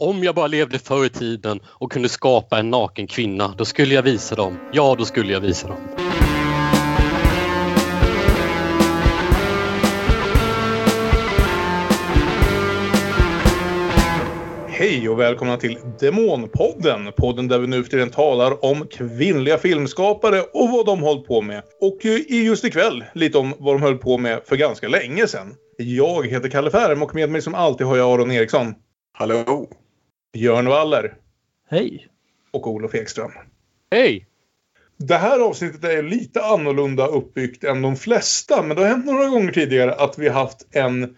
Om jag bara levde förr i tiden och kunde skapa en naken kvinna, då skulle jag visa dem. Ja, då skulle jag visa dem. Hej och välkomna till Demonpodden. Podden där vi nu för tiden talar om kvinnliga filmskapare och vad de hållit på med. Och eh, i just ikväll lite om vad de höll på med för ganska länge sedan. Jag heter Kalle Färm och med mig som alltid har jag Aron Eriksson. Hallå! Björn Waller. Hej! Och Olof Ekström. Hej! Det här avsnittet är lite annorlunda uppbyggt än de flesta, men det har hänt några gånger tidigare att vi haft en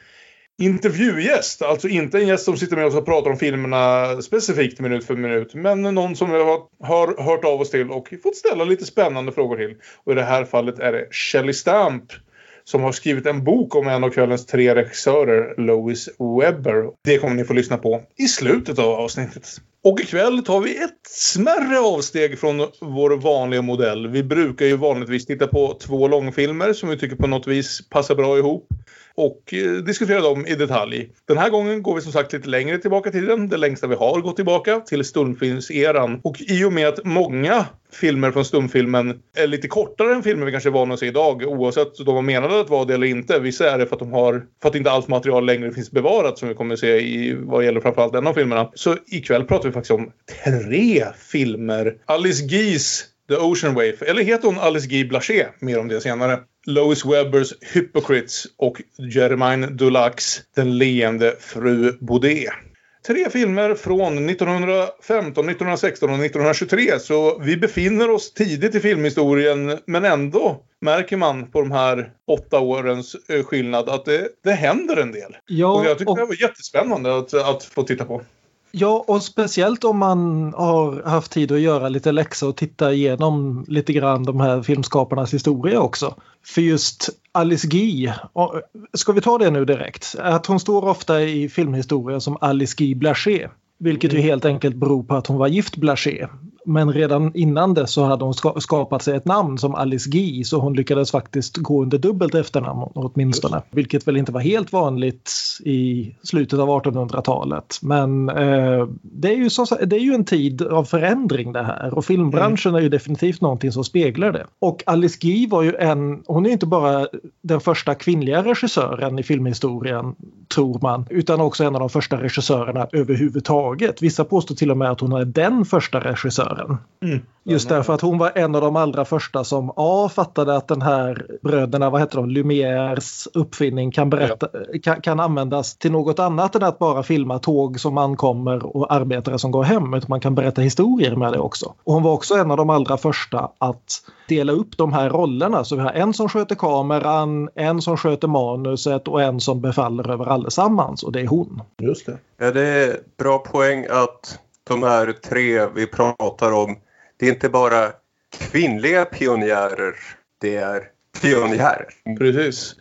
intervjugäst. Alltså inte en gäst som sitter med oss och pratar om filmerna specifikt minut för minut. Men någon som vi har, har hört av oss till och fått ställa lite spännande frågor till. Och i det här fallet är det Shelley Stamp som har skrivit en bok om en av kvällens tre regissörer, Lois Webber. Det kommer ni få lyssna på i slutet av avsnittet. Och ikväll tar vi ett smärre avsteg från vår vanliga modell. Vi brukar ju vanligtvis titta på två långfilmer som vi tycker på något vis passar bra ihop och eh, diskutera dem i detalj. Den här gången går vi som sagt lite längre tillbaka i tiden. Det längsta vi har gått tillbaka till stumfilmseran. Och i och med att många filmer från stumfilmen är lite kortare än filmer vi kanske är vana att se idag. Oavsett om de var menade att vara det eller inte. Vissa är det för att de har, för att inte allt material längre finns bevarat som vi kommer att se i vad gäller framförallt en av filmerna. Så ikväll pratar vi faktiskt om tre filmer. Alice Gees The Ocean Wave. Eller heter hon Alice Guy Blaché? Mer om det senare. Lois Webbers Hypocrites och Jermaine Dulacs Den leende fru Baudet. Tre filmer från 1915, 1916 och 1923. Så vi befinner oss tidigt i filmhistorien men ändå märker man på de här åtta årens eh, skillnad att det, det händer en del. Ja, och jag tycker och... det var jättespännande att, att få titta på. Ja, och speciellt om man har haft tid att göra lite läxor och titta igenom lite grann de här filmskaparnas historia också. För just Alice Guy, ska vi ta det nu direkt? Att hon står ofta i filmhistoria som Alice Guy Blaché. Vilket ju mm. helt enkelt beror på att hon var gift Blaché. Men redan innan det så hade hon skapat sig ett namn som Alice Guy så hon lyckades faktiskt gå under dubbelt efternamn åtminstone. Vilket väl inte var helt vanligt i slutet av 1800-talet. Men eh, det, är ju så, det är ju en tid av förändring det här och filmbranschen mm. är ju definitivt någonting som speglar det. Och Alice Guy var ju en, hon är inte bara den första kvinnliga regissören i filmhistorien tror man, utan också en av de första regissörerna överhuvudtaget. Vissa påstår till och med att hon är den första regissören världen. Mm. Just därför att hon var en av de allra första som A fattade att den här bröderna, vad heter de, Lumières uppfinning kan, berätta, ja. kan, kan, användas till något annat än att bara filma tåg som ankommer och arbetare som går hem. Utan man kan berätta historier med det också. Och hon var också en av de allra första att dela upp de här rollerna. Så vi har en som sköter kameran, en som sköter manuset och en som befaller över allesammans och det är hon. Just det. Ja, det är bra poäng att de här tre vi pratar om, det är inte bara kvinnliga pionjärer, det är pionjärer. Precis.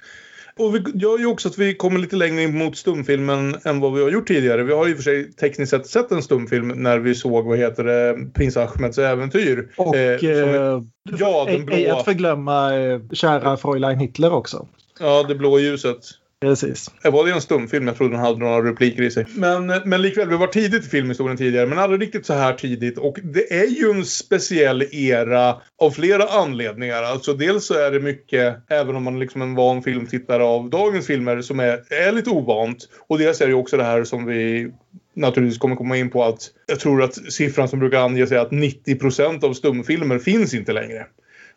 Och vi gör ju också att vi kommer lite längre in mot stumfilmen än vad vi har gjort tidigare. Vi har ju för sig tekniskt sett sett en stumfilm när vi såg, vad heter det, Prins Ahmeds äventyr. Och eh, eh, ja, den blå... att förglömma eh, kära Fräulein Hitler också. Ja, det blå ljuset. Precis. Det var det en stumfilm? Jag trodde den hade några repliker i sig. Men, men likväl, vi var tidigt i filmhistorien tidigare, men aldrig riktigt så här tidigt. Och det är ju en speciell era av flera anledningar. Alltså dels så är det mycket, även om man liksom är en van filmtittare av dagens filmer, som är, är lite ovant. Och dels är det ju också det här som vi naturligtvis kommer komma in på att jag tror att siffran som brukar anges är att 90 procent av stumfilmer finns inte längre.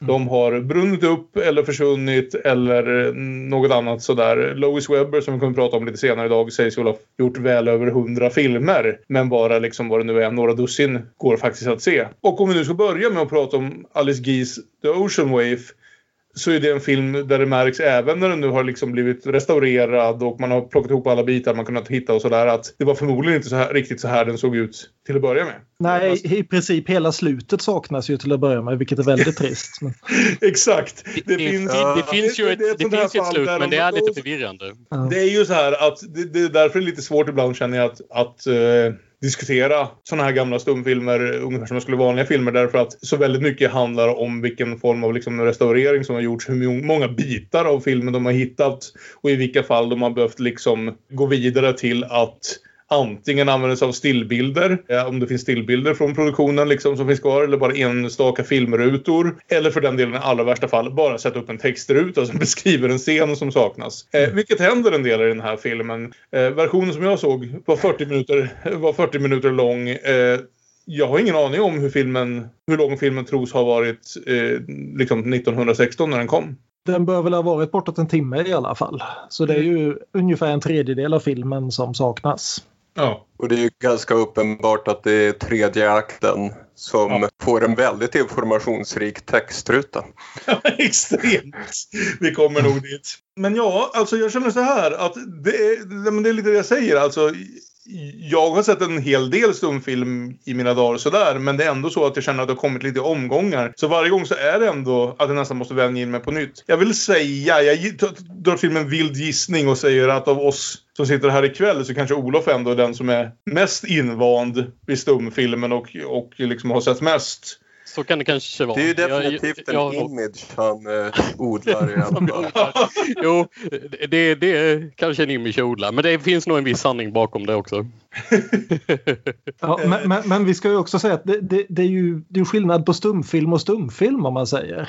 Mm. De har brunnit upp eller försvunnit eller eh, något annat sådär. Lois Webber som vi kommer att prata om lite senare idag sägs väl ha gjort väl över hundra filmer. Men bara liksom vad det nu är, några dussin går faktiskt att se. Och om vi nu ska börja med att prata om Alice Gees The Ocean Wave så är det en film där det märks även när den nu har liksom blivit restaurerad och man har plockat ihop alla bitar man kunnat hitta och sådär att det var förmodligen inte så här, riktigt så här den såg ut till att börja med. Nej, i princip hela slutet saknas ju till att börja med vilket är väldigt trist. Exakt. Det, det, finns, ja. det finns ju ett, det, det, det finns ett slut men det är lite förvirrande. Ja. Det är ju så här att det, det är därför det är lite svårt ibland känner jag att, att uh, diskutera sådana här gamla stumfilmer ungefär som det skulle vanliga filmer därför att så väldigt mycket handlar om vilken form av liksom restaurering som har gjorts, hur många bitar av filmen de har hittat och i vilka fall de har behövt liksom gå vidare till att antingen använder sig av stillbilder, eh, om det finns stillbilder från produktionen liksom som finns kvar, eller bara enstaka filmrutor. Eller för den delen i allra värsta fall bara sätta upp en textruta som beskriver en scen som saknas. Eh, vilket händer en del i den här filmen. Eh, versionen som jag såg var 40 minuter, var 40 minuter lång. Eh, jag har ingen aning om hur, filmen, hur lång filmen tros ha varit eh, liksom 1916 när den kom. Den bör väl ha varit bortåt en timme i alla fall. Så det är ju ungefär en tredjedel av filmen som saknas. Ja. Och det är ju ganska uppenbart att det är tredje akten som Ja. får en väldigt informationsrik textruta. Extremt. Vi kommer nog dit. Men ja, alltså jag känner så här att det är, men det är lite det jag säger. Alltså, jag har sett en hel del stumfilm i mina dagar sådär. Men det är ändå så att jag känner att det har kommit lite omgångar. Så varje gång så är det ändå att jag nästan måste vänja in mig på nytt. Jag vill säga, jag drar till med en vild gissning och säger att av oss som sitter här ikväll så kanske Olof ändå är den som är mest invand vid stumfilmen och, och liksom har sett mest. Så kan det kanske vara. Det är ju Jag- definitivt en jag- image han eh, odlar i alla fall. Jo, det, det är kanske en image jag odlar, men det finns nog en viss sanning bakom det också. Ja, men, men, men vi ska ju också säga att det, det, det är ju det är skillnad på stumfilm och stumfilm om man säger.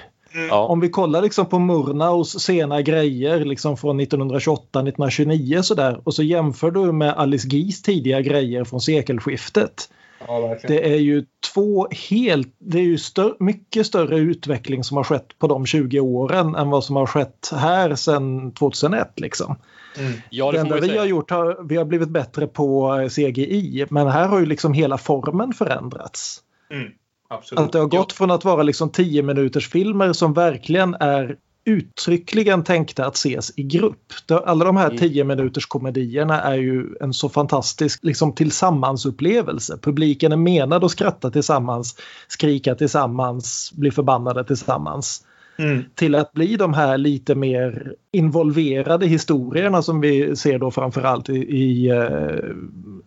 Ja. Om vi kollar liksom på Murnaus sena grejer liksom från 1928-1929 sådär och så jämför du med Alice Guys tidiga grejer från sekelskiftet. Ja. Det är ju två helt, det är ju stör, mycket större utveckling som har skett på de 20 åren än vad som har skett här sedan 2001 liksom. Mm. Ja, Det det enda vi har säga. gjort har, vi har blivit bättre på CGI men här har ju liksom hela formen förändrats. Mm. Absolut. Att det har gått från att vara liksom 10 minuters filmer som verkligen är uttryckligen tänkta att ses i grupp. Alla de här Mm. 10 minuters komedierna är ju en så fantastisk liksom, tillsammansupplevelse. Publiken är menad att skratta tillsammans, skrika tillsammans, bli förbannade tillsammans. Mm. Till att bli de här lite mer involverade historierna som vi ser då framförallt i, i eh,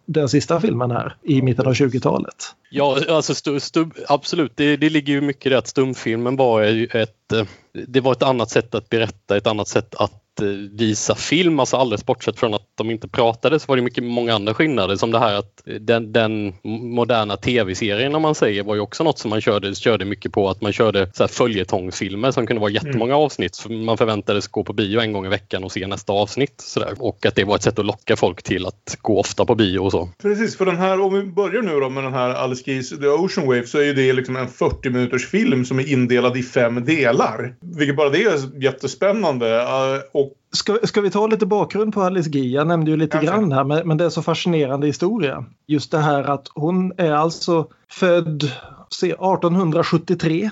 den sista filmen här i mitten av 20-talet. Ja, alltså stu, stu, absolut. Det, det ligger ju mycket i det att stumfilmen var ett, eh, det var ett annat sätt att berätta, ett annat sätt att eh, visa film. Alltså alldeles bortsett från att de inte pratade så var det mycket många andra skillnader som det här att den, den moderna tv-serien om man säger var ju också något som man körde, körde mycket på. Att man körde så här följetongsfilmer som kunde vara jättemånga avsnitt. För Man förväntades gå på bio en gång i veckan och se nästa avsnitt. Så där. Och att det var ett sätt att locka folk till att gå ofta på bio och så. Precis, för den här, om vi börjar nu då med den här Alice Keys The Ocean Wave så är ju det liksom en 40 minuters film som är indelad i fem delar. Vilket bara det är jättespännande. Eh, Och Ska, ska vi ta lite bakgrund på Alice Guy? Jag nämnde ju lite Kanske. grann här men, men det är så fascinerande historia. Just det här att hon är alltså född se, 1873.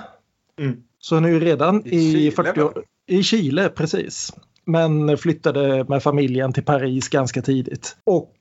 Mm. Så hon är ju redan I i, Chile, 40 år. I Chile, precis. Men flyttade med familjen till Paris ganska tidigt. Och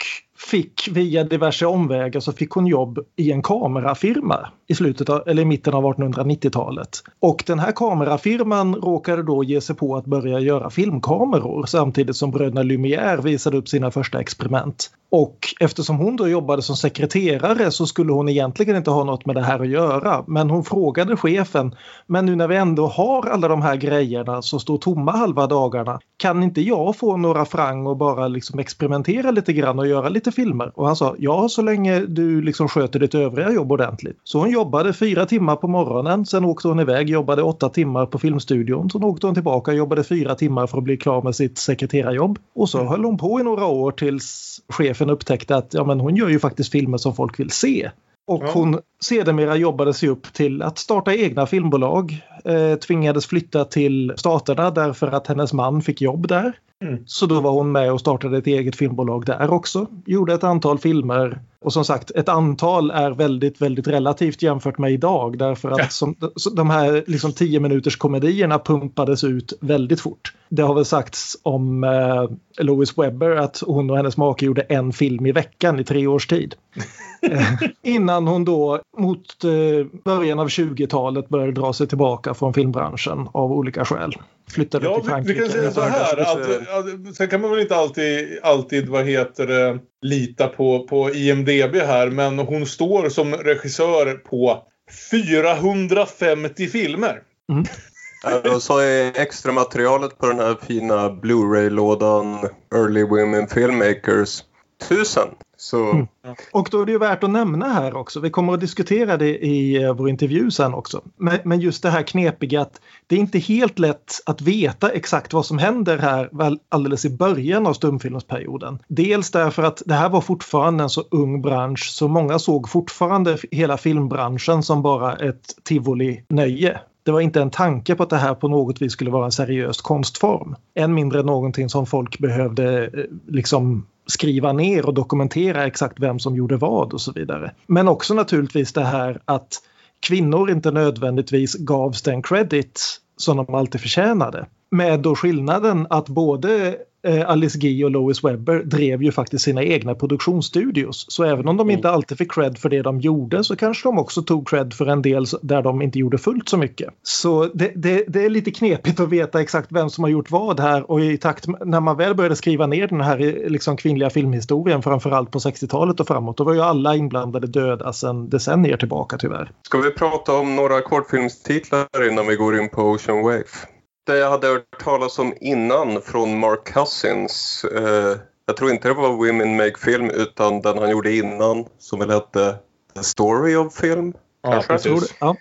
fick via diverse omvägar så fick hon jobb i en kamerafirma i, slutet av, eller i mitten av 1890-talet. Och den här kamerafirman råkade då ge sig på att börja göra filmkameror samtidigt som bröderna Lumière visade upp sina första experiment. Och eftersom hon då jobbade som sekreterare så skulle hon egentligen inte ha något med det här att göra. Men hon frågade chefen, men nu när vi ändå har alla de här grejerna som står tomma halva dagarna, kan inte jag få några frang och bara liksom experimentera lite grann och göra lite filmer? Och han sa, ja så länge du liksom sköter ditt övriga jobb ordentligt. Så hon jobbade fyra timmar på morgonen, sen åkte hon iväg, jobbade åtta timmar på filmstudion, sen åkte hon tillbaka och jobbade fyra timmar för att bli klar med sitt sekreterarjobb. Och så höll hon på i några år tills chefen upptäckte att ja, men hon gör ju faktiskt filmer som folk vill se. Och Ja. hon sedermera jobbade sig upp till att starta egna filmbolag. Eh, tvingades flytta till Staterna därför att hennes man fick jobb där. Mm. Så då var hon med och startade ett eget filmbolag där också. Gjorde ett antal filmer. Och som sagt, ett antal är väldigt, väldigt relativt jämfört med idag. Därför att Ja. som, de här liksom 10 minuters komedierna pumpades ut väldigt fort. Det har väl sagts om eh, Lois Webber att hon och hennes make gjorde en film i veckan i tre års tid. Innan hon då mot eh, början av 20-talet började dra sig tillbaka från filmbranschen av olika skäl. Flyttade Ja, till Frankrike. vi kan säga så här. Att, att, sen kan man väl inte alltid, alltid vad heter det, lita på, på IMDB här. Men hon står som regissör på 450 filmer. Och så är extra materialet på den här fina Blu-ray-lådan Early Women Filmmakers 1000 Så Mm. Och då är det ju värt att nämna här också, vi kommer att diskutera det i eh, vår intervju sen också, men, men just det här knepiga att det är inte helt lätt att veta exakt vad som händer här alldeles i början av stumfilmsperioden. Dels därför att det här var fortfarande en så ung bransch så många såg fortfarande hela filmbranschen som bara ett tivoli-nöje. Det var inte en tanke på att det här på något vis skulle vara en seriös konstform. Än mindre någonting som folk behövde eh, liksom skriva ner och dokumentera exakt vem som gjorde vad och så vidare. Men också naturligtvis det här att kvinnor inte nödvändigtvis gavs den credit som de alltid förtjänade. Med då skillnaden att både Alice Guy och Lois Webber drev ju faktiskt sina egna produktionsstudios. Så även om de inte alltid fick cred för det de gjorde så kanske de också tog cred för en del där de inte gjorde fullt så mycket. Så det, det, det är lite knepigt att veta exakt vem som har gjort vad här och i takt med, när man väl började skriva ner den här liksom, kvinnliga filmhistorien framförallt på 60-talet och framåt då var ju alla inblandade döda sedan decennier tillbaka tyvärr. ska vi prata om några kortfilmstitlar innan vi går in på Ocean Wave? Det jag hade hört talas om innan från Mark Cousins. Eh, jag tror inte det var Women Make Film utan den han gjorde innan som väl hette The Story of Film. Ja, Kanske. Tror precis. du? Ja.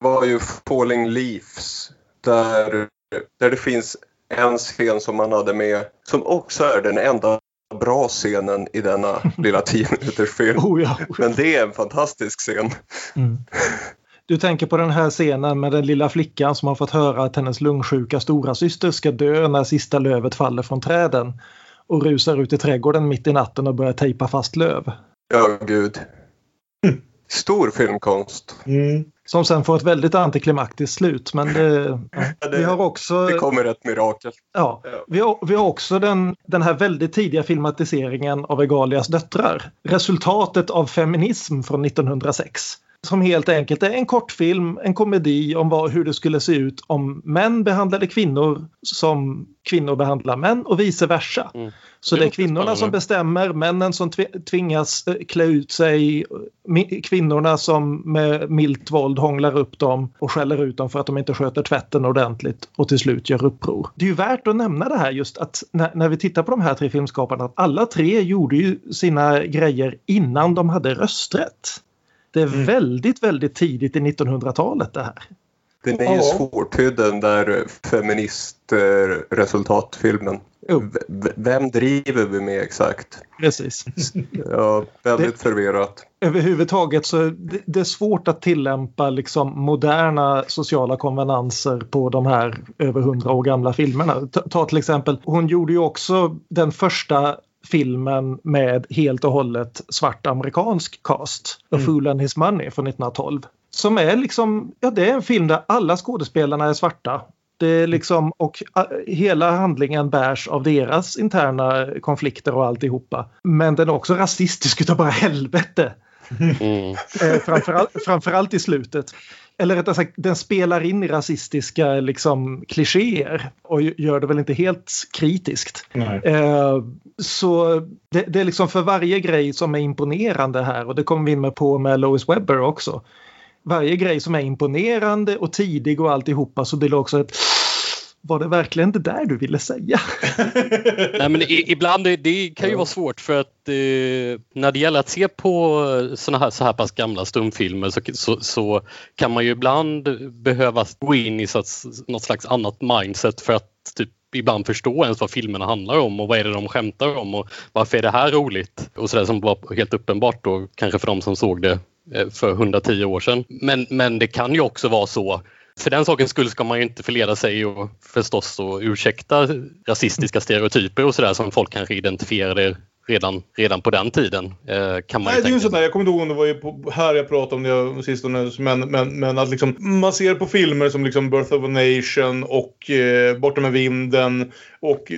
var ju Falling Leaves. Där, där det finns en scen som man hade med som också är den enda bra scenen i denna lilla 10 minuters film. Oh, ja. Men det är en fantastisk scen. Mm. Du tänker på den här scenen med den lilla flickan som har fått höra att hennes lungsjuka stora syster ska dö när sista lövet faller från träden och rusar ut i trädgården mitt i natten och börjar tejpa fast löv. Ja, gud. Stor filmkonst. Mm. Som sen får ett väldigt antiklimaktiskt slut. Men det, ja. vi har också, Det kommer ett mirakel. ja, Ja. vi har, vi har också den, den här väldigt tidiga filmatiseringen av Egalias döttrar. Resultatet av feminism från 1906. Som helt enkelt är en kortfilm, en komedi om vad, hur det skulle se ut om män behandlade kvinnor som kvinnor behandlar män och vice versa. Mm. Så Det är kvinnorna som bestämmer, männen som tvi- tvingas eh, klä ut sig, kvinnorna som med milt våld hånglar upp dem och skäller ut dem för att de inte sköter tvätten ordentligt och till slut gör uppror. Det är ju värt att nämna det här just att när, när vi tittar på de här tre filmskaparna att alla tre gjorde ju sina grejer innan de hade rösträtt. Det är Mm. väldigt, väldigt tidigt i 1900-talet det här. Den är ju Ja. svårtydd den där feministresultatfilmen. Jo. V- v- vem driver vi med exakt? Precis. Ja, väldigt förvirrat. överhuvudtaget så det, det är svårt att tillämpa liksom moderna sociala konvenanser på de här över hundra år gamla filmerna. Ta, ta till exempel, hon gjorde ju också den första filmen med helt och hållet svart amerikansk cast. A Mm. Fool and His Money från 1912. Som är liksom, ja det är en film där alla skådespelarna är svarta. Det är liksom, och hela handlingen bärs av deras interna konflikter och alltihopa. Men den är också rasistisk utav bara helvete. Mm. Eh, framförallt, framförallt i slutet. Eller rättare sagt, den spelar in i rasistiska liksom, klichéer och gör det väl inte helt kritiskt. Eh, så det, det är liksom för varje grej som är imponerande här och det kommer vi in med på med Lois Webber också. Varje grej som är imponerande och tidig och alltihopa så blir det också ett var det verkligen det där du ville säga? Nej, men i, ibland det, det kan ju vara svårt för att eh, när det gäller att se på såna här, så här pass gamla stumfilmer så, så, så kan man ju ibland behöva gå in i så att, något slags annat mindset för att typ ibland förstå ens vad filmerna handlar om och vad är det de skämtar om och varför är det här roligt? Och sådär som var helt uppenbart då kanske för de som såg det eh, för 110 år sedan. Men, men det kan ju också vara så för den sakens skull ska man ju inte förleda sig och förstås och ursäkta rasistiska stereotyper och sådär som folk kanske identifierade redan, redan på den tiden. Eh, kan man Nej, det är ju sådär, jag kommer inte ihåg om det var här jag pratade om det sistone, men, men, men att liksom, man ser på filmer som liksom Birth of a Nation och eh, Borta med vinden och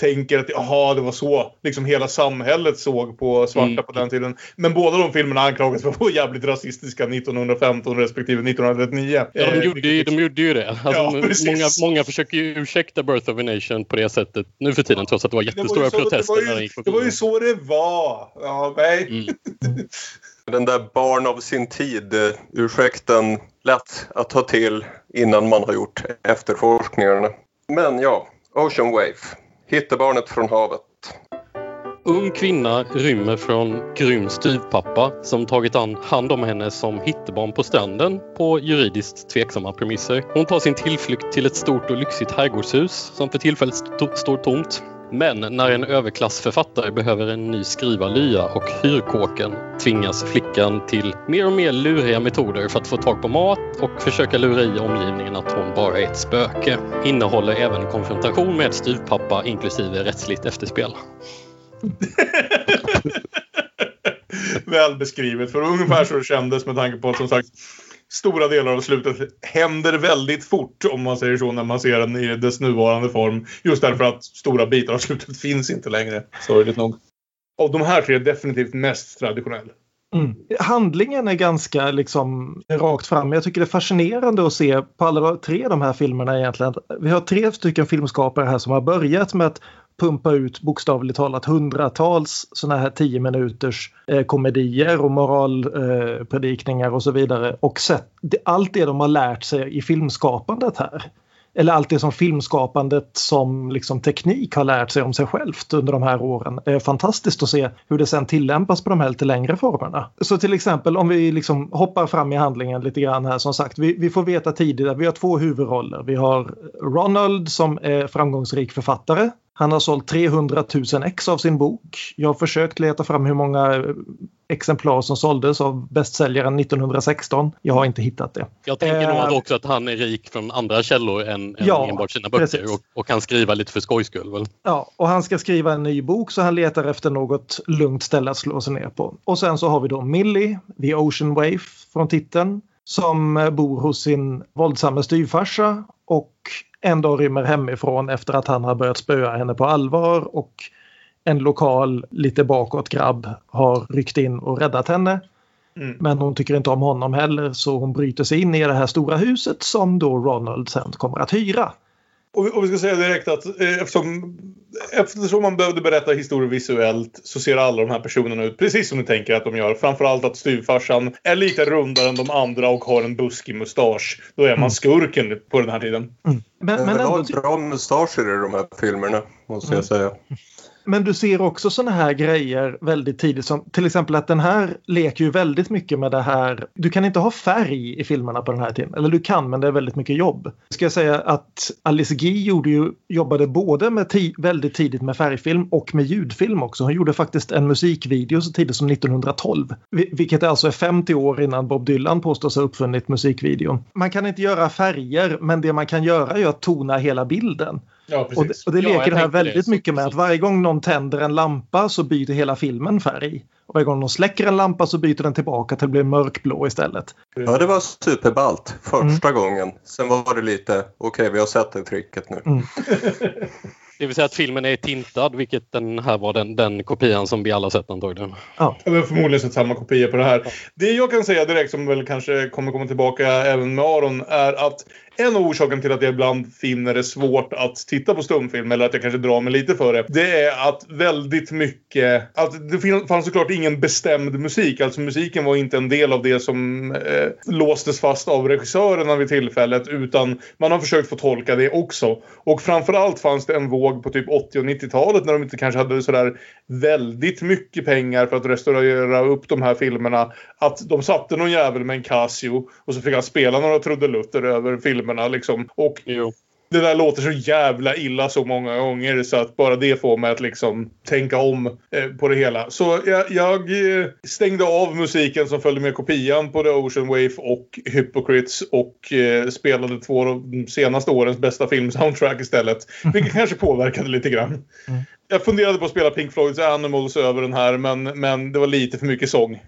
tänker att jaha, det var så liksom hela samhället såg på svarta Mm. på den tiden. Men båda de filmerna anklagas för att vara jävligt rasistiska 1915 respektive 1939. Ja, de, Eh, gjorde, ju- de gjorde ju det. Alltså, Ja, många, många försöker ju ursäkta Birth of a Nation på det sättet nu för tiden trots att det var det var jättestora så- det protester var när den ju- Det var ju bio. Så det var. Ja, nej. Mm. Den där barn av sin tid, eh, lätt att ta till innan man har gjort efterforskningarna. Men ja, Ocean Wave. Hittebarnet från havet. Ung kvinna rymmer från grym styvpappa som tagit hand om henne som hittebarn på stranden på juridiskt tveksamma premisser. Hon tar sin tillflykt till ett stort och lyxigt herrgårdshus som för tillfället st står tomt. Men när en överklassförfattare behöver en ny skrivarlya och hyrkåken tvingas flickan till mer och mer luriga metoder för att få tag på mat och försöka lura i omgivningen att hon bara är ett spöke. Innehåller även konfrontation med styvpappa inklusive rättsligt efterspel. Väl beskrivet, för ungefär så det kändes med tanke på som sagt stora delar av slutet händer väldigt fort om man säger så när man ser den i dess nuvarande form. Just därför att stora bitar av slutet finns inte längre, sorgligt nog. Av de här tre är definitivt mest traditionell. Mm. Handlingen är ganska liksom rakt fram. Jag tycker det är fascinerande att se på alla tre de här filmerna egentligen. Vi har tre stycken filmskapare här som har börjat med att pumpa ut bokstavligt talat hundratals sådana här tio minuters eh, komedier och moralpredikningar eh, och så vidare. Och sett allt det de har lärt sig i filmskapandet här. Eller allt det som filmskapandet som liksom teknik har lärt sig om sig självt under de här åren. Det är fantastiskt att se hur det sen tillämpas på de här lite längre formerna. Så till exempel om vi liksom hoppar fram i handlingen lite grann här som sagt. Vi, vi får veta tidigt att vi har två huvudroller. Vi har Ronald som är framgångsrik författare han har sålt 300 000 ex av sin bok. Jag har försökt leta fram hur många exemplar som såldes av bästsäljaren 1916. Jag har inte hittat det. Jag tänker nog eh, också att han är rik från andra källor än, ja, än enbart sina böcker och, och, kan skriva lite för skojs skull. Väl? Ja, och han ska skriva en ny bok så han letar efter något lugnt ställe att slå sig ner på. Och sen så har vi då Millie, The Ocean Wave från titeln, som bor hos sin våldsamma styvfarsa och en dag rymmer hemifrån efter att han har börjat spöa henne på allvar och en lokal lite bakåt grabb har ryckt in och räddat henne. Mm. Men hon tycker inte om honom heller så hon bryter sig in i det här stora huset som då Ronald sen kommer att hyra. Och, och vi ska säga direkt att eh, eftersom, eftersom man behövde berätta historier visuellt så ser alla de här personerna ut precis som ni tänker att de gör. Framförallt att styvfarsan är lite rundare än de andra och har en buskig mustasch. Då är man mm. skurken på den här tiden. Mm. Men, men ändå... bra mustascher i de här filmerna, måste mm. jag säga. Men du ser också sådana här grejer väldigt tidigt som till exempel att den här leker ju väldigt mycket med det här. Du kan inte ha färg i filmerna på den här tiden. Eller du kan men det är väldigt mycket jobb. Ska jag säga att Alice Guy gjorde ju, jobbade både med väldigt tidigt med färgfilm och med ljudfilm också. Hon gjorde faktiskt en musikvideo så tidigt som 1912. Vilket alltså är 50 år innan Bob Dylan påstås ha uppfunnit musikvideon. Man kan inte göra färger men det man kan göra är att tona hela bilden. Ja, och, det, och det leker ja, det här väldigt det. mycket med att varje gång någon tänder en lampa så byter hela filmen färg. Och varje gång någon släcker en lampa så byter den tillbaka till att bli mörkblå istället. Ja, det var superballt första mm. gången. Sen var det lite, okej okay, vi har sett det tricket nu. Mm. Det vill säga att filmen är tintad, vilket den här var den, den kopian som vi alla sett antagligen. Ja. Vi har förmodligen sett samma kopia på det här. Det jag kan säga direkt som väl kanske kommer komma tillbaka även med Aron är att en av orsakerna till att jag ibland finner det svårt att titta på stumfilm eller att jag kanske drar mig lite för det. Det är att väldigt mycket, att det fanns såklart ingen bestämd musik. Alltså musiken var inte en del av det som eh, låstes fast av regissörerna vid tillfället utan man har försökt få tolka det också. Och framförallt fanns det en våg på typ 80 och 90-talet när de inte kanske hade sådär väldigt mycket pengar för att restaurera upp de här filmerna. Att de satte någon jävel med en Casio och så fick han spela några trudelutter över filmen filmerna liksom. Och jo. det där låter så jävla illa så många gånger så att bara det får mig att liksom tänka om eh, på det hela. Så jag, jag, eh, stängde av musiken som följde med kopian på The Ocean Wave och Hypocrites och eh, spelade två av de senaste årens bästa filmsoundtrack istället. Vilket kanske påverkade lite grann. Mm jag funderade på att spela Pink Floyds Animals över den här men, men det var lite för mycket sång.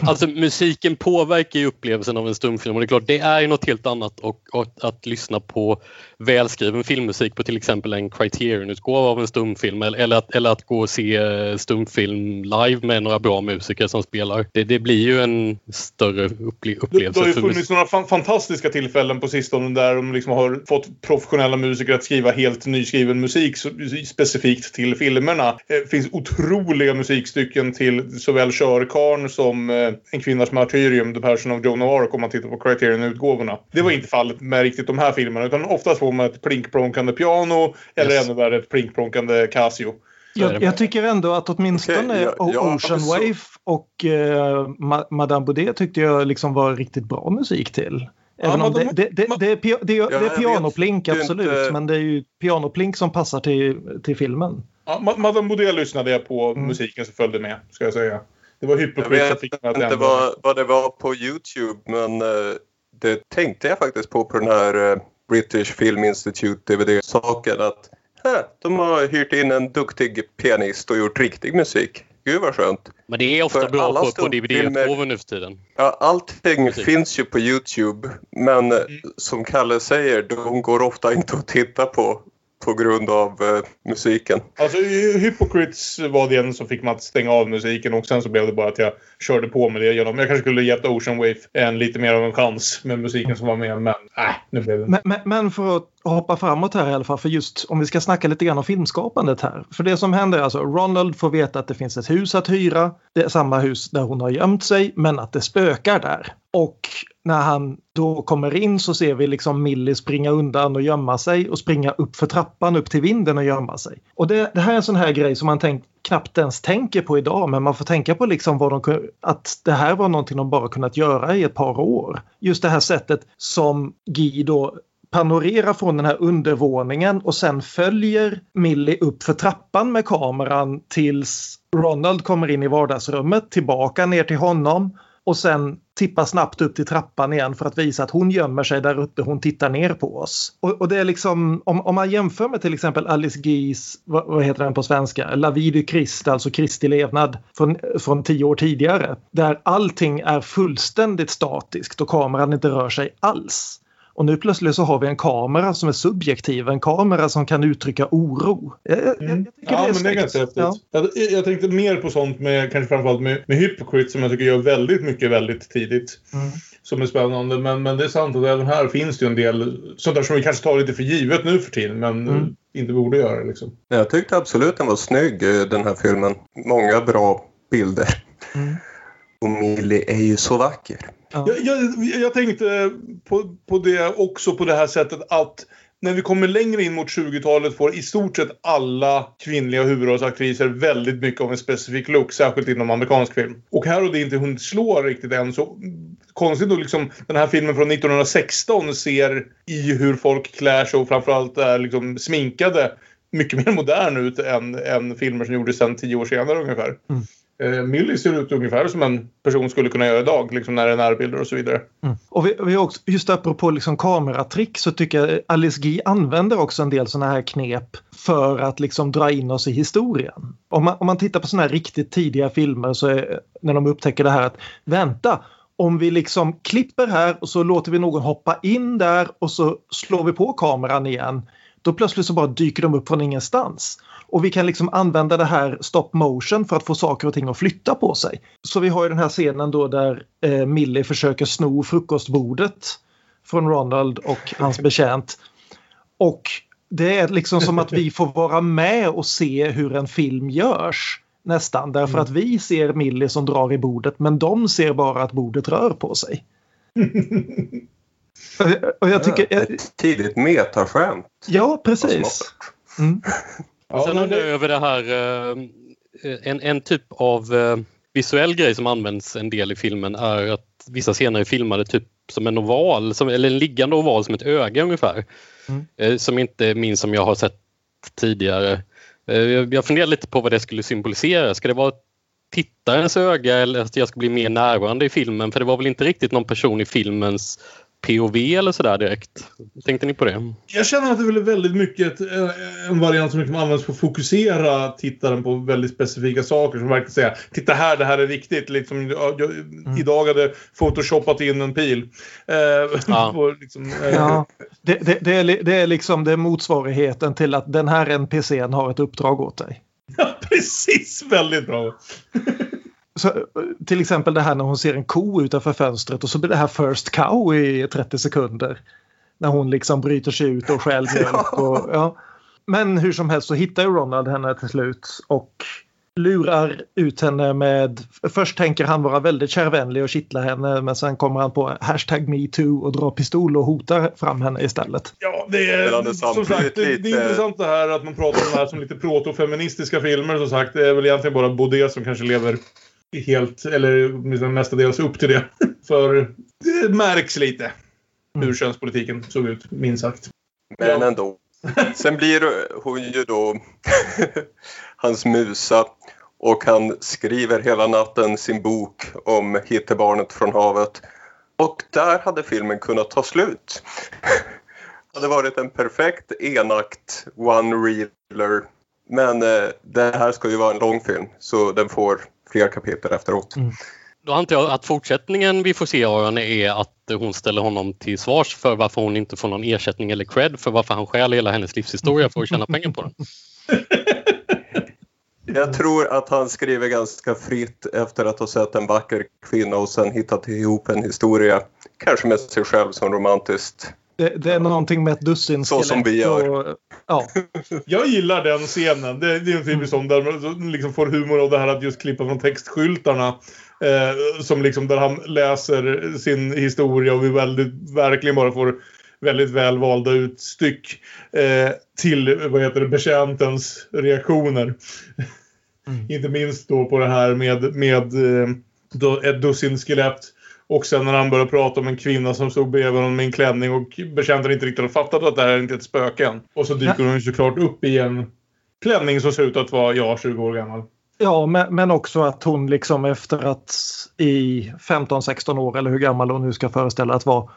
Alltså musiken påverkar ju upplevelsen av en stumfilm och det är klart det är ju något helt annat och, och att lyssna på välskriven filmmusik på till exempel en Criterion-utgåva av en stumfilm eller, eller, att, eller att gå och se eh, stumfilm live med några bra musiker som spelar. Det, det blir ju en större upple upplevelse. Det, det har ju funnits några fan, fantastiska tillfällen på sistone där de liksom har fått professionella musiker att skriva helt nyskriven musik specifikt till filmerna. Det eh, finns otroliga musikstycken till såväl Körkarn som eh, En kvinnas martyrium, The Passion of Joan of Arc om man tittar på Criterion-utgåvorna. Det var inte fallet med riktigt de här filmerna utan oftast får man ett plinkplonkande piano eller yes. ännu värre ett plinkplonkande Casio. Jag, jag, tycker ändå att åtminstone okay, ja, ja, Ocean så... Wave och eh, Madame Baudet tyckte jag liksom var riktigt bra musik till. Även ja, om det, det, det, det, är, det, är pianoplink absolut, inte... men det är ju pianoplink som passar till, till filmen. Ja, Madame Baudet lyssnade jag på mm. musiken som följde med, ska jag säga. Det var hypokrit. Jag vet inte vad, vad det var på Youtube, men uh, det tänkte jag faktiskt på på den här uh, British Film Institute DVD-saken. Att uh, de har hyrt in en duktig pianist och gjort riktig musik. Gud vad skönt. Men det är ofta För bra på, på DVD-utgåvor nu för tiden. Ja, allting Musik. finns ju på Youtube. Men mm. som Kalle säger, de går ofta inte att titta på på grund av eh, musiken. Alltså Hypocrites var den som fick mig att stänga av musiken och sen så blev det bara att jag körde på med det genom. Jag kanske skulle gett Ocean Wave en lite mer av en chans med musiken som var med men äh, nu blev det men, men, men för att hoppa framåt här i alla fall för just om vi ska snacka lite grann om filmskapandet här. För det som händer är alltså Ronald får veta att det finns ett hus att hyra. Det är samma hus där hon har gömt sig men att det spökar där. Och när han då kommer in så ser vi liksom Millie springa undan och gömma sig och springa upp för trappan upp till vinden och gömma sig. Och det, det här är en sån här grej som man tänk, knappt ens tänker på idag men man får tänka på liksom vad de, att det här var någonting de bara kunnat göra i ett par år. Just det här sättet som Guy då panorerar från den här undervåningen och sen följer Millie upp för trappan med kameran tills Ronald kommer in i vardagsrummet, tillbaka ner till honom och sen tippar snabbt upp till trappan igen för att visa att hon gömmer sig där uppe, hon tittar ner på oss. Och, och det är liksom, om, om, man jämför med till exempel Alice Gies, vad, vad, heter den på svenska, La vie du Christ, alltså Kristi levnad från, från tio år tidigare, där allting är fullständigt statiskt och kameran inte rör sig alls. Och nu plötsligt så har vi en kamera som är subjektiv, en kamera som kan uttrycka oro. Jag, jag, jag mm. ja, det är men det är ganska häftigt. Ja. Jag, jag, tänkte mer på sånt med, kanske framförallt med, med Hypocrite som jag tycker gör väldigt mycket väldigt tidigt. Mm. Som är spännande. Men, men det är sant att även här finns det ju en del sånt där som vi kanske tar lite för givet nu för tiden. Men mm. inte borde göra liksom. Jag tyckte absolut den var snygg eh, den här filmen. Många bra bilder. Mm. Och Millie är ju så vacker. Ja. Jag, jag, jag, tänkte på, på det också på det här sättet att när vi kommer längre in mot 20-talet får i stort sett alla kvinnliga huvudrollsaktriser väldigt mycket av en specifik look, särskilt inom amerikansk film. Och här har det inte hunnit slå riktigt än, så konstigt då liksom den här filmen från 1916 ser i hur folk klär sig och framförallt är liksom sminkade mycket mer modern ut än, än filmer som gjordes sen tio år senare ungefär. Mm. Eh, Millie ser ut ungefär som en person skulle kunna göra idag, liksom när det är närbilder och så vidare. Mm. Och vi, vi också, just apropå liksom kameratrick så tycker jag Alice Guy använder också en del sådana här knep för att liksom dra in oss i historien. Om man, om man tittar på sådana här riktigt tidiga filmer så är, när de upptäcker det här att vänta, om vi liksom klipper här och så låter vi någon hoppa in där och så slår vi på kameran igen. Då plötsligt så bara dyker de upp från ingenstans. Och vi kan liksom använda det här stop motion för att få saker och ting att flytta på sig. Så vi har ju den här scenen då där eh, Millie försöker sno frukostbordet från Ronald och hans betjänt. Och det är liksom som att vi får vara med och se hur en film görs. Nästan, därför att vi ser Millie som drar i bordet men de ser bara att bordet rör på sig. och jag tycker, Ett tidigt metaskämt. Ja, precis. Mm. Ja, Sen undrar jag över det här, eh, en, en typ av eh, visuell grej som används en del i filmen är att vissa scener är filmade typ som en oval, som, eller en liggande oval som ett öga ungefär. Mm. Eh, som inte minns som jag har sett tidigare. Jag funderar lite på vad det skulle symbolisera. Ska det vara tittarens öga eller att jag ska bli mer närvarande i filmen? För det var väl inte riktigt någon person i filmens POV eller sådär direkt? Tänkte ni på det? Jag känner att det är väldigt mycket eh, en variant som liksom används för att fokusera tittaren på väldigt specifika saker. Som verkligen säger titta här, det här är viktigt. Liksom, jag, mm. Idag hade photoshopat in en pil. Eh, ja. liksom, eh. ja. Det, det, det, är, det är liksom det motsvarigheten till att den här NPCn har ett uppdrag åt dig. Ja, precis! Väldigt bra. Så, till exempel det här när hon ser en ko utanför fönstret och så blir det här first cow i 30 sekunder. När hon liksom bryter sig ut och stjäl mjölk. Och, ja. Men hur som helst så hittar ju Ronald henne till slut och lurar ut henne med... Först tänker han vara väldigt kärvänlig och kittla henne men sen kommer han på hashtag metoo och drar pistol och hotar fram henne istället. Ja, det är som sagt det, det är intressant det här att man pratar om det här som lite protofeministiska filmer som sagt. Det är väl egentligen bara Baudet som kanske lever helt, eller mestadels upp till det. För det märks lite hur mm. könspolitiken såg ut, minst sagt. Men ändå. Sen blir hon ju då hans musa och han skriver hela natten sin bok om Hittebarnet från havet. Och där hade filmen kunnat ta slut. det hade varit en perfekt enakt one-reeler. Men eh, det här ska ju vara en lång film så den får fler kapitel efteråt. Mm. Då antar jag att fortsättningen vi får se av henne är att hon ställer honom till svars för varför hon inte får någon ersättning eller cred för varför han stjäl hela hennes livshistoria för att tjäna pengar på den. Jag tror att han skriver ganska fritt efter att ha sett en vacker kvinna och sen hittat ihop en historia. Kanske med sig själv som romantiskt. Det, det är någonting med ett dussin Så som vi gör. Och, ja. Jag gillar den scenen. Det, det är en typisk sån där man liksom får humor av det här att just klippa från textskyltarna. Eh, som liksom där han läser sin historia och vi väldigt, verkligen bara får väldigt väl valda utstyck eh, till vad heter det, betjäntens reaktioner. Mm. Inte minst då på det här med, med eh, då ett dussin skelett. Och sen när han börjar prata om en kvinna som stod bredvid honom med en klänning och betjänten inte riktigt har fattat att det här är inte är ett spöke än. Och så dyker ja. hon såklart upp i en klänning som ser ut att vara, ja, 20 år gammal. Ja, men, men också att hon liksom efter att i 15-16 år eller hur gammal hon nu ska föreställa att vara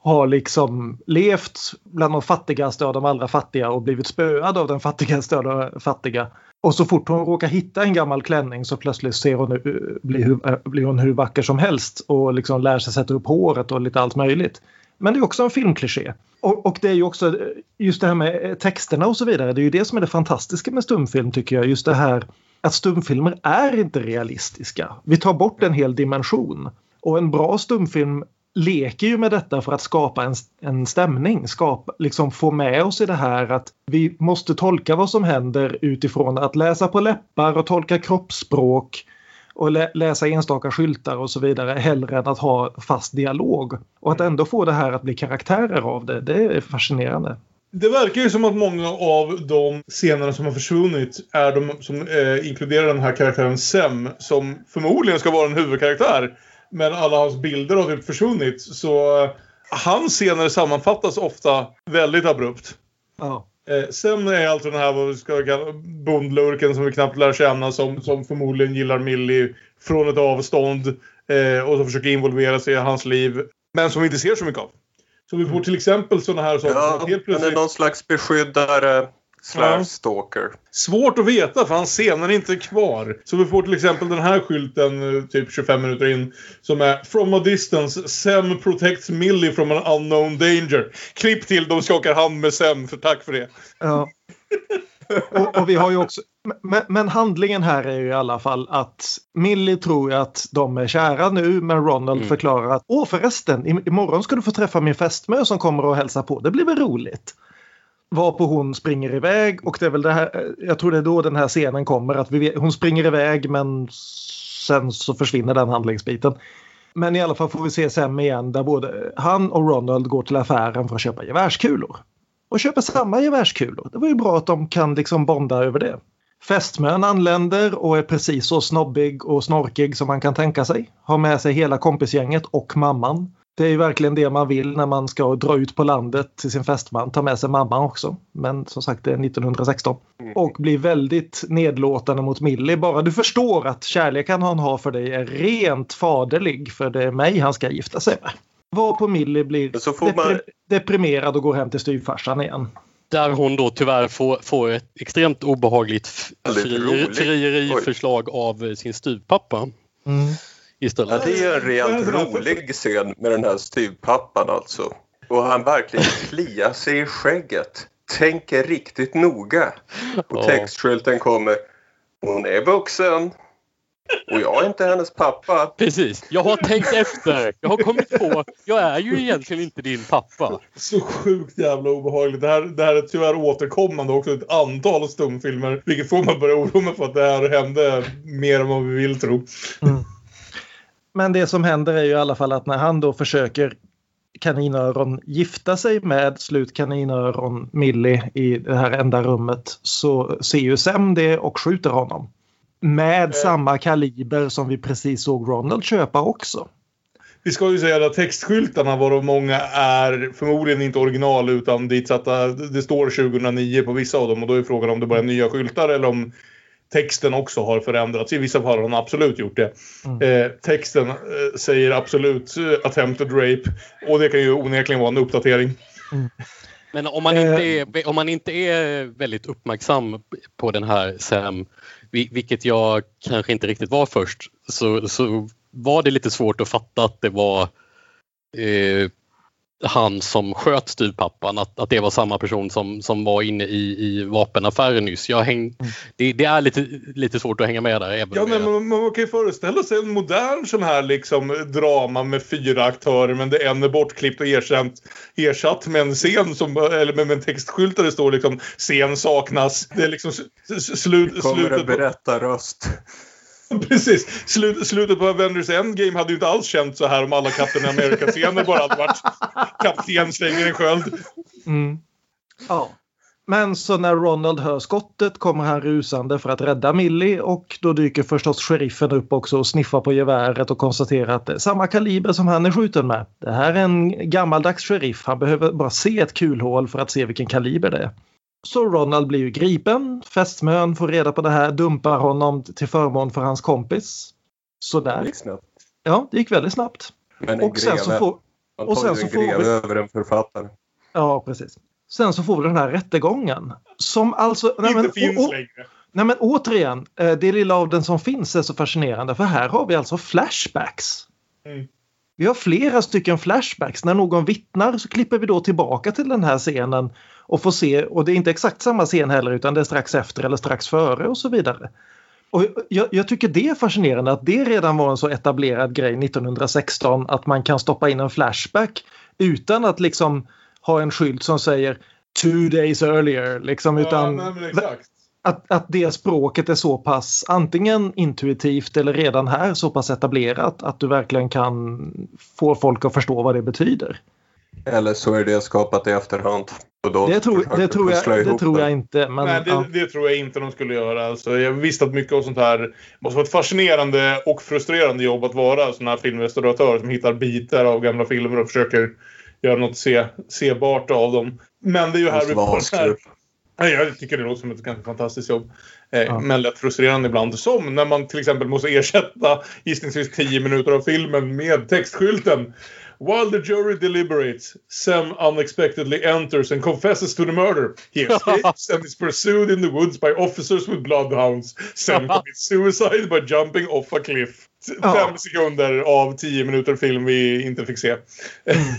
har liksom levt bland de fattigaste av de allra fattiga och blivit spöad av den fattigaste av de fattiga. Och så fort hon råkar hitta en gammal klänning så plötsligt ser hon, eh, blir, hur, eh, blir hon hur vacker som helst och liksom lär sig sätta upp håret och lite allt möjligt. Men det är också en filmkliché. Och, och, det är ju också eh, just det här med texterna och så vidare. Det är ju det som är det fantastiska med stumfilm tycker jag. Just det här att stumfilmer är inte realistiska. Vi tar bort en hel dimension. Och en bra stumfilm leker ju med detta för att skapa en, en stämning, skapa, liksom få med oss i det här att vi måste tolka vad som händer utifrån att läsa på läppar och tolka kroppsspråk och lä läsa enstaka skyltar och så vidare hellre än att ha fast dialog. Och att ändå få det här att bli karaktärer av det, det är fascinerande. Det verkar ju som att många av de scenerna som har försvunnit är de som eh, inkluderar den här karaktären Sem som förmodligen ska vara en huvudkaraktär. Men alla hans bilder har typ försvunnit. Så eh, hans scener sammanfattas ofta väldigt abrupt. Ja. Eh, sen är alltså den här vad vi ska kalla bondlurken som vi knappt lär känna som, som förmodligen gillar Millie från ett avstånd. Eh, och som försöker involvera sig i hans liv. Men som vi inte ser så mycket av. Så vi får till exempel sådana här saker ja, helt plötsligt... Han är någon slags beskyddare slash stalker. Svårt att veta för hans scener är inte kvar. Så vi får till exempel den här skylten eh, typ 25 minuter in. Som är From a distance, Sem protects Millie from an unknown danger. Klipp till, de skakar hand med Sem, för tack för det. Ja. och, och, vi har ju också, men, men, handlingen här är ju i alla fall att Millie tror att de är kära nu men Ronald mm. förklarar att åh förresten imorgon ska du få träffa min fästmö som kommer och hälsa på. Det blir väl roligt. Varpå hon springer iväg och det är väl det här, eh, jag tror det är då den här scenen kommer att vi, hon springer iväg men sen så försvinner den handlingsbiten. Men i alla fall får vi se Sam igen där både han och Ronald går till affären för att köpa gevärskulor. Och köper samma gevärskulor. Det var ju bra att de kan liksom bonda över det. Fästmön anländer och är precis så snobbig och snorkig som man kan tänka sig. Har med sig hela kompisgänget och mamman. Det är ju verkligen det man vill när man ska dra ut på landet till sin fästman. Ta med sig mamman också. Men som sagt det är 1916. Mm. Och blir väldigt nedlåtande mot Millie. Bara du förstår att kärleken han har för dig är rent faderlig. För det är mig han ska gifta sig med. Var på Millie blir depri man... deprimerad och går hem till styvfarsan igen. Där hon då tyvärr får, får ett extremt obehagligt frieriförslag av sin styvpappa. Mm istället. Ja, det är en rent rolig scen med den här styvpappan alltså. Och han verkligen kliar sig i skägget. Tänker riktigt noga. Och textskylten kommer. Hon är vuxen. Och jag är inte hennes pappa. Precis. Jag har tänkt efter. Jag har kommit på. Jag är ju egentligen inte din pappa. Så sjukt jävla obehagligt. Det här, det här är tyvärr återkommande också ett antal stumfilmer. Vilket får man börja oroa mig för att det här hände mer än vad vi vill tro. Mm. Men det som händer är ju i alla fall att när han då försöker kaninöron gifta sig med slutkaninöron Millie i det här enda rummet så ser ju Sam det och skjuter honom. Med eh. samma kaliber som vi precis såg Ronald köpa också. Vi ska ju säga att textskyltarna varav många är förmodligen inte original utan ditsatta. Det står 2009 på vissa av dem och då är frågan om det bara är nya skyltar eller om texten också har förändrats. I vissa fall har den absolut gjort det. Mm. Eh, texten eh, säger absolut eh, attempted rape och det kan ju onekligen vara en uppdatering. Mm. Men om man, inte eh. är, om man inte är väldigt uppmärksam på den här Sam, vilket jag kanske inte riktigt var först, så, så var det lite svårt att fatta att det var eh, han som sköt styvpappan, att, att det var samma person som, som var inne i, i vapenaffären nyss. Jag häng, mm. det, det, är lite, lite svårt att hänga med där. ja, men man, man, kan ju föreställa sig en modern sån här liksom drama med fyra aktörer men det en är bortklippt och ersatt, ersatt med en scen som, eller med, en textskylt där det står liksom scen saknas. Det är liksom slut, Kommer slutet. Kommer berätta röst. Precis. Slut, slutet på Avengers Endgame hade ju inte alls känts så här om alla Captain America-scener bara hade varit kapten slänger en sköld. Mm. Ja. Men så när Ronald hör skottet kommer han rusande för att rädda Millie och då dyker förstås sheriffen upp också och sniffar på geväret och konstaterar att det är samma kaliber som han är skjuten med. Det här är en gammaldags sheriff. Han behöver bara se ett kulhål för att se vilken kaliber det är. Så Ronald blir ju gripen. Fästmön får reda på det här, dumpar honom till förmån för hans kompis. Sådär. Det gick snabbt. Ja, det gick väldigt snabbt. Men en och sen greve. så får, Man tar ju en greve vi... över en författare. Ja, precis. Sen så får vi den här rättegången. Som alltså... Nej, men, inte finns och, längre. Nej men återigen, eh, det lilla av den som finns är så fascinerande för här har vi alltså flashbacks. Mm. Vi har flera stycken flashbacks. När någon vittnar så klipper vi då tillbaka till den här scenen och får se, och det är inte exakt samma scen heller utan det är strax efter eller strax före och så vidare. Och jag, jag, tycker det är fascinerande att det redan var en så etablerad grej 1916 att man kan stoppa in en flashback utan att liksom ha en skylt som säger two days earlier. Liksom, utan ja, att, att det språket är så pass antingen intuitivt eller redan här så pass etablerat att du verkligen kan få folk att förstå vad det betyder. Eller så är det skapat i efterhand. det tror, det tror, jag, det tror jag inte. Men, Nej, det, ja. det, tror jag inte de skulle göra. Alltså, jag visste att mycket av sånt här måste vara ett fascinerande och frustrerande jobb att vara sån här filmrestauratör som hittar bitar av gamla filmer och försöker göra något se, sebart av dem. Men det är ju här vi får här. Jag tycker det låter som ett ganska fantastiskt jobb. Eh, ja. Men lätt frustrerande ibland. Som när man till exempel måste ersätta gissningsvis 10 minuter av filmen med textskylten. While the jury deliberates, Sam unexpectedly enters and confesses to the murder. He escapes and is pursued in the woods by officers with bloodhounds. Sam commits suicide by jumping off a cliff. Fem sekunder av tio minuter film vi inte fick se. Mm.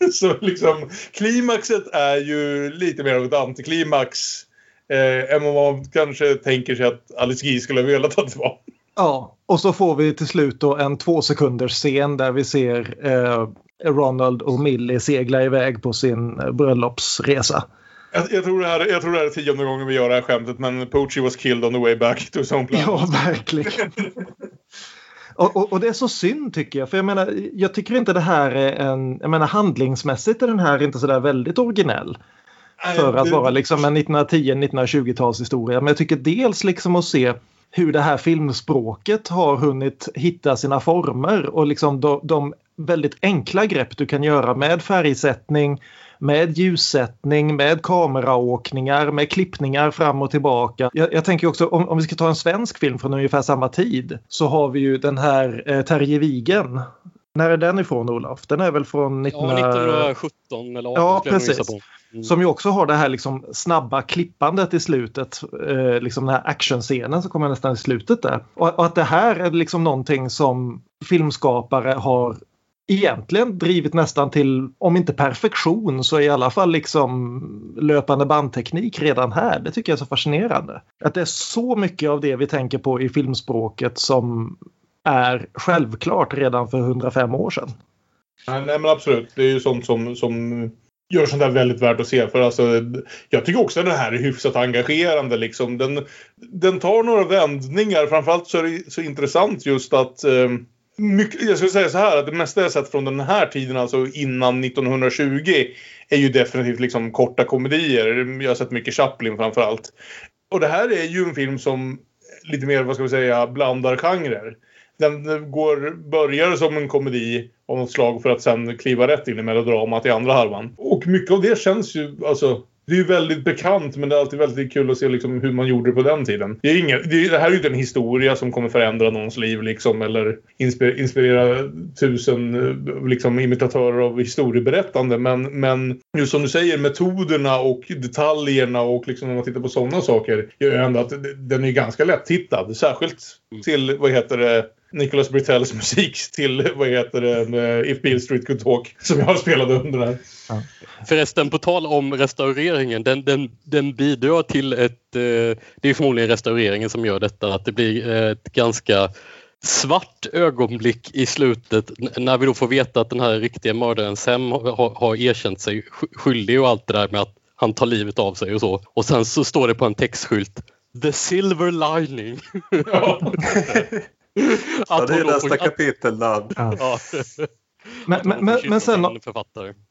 Så liksom, klimaxet är ju lite mer av ett antiklimax eh, än vad man kanske tänker sig att Alice Guy skulle ha velat att det var. Ja, och så får vi till slut då en två sekunders scen där vi ser eh, Ronald och Millie segla iväg på sin eh, bröllopsresa. Jag, jag, tror det här, jag tror det här är tionde gången vi gör det här skämtet men Poochie was killed on the way back to his home planet. Ja, verkligen. och, och, och, det är så synd tycker jag. För jag menar, jag tycker inte det här är en... Jag menar handlingsmässigt är den här inte sådär väldigt originell. För att vara liksom en 1910-1920-talshistoria. Men jag tycker dels liksom att se hur det här filmspråket har hunnit hitta sina former och liksom de, de väldigt enkla grepp du kan göra med färgsättning, med ljussättning, med kameraåkningar, med klippningar fram och tillbaka. Jag, jag tänker också om, om, vi ska ta en svensk film från ungefär samma tid så har vi ju den här eh, Terje Vigen. När är den ifrån Olof? Den är väl från 19... ja, 1917 eller 18 Ja, precis. Mm. Som ju också har det här liksom snabba klippandet i slutet. Eh, liksom den här actionscenen som kommer nästan i slutet där. Och, och, att det här är liksom någonting som filmskapare har egentligen drivit nästan till, om inte perfektion, så i alla fall liksom löpande bandteknik redan här. Det tycker jag är så fascinerande. Att det är så mycket av det vi tänker på i filmspråket som är självklart redan för 105 år sedan. Nej, nej men absolut. Det är ju sånt som, som gör sånt där väldigt värt att se. För alltså, jag tycker också att det här är hyfsat engagerande. Liksom. Den, den tar några vändningar. Framförallt så är det så intressant just att eh, mycket, jag skulle säga så här att det mesta jag sett från den här tiden, alltså innan 1920, är ju definitivt liksom korta komedier. Jag har sett mycket Chaplin framförallt. Och det här är ju en film som lite mer, vad ska vi säga, blandar genrer. Den går, börjar som en komedi av något slag för att sen kliva rätt in i melodramat i andra halvan. Och mycket av det känns ju, alltså det är ju väldigt bekant men det är alltid väldigt kul att se liksom hur man gjorde det på den tiden. Det, är ingen, det, det här är ju inte en historia som kommer förändra någons liv liksom eller inspirera, inspirera tusen liksom, imitatörer av historieberättande. Men, men just som du säger, metoderna och detaljerna och liksom när man tittar på sådana saker gör ju ändå att den är ganska lätt-tittad. Särskilt till, vad heter det, Nicholas Brittells musik till, vad heter det, If Beale Street Could Talk som jag spelade under den. Ja. Förresten, på tal om restaureringen, den, den, den bidrar till ett... Eh, det är förmodligen restaureringen som gör detta, att det blir ett ganska svart ögonblick i slutet när vi då får veta att den här riktiga mördaren Sem har, har erkänt sig skyldig och allt det där med att han tar livet av sig och så. Och sen så står det på en textskylt The Silver Lining. Ja. ja, det är nästa kapitel. Ja. Men, men, men, men, sen,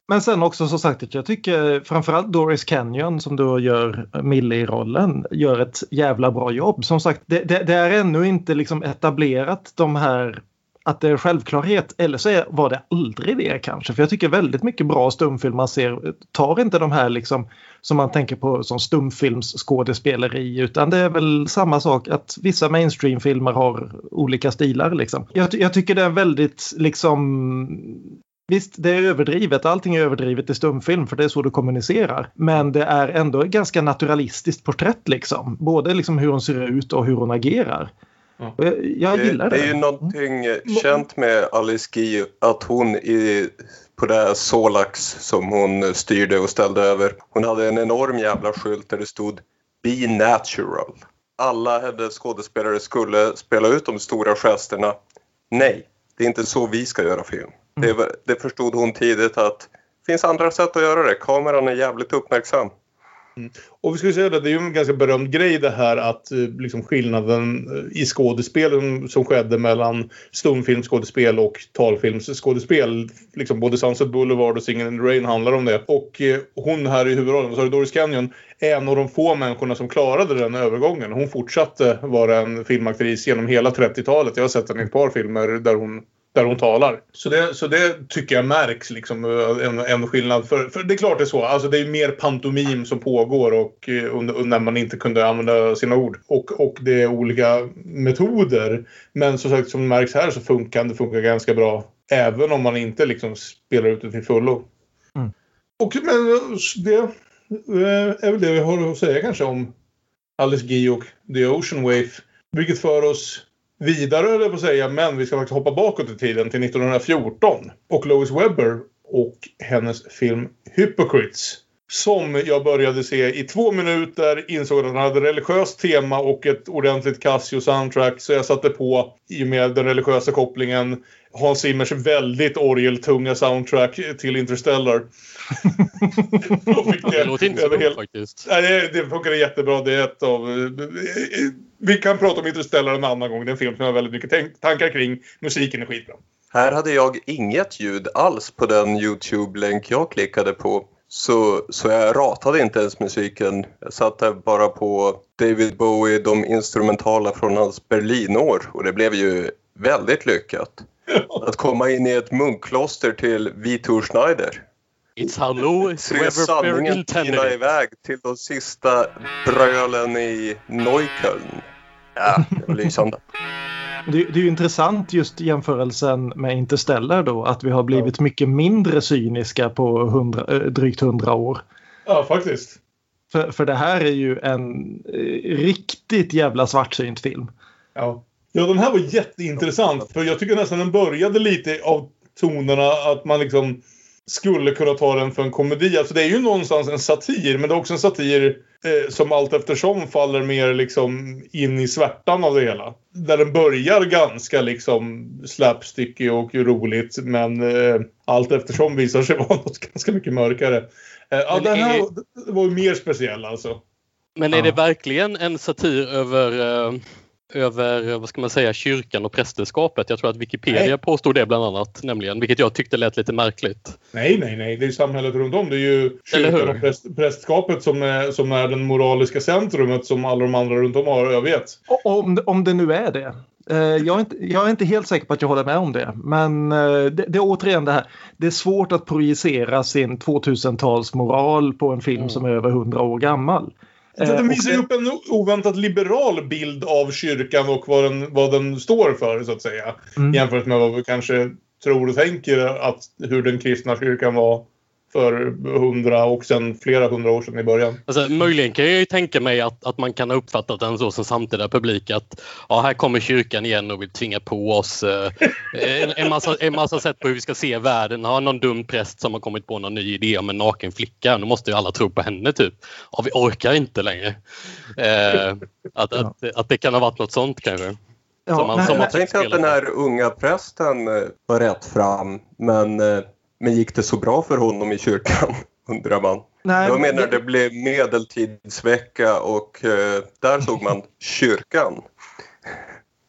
men sen också så sagt att jag tycker framförallt Doris Canyon som då gör Millie i rollen gör ett jävla bra jobb. Som sagt, det, det, det är ännu inte liksom etablerat de här att det är självklarhet eller så var det aldrig det kanske. För jag tycker väldigt mycket bra stumfilm man ser tar inte de här liksom som man tänker på som stumfilmsskådespeleri utan det är väl samma sak att vissa mainstreamfilmer har olika stilar liksom. Jag, jag tycker det är väldigt liksom Visst, det är överdrivet. Allting är överdrivet i stumfilm för det är så du kommunicerar. Men det är ändå ett ganska naturalistiskt porträtt liksom. Både liksom hur hon ser ut och hur hon agerar. Ja. Jag, jag, gillar det. Det är ju någonting mm. känt med Alice Guy att hon i, på det Solax som hon styrde och ställde över. Hon hade en enorm jävla skylt där det stod Be natural. Alla hennes skådespelare skulle spela ut de stora gesterna. Nej, det är inte så vi ska göra film. Mm. Det, det förstod hon tidigt att det finns andra sätt att göra det. Kameran är jävligt uppmärksam. Mm. Och vi skulle säga att det är ju en ganska berömd grej det här att eh, liksom skillnaden eh, i skådespel som skedde mellan stumfilmsskådespel och talfilmsskådespel. Liksom både Sunset Boulevard och Singin' in the Rain handlar om det. Och eh, hon här i huvudrollen, Doris Canyon, är en av de få människorna som klarade den övergången. Hon fortsatte vara en filmaktris genom hela 30-talet. Jag har sett henne i ett par filmer där hon där hon talar. Så det, så det tycker jag märks liksom en, en skillnad. För, för det är klart det är så. Alltså det är mer pantomim som pågår och eh, när man inte kunde använda sina ord. Och, och det är olika metoder. Men som sagt som märks här så funkar det funkar ganska bra. Även om man inte liksom spelar ut det till fullo. Mm. Och, men det eh, är väl det vi har att säga kanske om Alice Guy och The Ocean Wave. Vilket för oss vidare, höll jag på att säga, men vi ska faktiskt hoppa bakåt i tiden till 1914 och Lois Webber och hennes film Hypocrites. Som jag började se i två minuter, insåg att den hade religiöst tema och ett ordentligt Casio-soundtrack. Så jag satte på, i och med den religiösa kopplingen, Hans Zimmers väldigt orgeltunga soundtrack till Interstellar. det, låter inte så helt... faktiskt. Nej, det, det funkade jättebra. Det är ett av... Vi kan prata om Interstellar en annan gång. Det är en film som jag har väldigt mycket tankar kring. Musiken är skitbra. Här hade jag inget ljud alls på den Youtube-länk jag klickade på. Så, så jag ratade inte ens musiken. Jag satte bara på David Bowie, de instrumentala från hans Berlinår och det blev ju väldigt lyckat. Att komma in i ett munkkloster till Vitor Schneider. It's how Louis Weber intended iväg till de sista brölen i Neukölln. Ja, det var lysande. Det, det är ju intressant just jämförelsen med Interstellar då att vi har blivit ja. mycket mindre cyniska på 100, eh, drygt hundra år. Ja, faktiskt. För, för det här är ju en eh, riktigt jävla svartsynt film. Ja. ja, den här var jätteintressant för jag tycker nästan den började lite av tonerna att man liksom skulle kunna ta den för en komedi. Alltså det är ju någonstans en satir, men det är också en satir eh, som allt eftersom faller mer liksom in i svärtan av det hela. Där den börjar ganska liksom slapsticky och roligt, men eh, allt eftersom visar sig vara något ganska mycket mörkare. Eh, ja, den här var ju mer speciell alltså. Men är det verkligen en satir över eh, över vad ska man säga, kyrkan och prästerskapet. Jag tror att Wikipedia nej. påstod det bland annat, nämligen, vilket jag tyckte lät lite märkligt. Nej, nej, nej, det är samhället runt om. Det är ju kyrkan och präst, prästskapet som är, som är den moraliska centrumet som alla de andra runt om har övergett. Om, om det nu är det. Eh, jag är, inte, jag är inte helt säker på att jag håller med om det. Men eh, det, det är återigen det här. Det är svårt att projicera sin 2000-talsmoral på en film mm. som är över 100 år gammal. Eh, den visar ju upp en oväntat liberal bild av kyrkan och vad den, vad den står för, så att säga. Mm. Jämfört med vad vi kanske tror och tänker att hur den kristna kyrkan var för hundra och sen flera hundra år sedan i början. Alltså, möjligen kan jag ju tänka mig att, att man kan ha uppfattat den så som samtida publik att ja, här kommer kyrkan igen och vill tvinga på oss eh, en, en, massa, en massa sätt på hur vi ska se världen. Har någon dum präst som har kommit på någon ny idé om en naken flicka. Nu måste ju alla tro på henne typ. Ja, vi orkar inte längre. Eh, att, att, att det kan ha varit något sånt kanske. Ja, som man, som jag tänkte att den här unga prästen eh, var rätt fram men eh, men gick det så bra för honom i kyrkan, undrar man. Nej, jag menar, det blev medeltidsvecka och eh, där såg man kyrkan.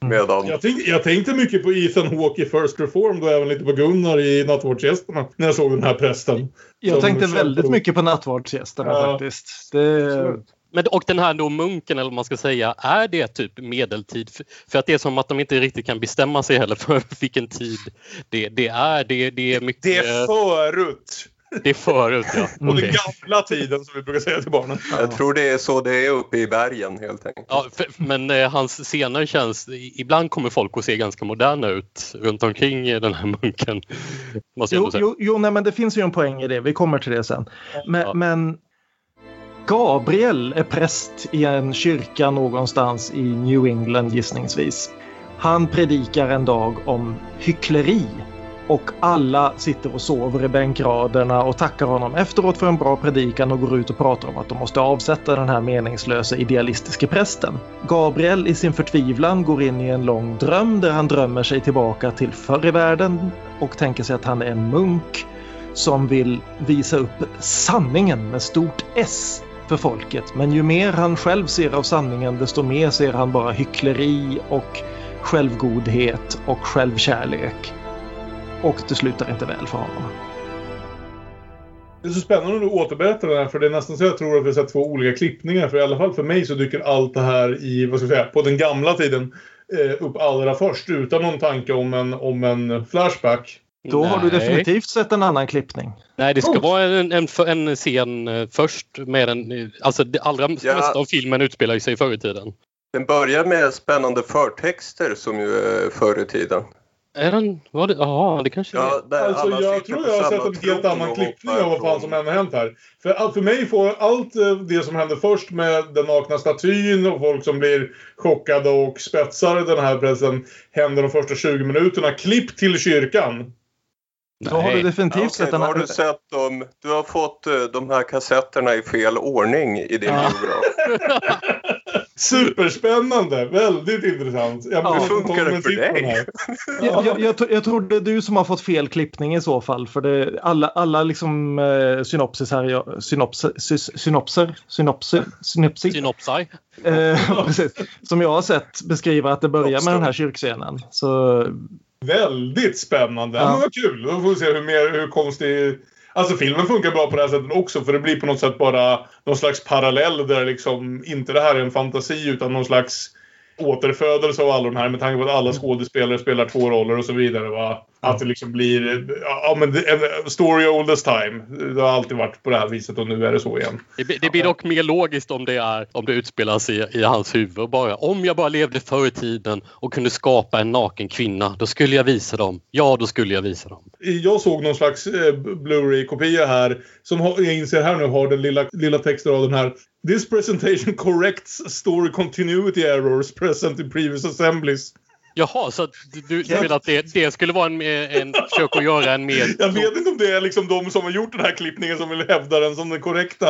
Medan... Jag, tänkte, jag tänkte mycket på Ethan Hawke i First Reform och även lite på Gunnar i Nattvardsgästerna när jag såg den här prästen. Jag tänkte väldigt på... mycket på Nattvardsgästerna ja. faktiskt. Det... Men, och den här då munken, eller vad man ska säga, är det typ medeltid? För att det är som att de inte riktigt kan bestämma sig heller för vilken tid det, det är. Det, det är mycket... Det är förut! Det är förut, ja. Och okay. den gamla tiden som vi brukar säga till barnen. Jag tror det är så det är uppe i bergen helt enkelt. Ja, för, men eh, hans scener känns... Ibland kommer folk att se ganska moderna ut runt omkring den här munken. Måste jag jo, säga. jo, jo nej, men det finns ju en poäng i det. Vi kommer till det sen. Men, ja. men Gabriel är präst i en kyrka någonstans i New England gissningsvis. Han predikar en dag om hyckleri och alla sitter och sover i bänkraderna och tackar honom efteråt för en bra predikan och går ut och pratar om att de måste avsätta den här meningslösa idealistiska prästen. Gabriel i sin förtvivlan går in i en lång dröm där han drömmer sig tillbaka till förr i världen och tänker sig att han är en munk som vill visa upp sanningen med stort S för folket. Men ju mer han själv ser av sanningen desto mer ser han bara hyckleri och självgodhet och självkärlek. Och det slutar inte väl för honom. Det är så spännande att du återberättar det här för det är nästan så jag tror att vi har sett två olika klippningar. För i alla fall för mig så dyker allt det här i, vad ska jag säga, på den gamla tiden eh, upp allra först utan någon tanke om en, om en flashback. Då Nej. har du definitivt sett en annan klippning. Nej, det ska oh. vara en, en, en scen eh, först med en... Alltså det allra ja. mesta av filmen utspelar sig förr i tiden. Den börjar med spännande förtexter som ju är förr i tiden. Är den? Var det? Jaha, det kanske ja, det är. Alltså, jag tror jag har sett en helt annan klippning av vad fan som än har hänt här. För, för mig får allt eh, det som händer först med den nakna statyn och folk som blir chockade och spetsar den här pressen händer de första 20 minuterna. Klipp till kyrkan. Då har du definitivt okay, sett den Har du sett dem? Du har fått uh, de här kassetterna i fel ordning i din ja. biograf. Superspännande! Väldigt intressant. Jag ja, funkar det för dig? jag, jag, jag, jag, tror det är du som har fått fel klippning i så fall. För det, alla, alla liksom, eh, synopsis här, synopsis, synopser, synopser, synopsi. Synopsai. Eh, precis, som jag har sett beskriver att det börjar med den här kyrkscenen. Så Väldigt spännande. Ja. Men vad kul. Då får vi se hur, mer, hur konstig... Alltså filmen funkar bra på det här sättet också för det blir på något sätt bara någon slags parallell där liksom inte det här är en fantasi utan någon slags återfödelse av alla de här med tanke på att alla skådespelare spelar två roller och så vidare. Va? Att det liksom blir, ja men story oldest time. Det har alltid varit på det här viset och nu är det så igen. Det, det blir dock mer logiskt om det, är, om det utspelas i, i hans huvud bara. Om jag bara levde förr i tiden och kunde skapa en naken kvinna, då skulle jag visa dem. Ja, då skulle jag visa dem. Jag såg någon slags eh, Blu-ray-kopia här som har, jag inser här nu har den lilla, lilla textraden här. This presentation corrects story continuity errors present in previous assemblies. Jaha, så du, du menar att det, det skulle vara en, en försök att göra en mer... Jag vet inte om det är liksom de som har gjort den här klippningen som vill hävda den som den korrekta.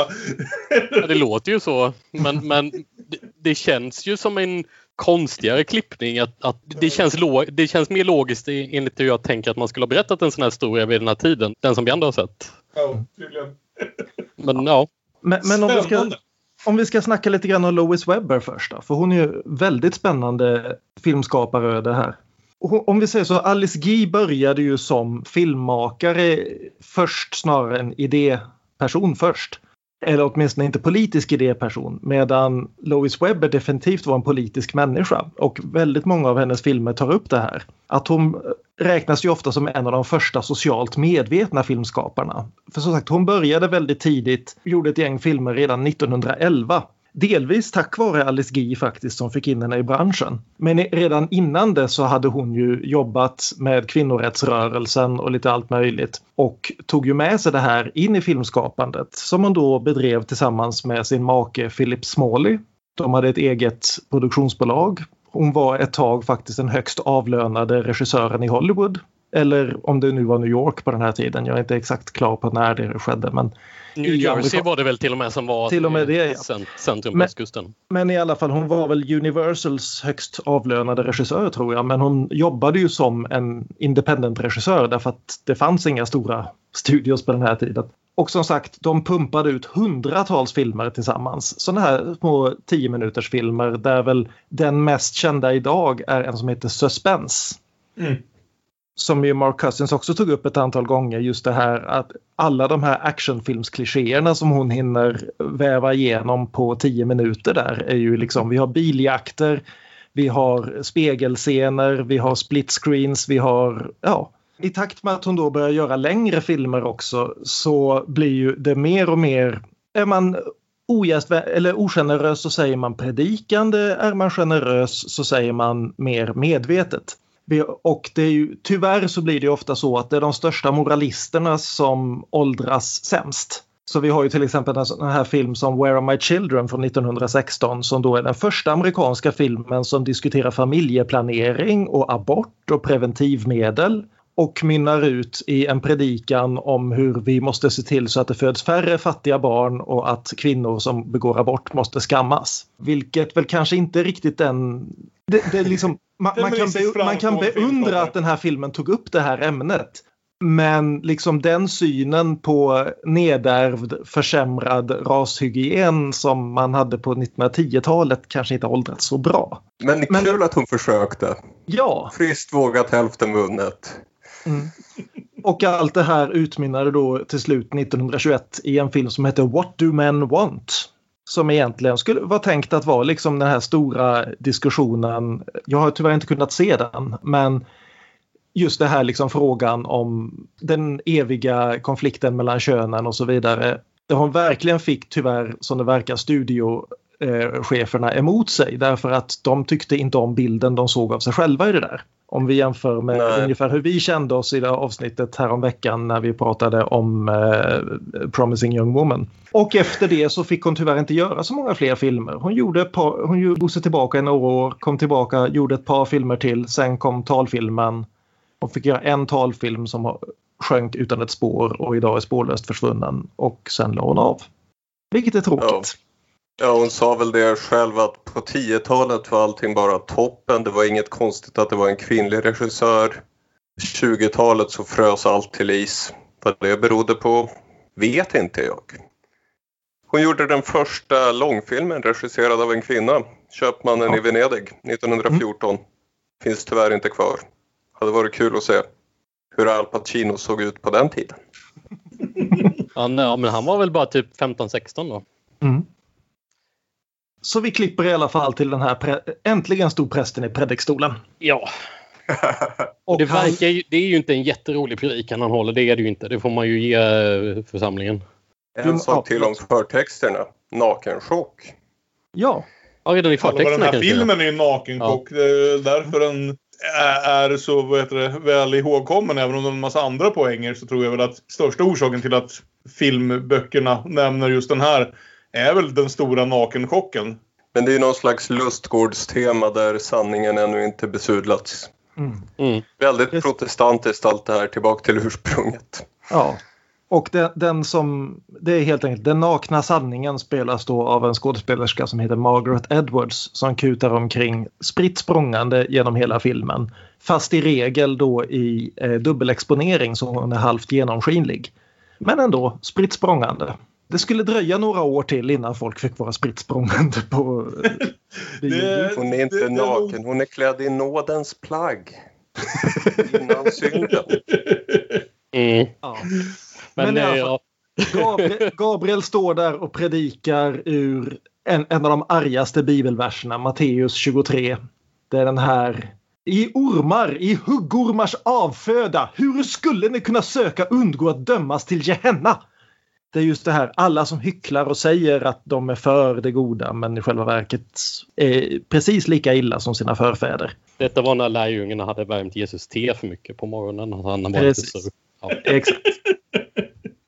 Ja, det låter ju så. Men, men det, det känns ju som en konstigare klippning. Att, att det, känns log, det känns mer logiskt enligt hur jag tänker att man skulle ha berättat en sån här historia vid den här tiden. Den som vi andra har sett. Ja, tydligen. Men ja. Men, men om, vi ska, om vi ska snacka lite grann om Lois Webber först då, för hon är ju väldigt spännande filmskapare det här. Om vi säger så, Alice Guy började ju som filmmakare först snarare än idéperson först eller åtminstone inte politisk idéperson, medan Lois Webber definitivt var en politisk människa. Och väldigt många av hennes filmer tar upp det här. Att hon eh, räknas ju ofta som en av de första socialt medvetna filmskaparna. För som sagt, hon började väldigt tidigt, gjorde ett gäng filmer redan 1911 Delvis tack vare Alice Guy faktiskt som fick in henne i branschen. Men redan innan det så hade hon ju jobbat med kvinnorättsrörelsen och lite allt möjligt och tog ju med sig det här in i filmskapandet som hon då bedrev tillsammans med sin make Philip Smalley. De hade ett eget produktionsbolag. Hon var ett tag faktiskt den högst avlönade regissören i Hollywood. Eller om det nu var New York på den här tiden. Jag är inte exakt klar på när det skedde. Men New Jersey var det väl till och med som var till och med det, ja. centrum på östkusten. Men i alla fall, hon var väl Universals högst avlönade regissör tror jag. Men hon jobbade ju som en independent regissör därför att det fanns inga stora studios på den här tiden. Och som sagt, de pumpade ut hundratals filmer tillsammans. Sådana här små 10 minuters filmer där väl den mest kända idag är en som heter Suspense. Mm som ju Mark Cousins också tog upp ett antal gånger, just det här att alla de här actionfilmsklichéerna som hon hinner väva igenom på tio minuter där är ju liksom, vi har biljakter, vi har spegelscener, vi har split screens, vi har, ja. I takt med att hon då börjar göra längre filmer också så blir ju det mer och mer, är man ogäst, eller ogenerös så säger man predikande, är man generös så säger man mer medvetet. Och det är ju, tyvärr så blir det ofta så att det är de största moralisterna som åldras sämst. Så vi har ju till exempel en sån här film som Where Are My Children från 1916 som då är den första amerikanska filmen som diskuterar familjeplanering och abort och preventivmedel och mynnar ut i en predikan om hur vi måste se till så att det föds färre fattiga barn och att kvinnor som begår abort måste skammas. Vilket väl kanske inte riktigt den... Det, det liksom, man, man, kan be, man kan beundra att den här filmen tog upp det här ämnet. Men liksom den synen på nedärvd försämrad rashygien som man hade på 1910-talet kanske inte åldrats så bra. Men kul Men, att hon försökte. Ja. Friskt vågat hälften vunnet. Mm. Och allt det här utmynnade då till slut 1921 i en film som heter What Do Men Want? Som egentligen skulle vara tänkt att vara liksom den här stora diskussionen. Jag har tyvärr inte kunnat se den men just det här liksom frågan om den eviga konflikten mellan könen och så vidare. Där hon verkligen fick tyvärr som det verkar studiocheferna emot sig därför att de tyckte inte om bilden de såg av sig själva i det där. Om vi jämför med Nej. ungefär hur vi kände oss i det avsnittet här om veckan när vi pratade om eh, Promising Young Woman. Och efter det så fick hon tyvärr inte göra så många fler filmer. Hon gjorde par, hon drog sig tillbaka i några år, kom tillbaka, gjorde ett par filmer till, sen kom talfilmen. Hon fick göra en talfilm som sjönk utan ett spår och idag är spårlöst försvunnen och sen la hon av. Vilket är tråkigt. Ja. Hon sa väl det själv att på 10-talet var allting bara toppen. Det var inget konstigt att det var en kvinnlig regissör. 20-talet så frös allt till is. Vad det berodde på vet inte jag. Hon gjorde den första långfilmen regisserad av en kvinna, Köpmannen ja. i Venedig, 1914. Mm. Finns tyvärr inte kvar. Hade varit kul att se hur Al Pacino såg ut på den tiden. ja, men han var väl bara typ 15-16 då? Mm. Så vi klipper i alla fall till den här äntligen stod prästen i predikstolen. Ja. Och det, verkar ju, det är ju inte en jätterolig predikan han håller, det är det ju inte. Det får man ju ge eh, församlingen. En sak till om förtexterna. Nakenchock. Ja. Ja, redan i förtexterna Den här filmen är ju nakenchock. Ja. Det är därför den är så vad heter det, väl ihågkommen. Även om det är en massa andra poänger så tror jag väl att största orsaken till att filmböckerna nämner just den här är väl den stora nakenchocken. Men det är någon slags lustgårdstema där sanningen ännu inte besudlats. Mm. Mm. Väldigt Just- protestantiskt allt det här, tillbaka till ursprunget. Ja. Och den, den som, det är helt enkelt den nakna sanningen spelas då av en skådespelerska som heter Margaret Edwards som kutar omkring spritt språngande genom hela filmen. Fast i regel då i eh, dubbelexponering så hon är halvt genomskinlig. Men ändå spritt språngande. Det skulle dröja några år till innan folk fick vara spritt språngande på eh. Det- Hon är inte det- det är nog- naken, hon är klädd i nådens plagg. Innan synden. Mm. Ja. Men, Men alla eh, ja, Gabriel, Gabriel står där och predikar ur en, en av de argaste bibelverserna, Matteus 23. Det är den här. I ormar, i huggormars avföda, hur skulle ni kunna söka undgå att dömas till Gehenna? Det är just det här, alla som hycklar och säger att de är för det goda men i själva verket är precis lika illa som sina förfäder. detta var när lärjungarna hade värmt Jesus te för mycket på morgonen. Han var lite Precis. sur. Ja. Exakt.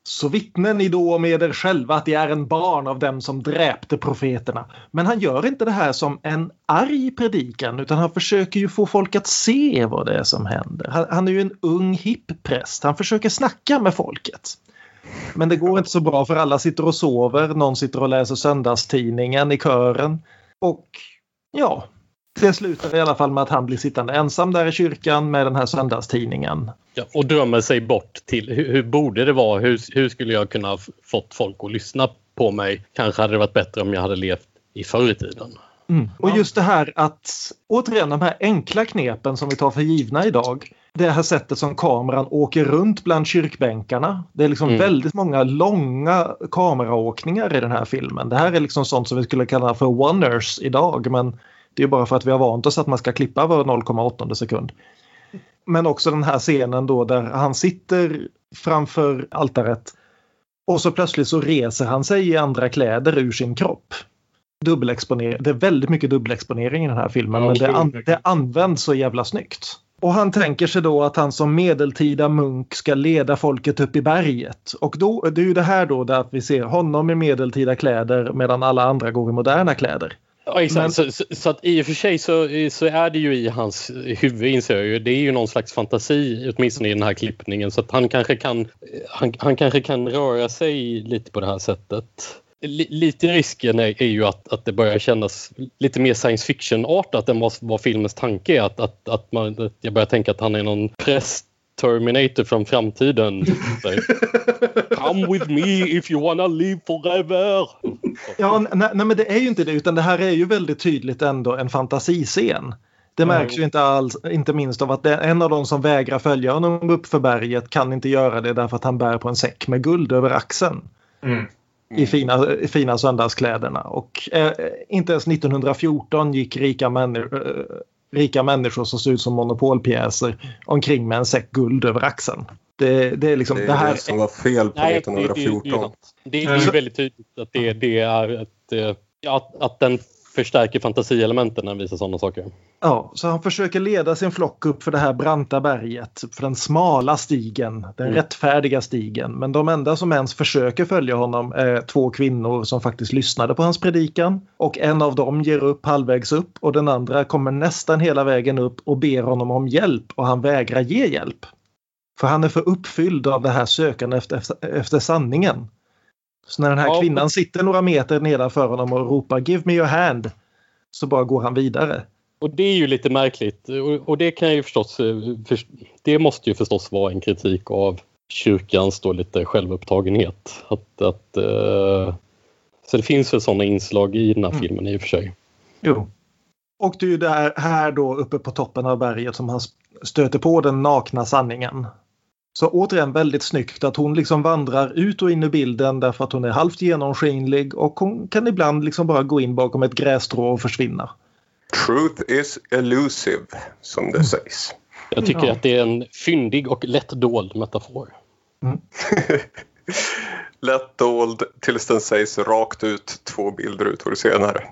Så vittnen ni då om er själva att det är en barn av dem som dräpte profeterna. Men han gör inte det här som en arg predikan utan han försöker ju få folk att se vad det är som händer. Han, han är ju en ung hipp präst. Han försöker snacka med folket. Men det går inte så bra för alla sitter och sover. Någon sitter och läser söndagstidningen i kören. Och ja, det slutar i alla fall med att han blir sittande ensam där i kyrkan med den här söndagstidningen. Ja, och drömmer sig bort till hur, hur borde det vara? Hur, hur skulle jag kunna fått folk att lyssna på mig? Kanske hade det varit bättre om jag hade levt i förr i tiden. Mm. Och just det här att återigen de här enkla knepen som vi tar för givna idag. Det här sättet som kameran åker runt bland kyrkbänkarna. Det är liksom Mm. väldigt många långa kameraåkningar i den här filmen. Det här är liksom sånt som vi skulle kalla för oners idag men det är bara för att vi har vant oss att man ska klippa var 0,8 sekund. Men också den här scenen då där han sitter framför altaret och så plötsligt så reser han sig i andra kläder ur sin kropp dubbelexponering. Det är väldigt mycket dubbelexponering i den här filmen Ja, men det, an, det används så jävla snyggt. Och han tänker sig då att han som medeltida munk ska leda folket upp i berget. Och då, det är ju det här då där att vi ser honom i medeltida kläder medan alla andra går i moderna kläder. Ja, exakt. Men- Så, så, så att i och för sig så, så är det ju i hans huvud inser jag ju. Det är ju någon slags fantasi åtminstone i den här klippningen så att han kanske kan, han, han kanske kan röra sig lite på det här sättet. Li- Lite risken är, är ju att, att det börjar kännas lite mer science fiction-artat än vad, vad filmens tanke är. Att, att, att man, att jag börjar tänka att han är någon präst Terminator från framtiden. Come with me if you wanna live forever. Ja, nej, nej men det är ju inte det utan det här är ju väldigt tydligt ändå en fantasiscen. Det märks ju inte alls, inte minst av att en av de som vägrar följa honom upp för berget kan inte göra det därför att han bär på en säck med guld över axeln. Mm. I fina, i fina söndagskläderna. Och eh, inte ens 1914 gick rika, männi- eh, rika människor som såg ut som monopolpjäser omkring med en säck guld över axeln. Det, det är liksom Det är det här. det som var fel på Nej, det, det, det, 1914. det, det är ju väldigt tydligt att det, det är ett, eh, att, att den förstärker fantasielementen när den visar sådana saker. Ja, så han försöker leda sin flock upp för det här branta berget, för den smala stigen, den Mm. rättfärdiga stigen. Men de enda som ens försöker följa honom är två kvinnor som faktiskt lyssnade på hans predikan. Och en av dem ger upp halvvägs upp och den andra kommer nästan hela vägen upp och ber honom om hjälp och han vägrar ge hjälp. För han är för uppfylld av det här sökandet efter, efter sanningen. Så när den här Ja, kvinnan sitter några meter nedanför honom och ropar “Give me your hand” så bara går han vidare. Och det är ju lite märkligt och, och det kan jag ju förstås, eh, först, det måste ju förstås vara en kritik av kyrkans då lite självupptagenhet. Att, att, eh, så det finns väl sådana inslag i den här Mm. filmen i och för sig. Jo. Och det är ju där, här då uppe på toppen av berget som han stöter på den nakna sanningen. Så återigen väldigt snyggt att hon liksom vandrar ut och in i bilden därför att hon är halvt genomskinlig och hon kan ibland liksom bara gå in bakom ett grässtrå och försvinna. Truth is elusive, som det sägs. Jag tycker Ja. att det är en fyndig och lätt dold metafor. Lätt dold tills den sägs rakt ut två bildrutor senare.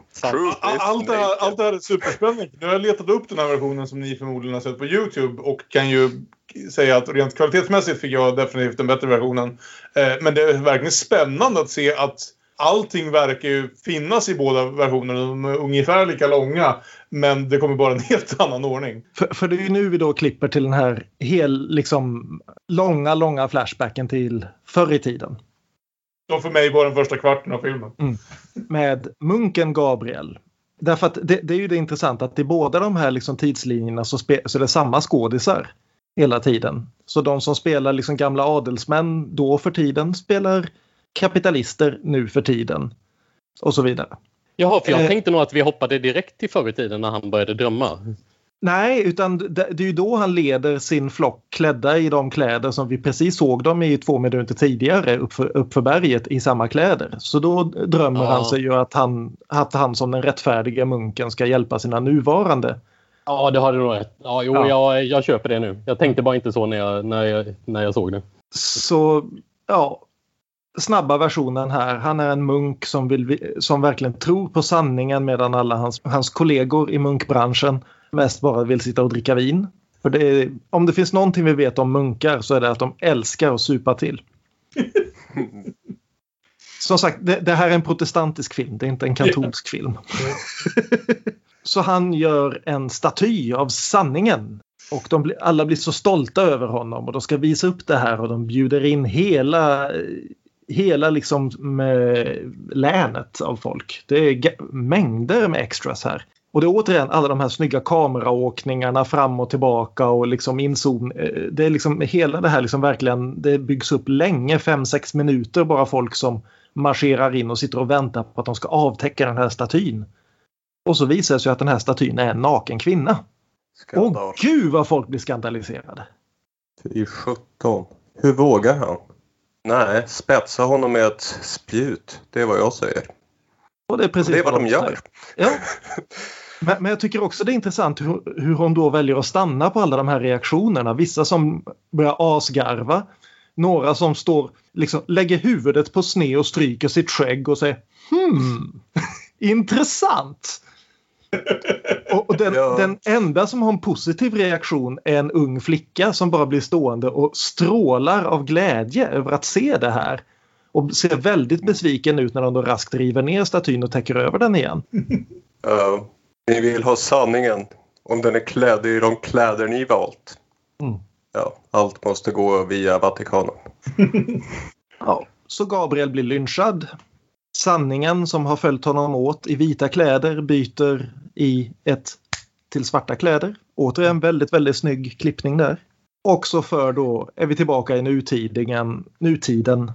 Allt det, här, allt det här är superspännande. Nu har jag letat upp den här versionen som ni förmodligen har sett på Youtube och kan ju säga att rent kvalitetsmässigt fick jag definitivt den bättre versionen. Eh, men det är verkligen spännande att se att allting verkar ju finnas i båda versionerna. De är ungefär lika långa. Men det kommer bara en helt annan ordning. För, för det är ju nu vi då klipper till den här hel, liksom, långa, långa flashbacken till förr i tiden. Och för mig var den första kvarten av filmen. Mm. Med munken Gabriel. Därför att det, det, är ju det intressanta att i båda de här liksom tidslinjerna så, spe, så är det samma skådisar hela tiden. Så de som spelar liksom gamla adelsmän då för tiden spelar kapitalister nu för tiden. Och så vidare. Jaha, för jag eh, tänkte nog att vi hoppade direkt till förr i tiden när han började drömma. Nej, utan det, det är ju då han leder sin flock klädda i de kläder som vi precis såg dem i två minuter tidigare uppför, uppför berget i samma kläder. Så då drömmer ja. han sig ju att han, att han som den rättfärdiga munken ska hjälpa sina nuvarande. Ja, det har du nog rätt. Ja, jo, ja. Jag, jag köper det nu. Jag tänkte bara inte så när jag, när jag, när jag såg det. Så, ja. Snabba versionen här. Han är en munk som, vill, som verkligen tror på sanningen medan alla hans, hans kollegor i munkbranschen mest bara vill sitta och dricka vin. För det är, om det finns någonting vi vet om munkar så är det att de älskar att supa till. Som sagt, det, det, här är en protestantisk film, det är inte en katolsk film. så han gör en staty av sanningen. Och de blir, alla blir så stolta över honom och de ska visa upp det här och de bjuder in hela, hela liksom länet av folk. Det är mängder med extras här. Och det är återigen alla de här snygga kameraåkningarna fram och tillbaka och liksom inzoom. Eh, det är liksom hela det här liksom verkligen, det byggs upp länge, 5-6 minuter bara folk som marscherar in och sitter och väntar på att de ska avtäcka den här statyn. Och så visar det sig att den här statyn är en naken kvinna. Skandal. Åh gud vad folk blir skandaliserade. Fy sjutton. Hur vågar han? Nej, spetsa honom med ett spjut. Det är vad jag säger. Och det är precis det är vad, vad de gör. Ja. Men, men, jag tycker också det är intressant hur, hur hon då väljer att stanna på alla de här reaktionerna. Vissa som börjar asgarva. Några som står, liksom lägger huvudet på sne och stryker sitt skägg och säger hmm, intressant. Och, och den, ja. den, enda som har en positiv reaktion är en ung flicka som bara blir stående och strålar av glädje över att se det här. Och ser väldigt besviken ut när de då raskt river ner statyn och täcker över den igen. Uh, ni vill ha sanningen om den är klädd i de kläder ni valt. Mm. Ja, allt måste gå via Vatikanen. ja, så Gabriel blir lynchad. Sanningen som har följt honom åt i vita kläder byter i ett till svarta kläder. Återigen väldigt, väldigt snygg klippning där. Också för då är vi tillbaka i nutiden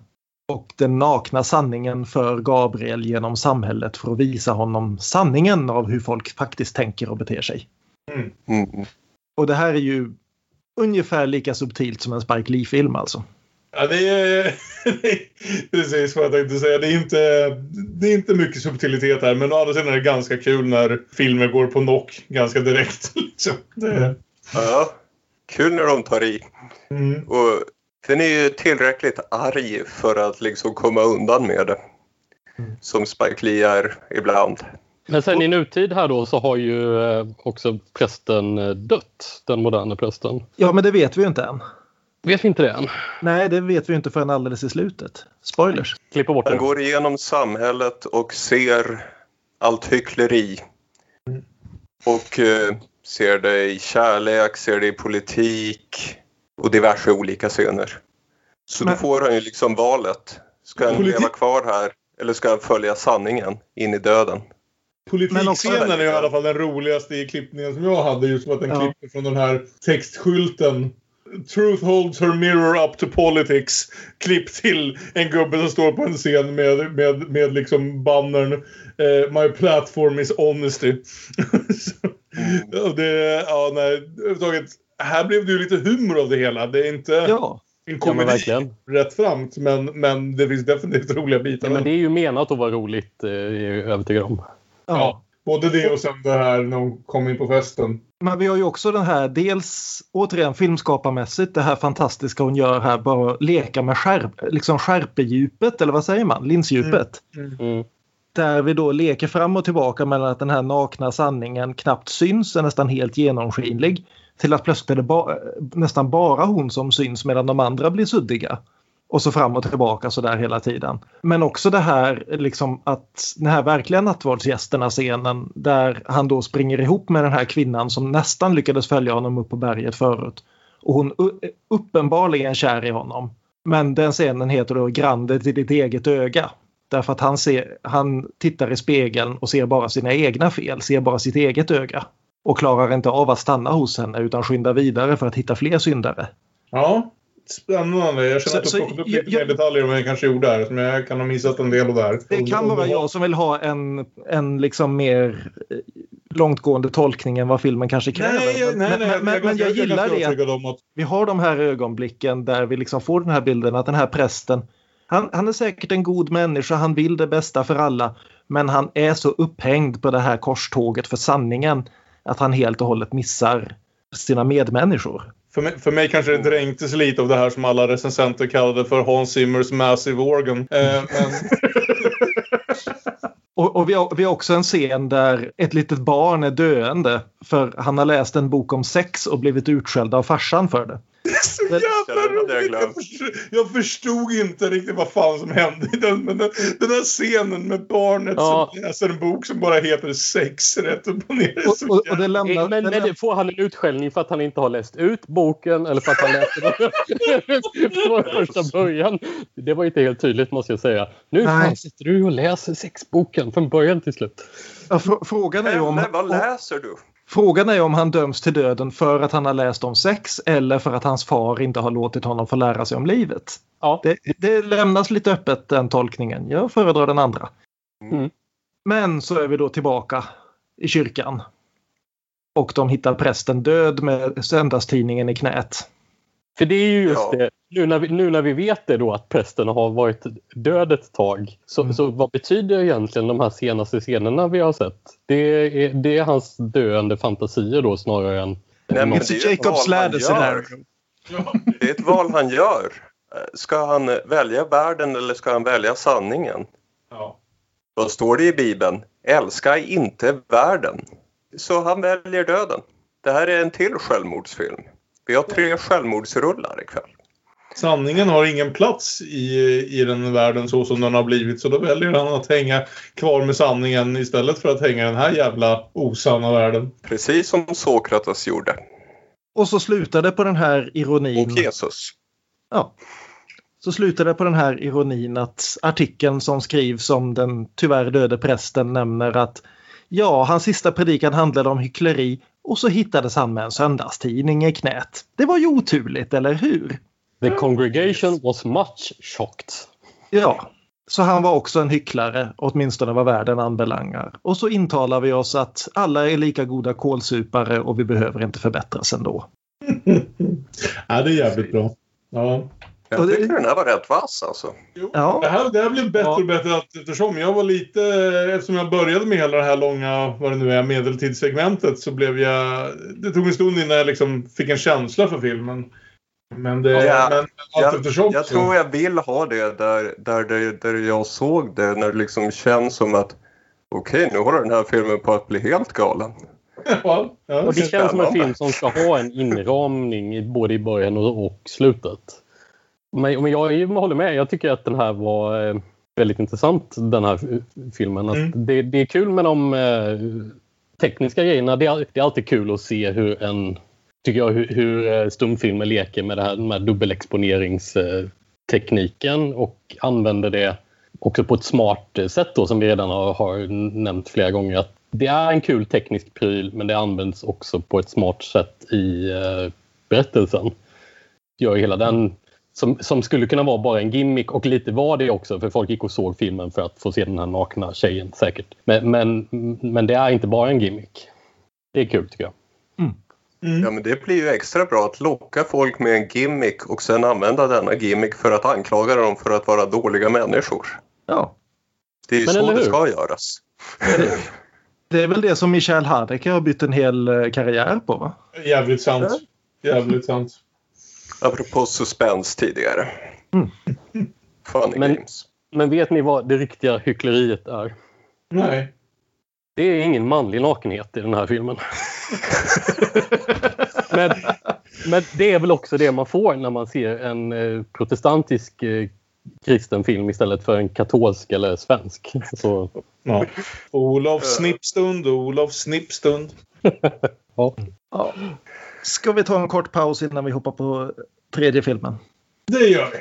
och den nakna sanningen för Gabriel genom samhället för att visa honom sanningen av hur folk faktiskt tänker och beter sig. Mm. Mm. Och det här är ju ungefär lika subtilt som en Spike Lee-film alltså. Ja, det är precis vad jag tänkte säga. Det är, inte, det är inte mycket subtilitet här, men å andra sidan är det ganska kul när filmer går på knock ganska direkt. Liksom. Det... Ja, kul när de tar i. Mm. Och den är ju tillräckligt arg för att liksom komma undan med det. Mm. Som Spike Lee är ibland. Men sen i nutid här då så har ju eh, också prästen eh, dött, den moderna prästen. Ja, men det vet vi ju inte än. Vet vi inte det än? Nej, det vet vi inte förrän alldeles i slutet. Spoilers. Klippa bort Han går igenom samhället och ser allt hyckleri. Mm. Och eh, ser det i kärlek, ser det i politik och diverse olika scener. Så Men... då får han ju liksom valet. Ska han leva kvar här eller ska han följa sanningen in i döden? Politikscenen är i alla fall den roligaste i klippningen som jag hade. Just för att den ja. klipper från den här textskylten. Truth holds her mirror up to politics. Klipp till en gubbe som står på en scen med, med, med liksom bannern uh, My platform is honesty. mm. det, ja, nej, överhuvudtaget. Här blev det ju lite humor av det hela. Det är inte... Ja en komedi ja, rätt framt. Men, men det finns definitivt roliga bitar. Ja, men det är ju menat att vara roligt, eh, är jag övertygad om. Ja. ja. Både det och sen det här när de kom in på festen. Men vi har ju också den här, dels återigen filmskaparmässigt, det här fantastiska hon gör här, bara leka med skärp, liksom skärpedjupet, eller vad säger man, linsdjupet. Mm. Mm. mm. Där vi då leker fram och tillbaka mellan att den här nakna sanningen knappt syns, är nästan helt genomskinlig till att plötsligt är det ba nästan bara hon som syns medan de andra blir suddiga. Och så fram och tillbaka så där hela tiden. Men också det här liksom att den här verkliga nattvardsgästerna scenen där han då springer ihop med den här kvinnan som nästan lyckades följa honom upp på berget förut. Och hon är uppenbarligen kär i honom. Men den scenen heter då Grandet i ditt eget öga. Därför att han, ser, han tittar i spegeln och ser bara sina egna fel, ser bara sitt eget öga. Och klarar inte av att stanna hos henne utan skyndar vidare för att hitta fler syndare. Ja, spännande. Jag känner att du så plockat upp jag- lite mer detaljer än vad jag kanske gjorde där. Men jag kan ha missat en del av det här. Det kan vara jag som vill ha en, en liksom mer eh, långtgående tolkning än vad filmen kanske kräver. Nej, nej, nej. men, men, men, jag är gillar det. att Vi har de här ögonblicken där vi liksom får den här bilden att den här prästen han, han är säkert en god människa, han vill det bästa för alla. Men han är så upphängd på det här korståget för sanningen att han helt och hållet missar sina medmänniskor. För mig, för mig kanske det dränktes lite av det här som alla recensenter kallade för Hans Zimmers Massive Organ. Eh, men, Och, och vi, har, vi har också en scen där ett litet barn är döende för han har läst en bok om sex och blivit utskälld av farsan för det. Så jävla Det hade jag roligt! Jag förstod, jag förstod inte riktigt vad fan som hände i den, men den, den här scenen med barnet Ja. som läser en bok som bara heter Sex rätt upp och ner. Det är så Och, och, och jävla- det lämnar, Men, det men läm- får han en utskällning för att han inte har läst ut boken eller för att han läste den från första början? Det var inte helt tydligt måste jag säga. Nu fan sitter du och läser sexboken från början till slut. ja, fr- frågan, är ju om, Men vad läser du? Frågan är om han döms till döden för att han har läst om sex eller för att hans far inte har låtit honom få lära sig om livet. Ja. Det, det lämnas lite öppet den tolkningen. Jag föredrar den andra. Mm. Men så är vi då tillbaka i kyrkan. Och de hittar prästen död med söndagstidningen i knät. För det är ju just Ja. det. Nu när, vi, nu när vi vet det då att prästen har varit död ett tag. Så, Mm. så vad betyder egentligen de här senaste scenerna vi har sett? Det är, det är hans döende fantasier då snarare än... Nej, men något- det är Jacob's ladder scenario. Det är ett val han gör. Ska han välja världen eller ska han välja sanningen? Ja. Vad står det i Bibeln? Älska inte världen. Så han väljer döden. Det här är en till självmordsfilm. Vi har tre självmordsrullar ikväll. Sanningen har ingen plats i, i den världen så som den har blivit. Så då väljer han att hänga kvar med sanningen istället för att hänga i den här jävla osanna världen. Precis som Sokrates gjorde. Och så slutar det på den här ironin. Och Jesus. Ja. Så slutar det på den här ironin att artikeln som skrivs om den tyvärr döde prästen nämner att ja, hans sista predikan handlade om hyckleri och så hittades han med en söndagstidning i knät. Det var ju oturligt, eller hur? The congregation was much shocked. Ja, så han var också en hycklare, åtminstone vad världen anbelangar. Och så intalar vi oss att alla är lika goda kålsupare och vi behöver inte förbättras ändå. ja, det är jävligt bra. Ja. Och Jag det- tycker den här var rätt vass alltså. Jo, Ja. Det, här, det här blev bättre Ja. och bättre att, eftersom jag var lite, eftersom jag började med hela det här långa, vad det nu är, medeltidssegmentet så blev jag, det tog en stund innan jag liksom fick en känsla för filmen. Men det, Ja, men allt Jag, eftersom jag så- tror jag vill ha det där, där, det- där jag såg det när det liksom känns som att okej, nu håller den här filmen på att bli helt galen. ja, ja, Och det känns som en film som ska ha en inramning både i början och, och slutet. Men, men jag håller med. Jag tycker att den här var eh, väldigt intressant, den här filmen. Mm. det, det är kul med de eh, tekniska grejerna. Det är, det är alltid kul att se hur en tycker jag, hur, hur eh, stumfilmer leker med det här med dubbelexponeringstekniken och använder det också på ett smart sätt då, som vi redan har, har nämnt flera gånger. Att det är en kul teknisk pryl men det används också på ett smart sätt i eh, berättelsen. Gör hela den som, som skulle kunna vara bara en gimmick och lite var det också för folk gick och såg filmen för att få se den här nakna tjejen säkert. Men, men, men det är inte bara en gimmick. Det är kul tycker jag. Mm. Ja, men det blir ju extra bra att locka folk med en gimmick och sen använda denna gimmick för att anklaga dem för att vara dåliga människor. Ja, Det är ju Men så det ska göras. det är väl det som Michael Haneke har bytt en hel eh, karriär på. Va? Jävligt sant. Jävligt sant. Apropå suspens tidigare. Mm. Funny Men- games. Men vet ni vad det riktiga hyckleriet är? Nej. Det är ingen manlig nakenhet i den här filmen. med, Men det är väl också det man får när man ser en eh, protestantisk eh, kristen film istället för en katolsk eller svensk. Så, Ja. Olof Snippstund, Olof Snippstund. ja. Ja. Ska vi ta en kort paus innan vi hoppar på tredje filmen? Det gör vi.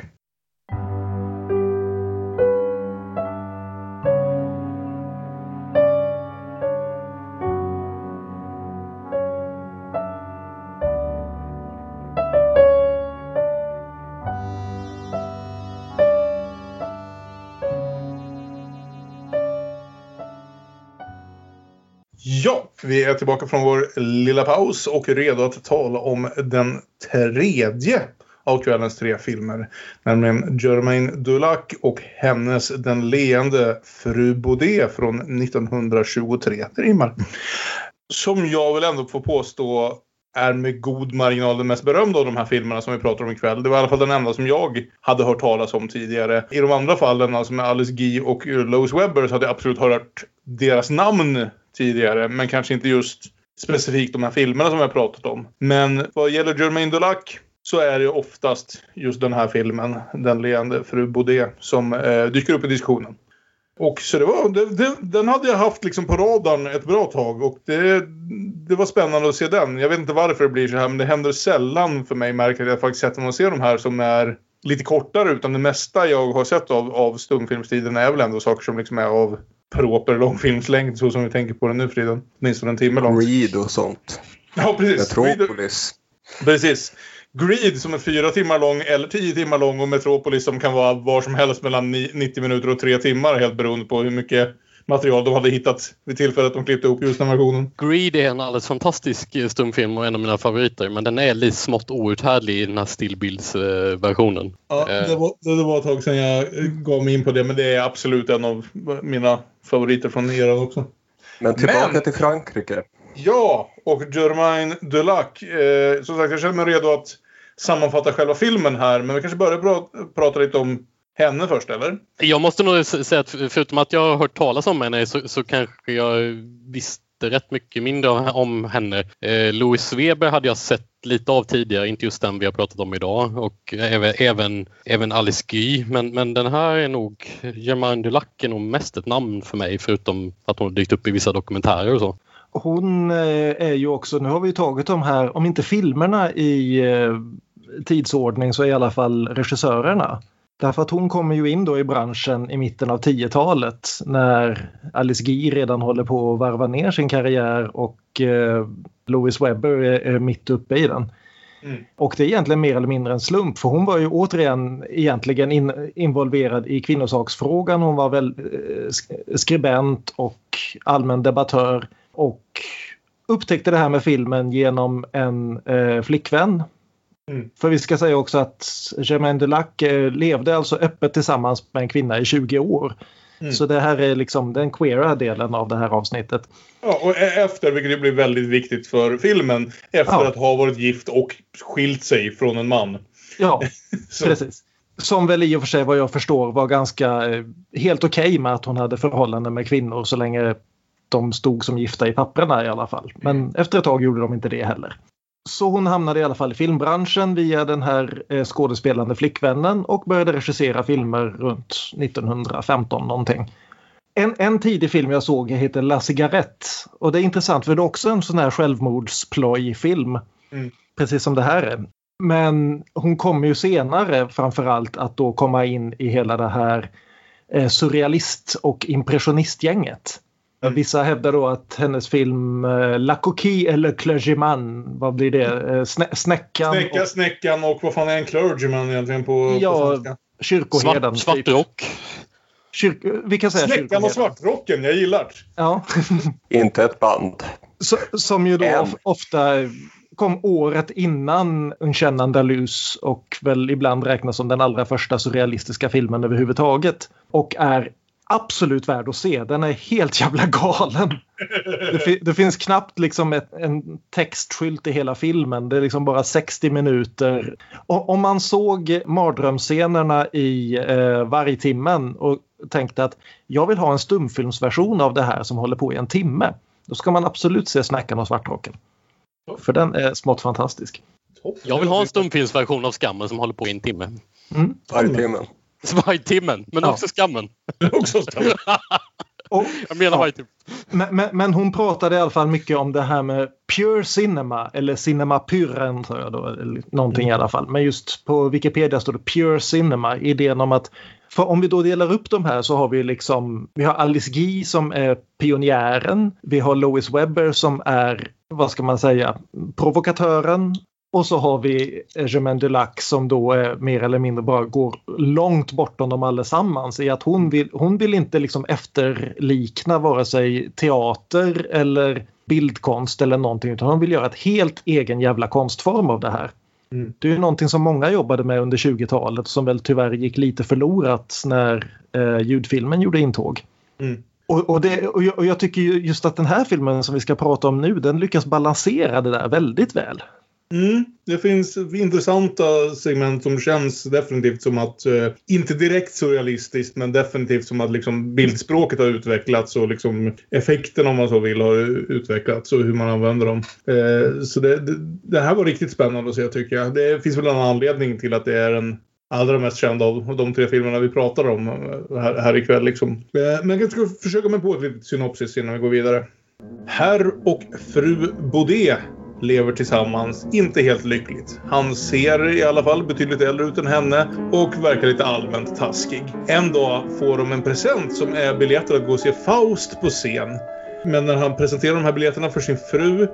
Vi är tillbaka från vår lilla paus och redo att tala om den tredje av kvällens tre filmer. Nämligen Germaine Dulac och hennes Den leende fru Baudet från 1923. Det rimmar. Som jag vill ändå få påstå är med god marginal den mest berömda av de här filmerna som vi pratar om ikväll. Det var i alla fall den enda som jag hade hört talas om tidigare. I de andra fallen, alltså med Alice Guy och Lois Webber, så hade jag absolut hört deras namn tidigare. Men kanske inte just specifikt de här filmerna som vi har pratat om. Men vad gäller Jermaine Dulac så är det oftast just den här filmen, Den leende fru Baudet, som eh, dyker upp i diskussionen. Och så det var, det, det, den hade jag haft liksom på radarn ett bra tag och det, det var spännande att se den. Jag vet inte varför det blir så här men det händer sällan för mig märker jag faktiskt sett man ser de här som är lite kortare utan det mesta jag har sett av, av stumfilmstiden är väl ändå saker som liksom är av proper långfilmslängd så som vi tänker på den nu för tiden. Åtminstone en timme lång. Greed och sånt. Ja precis. Metropolis. Precis. Greed som är fyra timmar lång eller tio timmar lång och Metropolis som kan vara var som helst mellan ni- 90 minuter och tre timmar helt beroende på hur mycket material de hade hittat vid tillfället de klippte ihop just den versionen. Greed är en alldeles fantastisk eh, stumfilm och en av mina favoriter men den är lite smått outhärdlig i den här stillbildsversionen. Ja, Eh. det, var, det var ett tag sedan jag gav mig in på det men det är absolut en av mina favoriter från eran också. Men tillbaka Men- till Frankrike. Ja, och Germaine Dulac. Eh, som sagt, jag känner mig redo att sammanfatta själva filmen här men vi kanske börjar pra- prata lite om henne först, eller? Jag måste nog säga att förutom att jag har hört talas om henne så, så kanske jag visste rätt mycket mindre om henne. Eh, Louis Weber hade jag sett lite av tidigare, inte just den vi har pratat om idag och även, även, även Alice Guy. Men, men den här är nog, Germaine Dulac är nog mest ett namn för mig förutom att hon har dykt upp i vissa dokumentärer och så. Hon eh, är ju också, nu har vi ju tagit de här, om inte filmerna i eh, tidsordning så i alla fall regissörerna. Därför att hon kommer ju in då i branschen i mitten av 10-talet när Alice Guy redan håller på att varva ner sin karriär och eh, Louis Webber är, är mitt uppe i den. Mm. Och det är egentligen mer eller mindre en slump för hon var ju återigen egentligen in, involverad i kvinnosaksfrågan. Hon var väl eh, sk- skribent och allmän debattör och upptäckte det här med filmen genom en eh, flickvän. Mm. För vi ska säga också att Germaine Dulac eh, levde alltså öppet tillsammans med en kvinna i 20 år. Mm. Så det här är liksom den queera delen av det här avsnittet. Ja, och e- efter, vilket blir väldigt viktigt för filmen, efter Ja. att ha varit gift och skilt sig från en man. Ja, precis. Som väl i och för sig vad jag förstår var ganska eh, helt okej med att hon hade förhållanden med kvinnor så länge de stod som gifta i papperna i alla fall. Men efter ett tag gjorde de inte det heller. Så hon hamnade i alla fall i filmbranschen via den här eh, skådespelande flickvännen och började regissera filmer runt 1915 någonting. En, en tidig film jag såg heter La Cigarette och det är intressant för det är också en sån här självmordsplojfilm. Mm. Precis som det här är. Men hon kommer ju senare framförallt att då komma in i hela det här eh, surrealist och impressionistgänget. Mm. Vissa hävdar då att hennes film eh, La Coquille eller Clergyman, vad blir det? Eh, snä, snäckan Snäcka, och snäckan och vad fan är en clergyman egentligen på, Ja, på svenska? kyrkoherden. Svart, typ. svart rock. Kyrk, vi kan säga Snäckan och svartrocken, jag gillar. Ja. Inte ett band. Så, som ju då of- ofta kom året innan Un chien andalus och väl ibland räknas som den allra första surrealistiska filmen överhuvudtaget. Och är absolut värd att se. Den är helt jävla galen. Det, fi- det finns knappt liksom ett, en textskylt i hela filmen. Det är liksom bara 60 minuter. Och om man såg mardrömsscenerna i eh, Vargtimmen och tänkte att jag vill ha en stumfilmsversion av det här som håller på i en timme. Då ska man absolut se Snäckan och Svartrocken. För den är smått fantastisk. Jag vill ha en stumfilmsversion av Skammen som håller på i en timme. Mm. Vargtimmen. Vargtimmen, men Ja. också Skammen. Också stämmer. Och, Jag menar Ja. Vargtimmen. men, men, men hon pratade i alla fall mycket om det här med pure cinema eller cinema pyren tror jag då, eller någonting i alla fall. Men just på Wikipedia står det pure cinema, idén om att för om vi då delar upp de här så har vi liksom, vi har Alice Guy som är pionjären, vi har Lois Webber som är, vad ska man säga, provokatören och så har vi Germaine Dulac som då är mer eller mindre bara går långt bortom dem allesammans i att hon vill, hon vill inte liksom efterlikna vare sig teater eller bildkonst eller någonting utan hon vill göra ett helt egen jävla konstform av det här. Mm. Det är ju någonting som många jobbade med under 20-talet som väl tyvärr gick lite förlorat när eh, ljudfilmen gjorde intåg. Mm. Och, och, det, och, jag, och jag tycker ju just att den här filmen som vi ska prata om nu den lyckas balansera det där väldigt väl. Mm, det finns intressanta segment som känns definitivt som att, eh, inte direkt surrealistiskt, men definitivt som att liksom bildspråket har utvecklats och liksom effekten om man så vill har utvecklats och hur man använder dem. Eh, så det, det, det här var riktigt spännande att se tycker jag. Det finns väl en anledning till att det är den allra mest kända av de tre filmerna vi pratar om eh, här, här ikväll. Liksom. Eh, Men jag ska försöka mig på ett litet synopsis innan vi går vidare. Herr och fru Baudet lever tillsammans, inte helt lyckligt. Han ser i alla fall betydligt äldre ut än henne och verkar lite allmänt taskig. En dag får de en present som är biljetter att gå och se Faust på scen. Men när han presenterar de här biljetterna för sin fru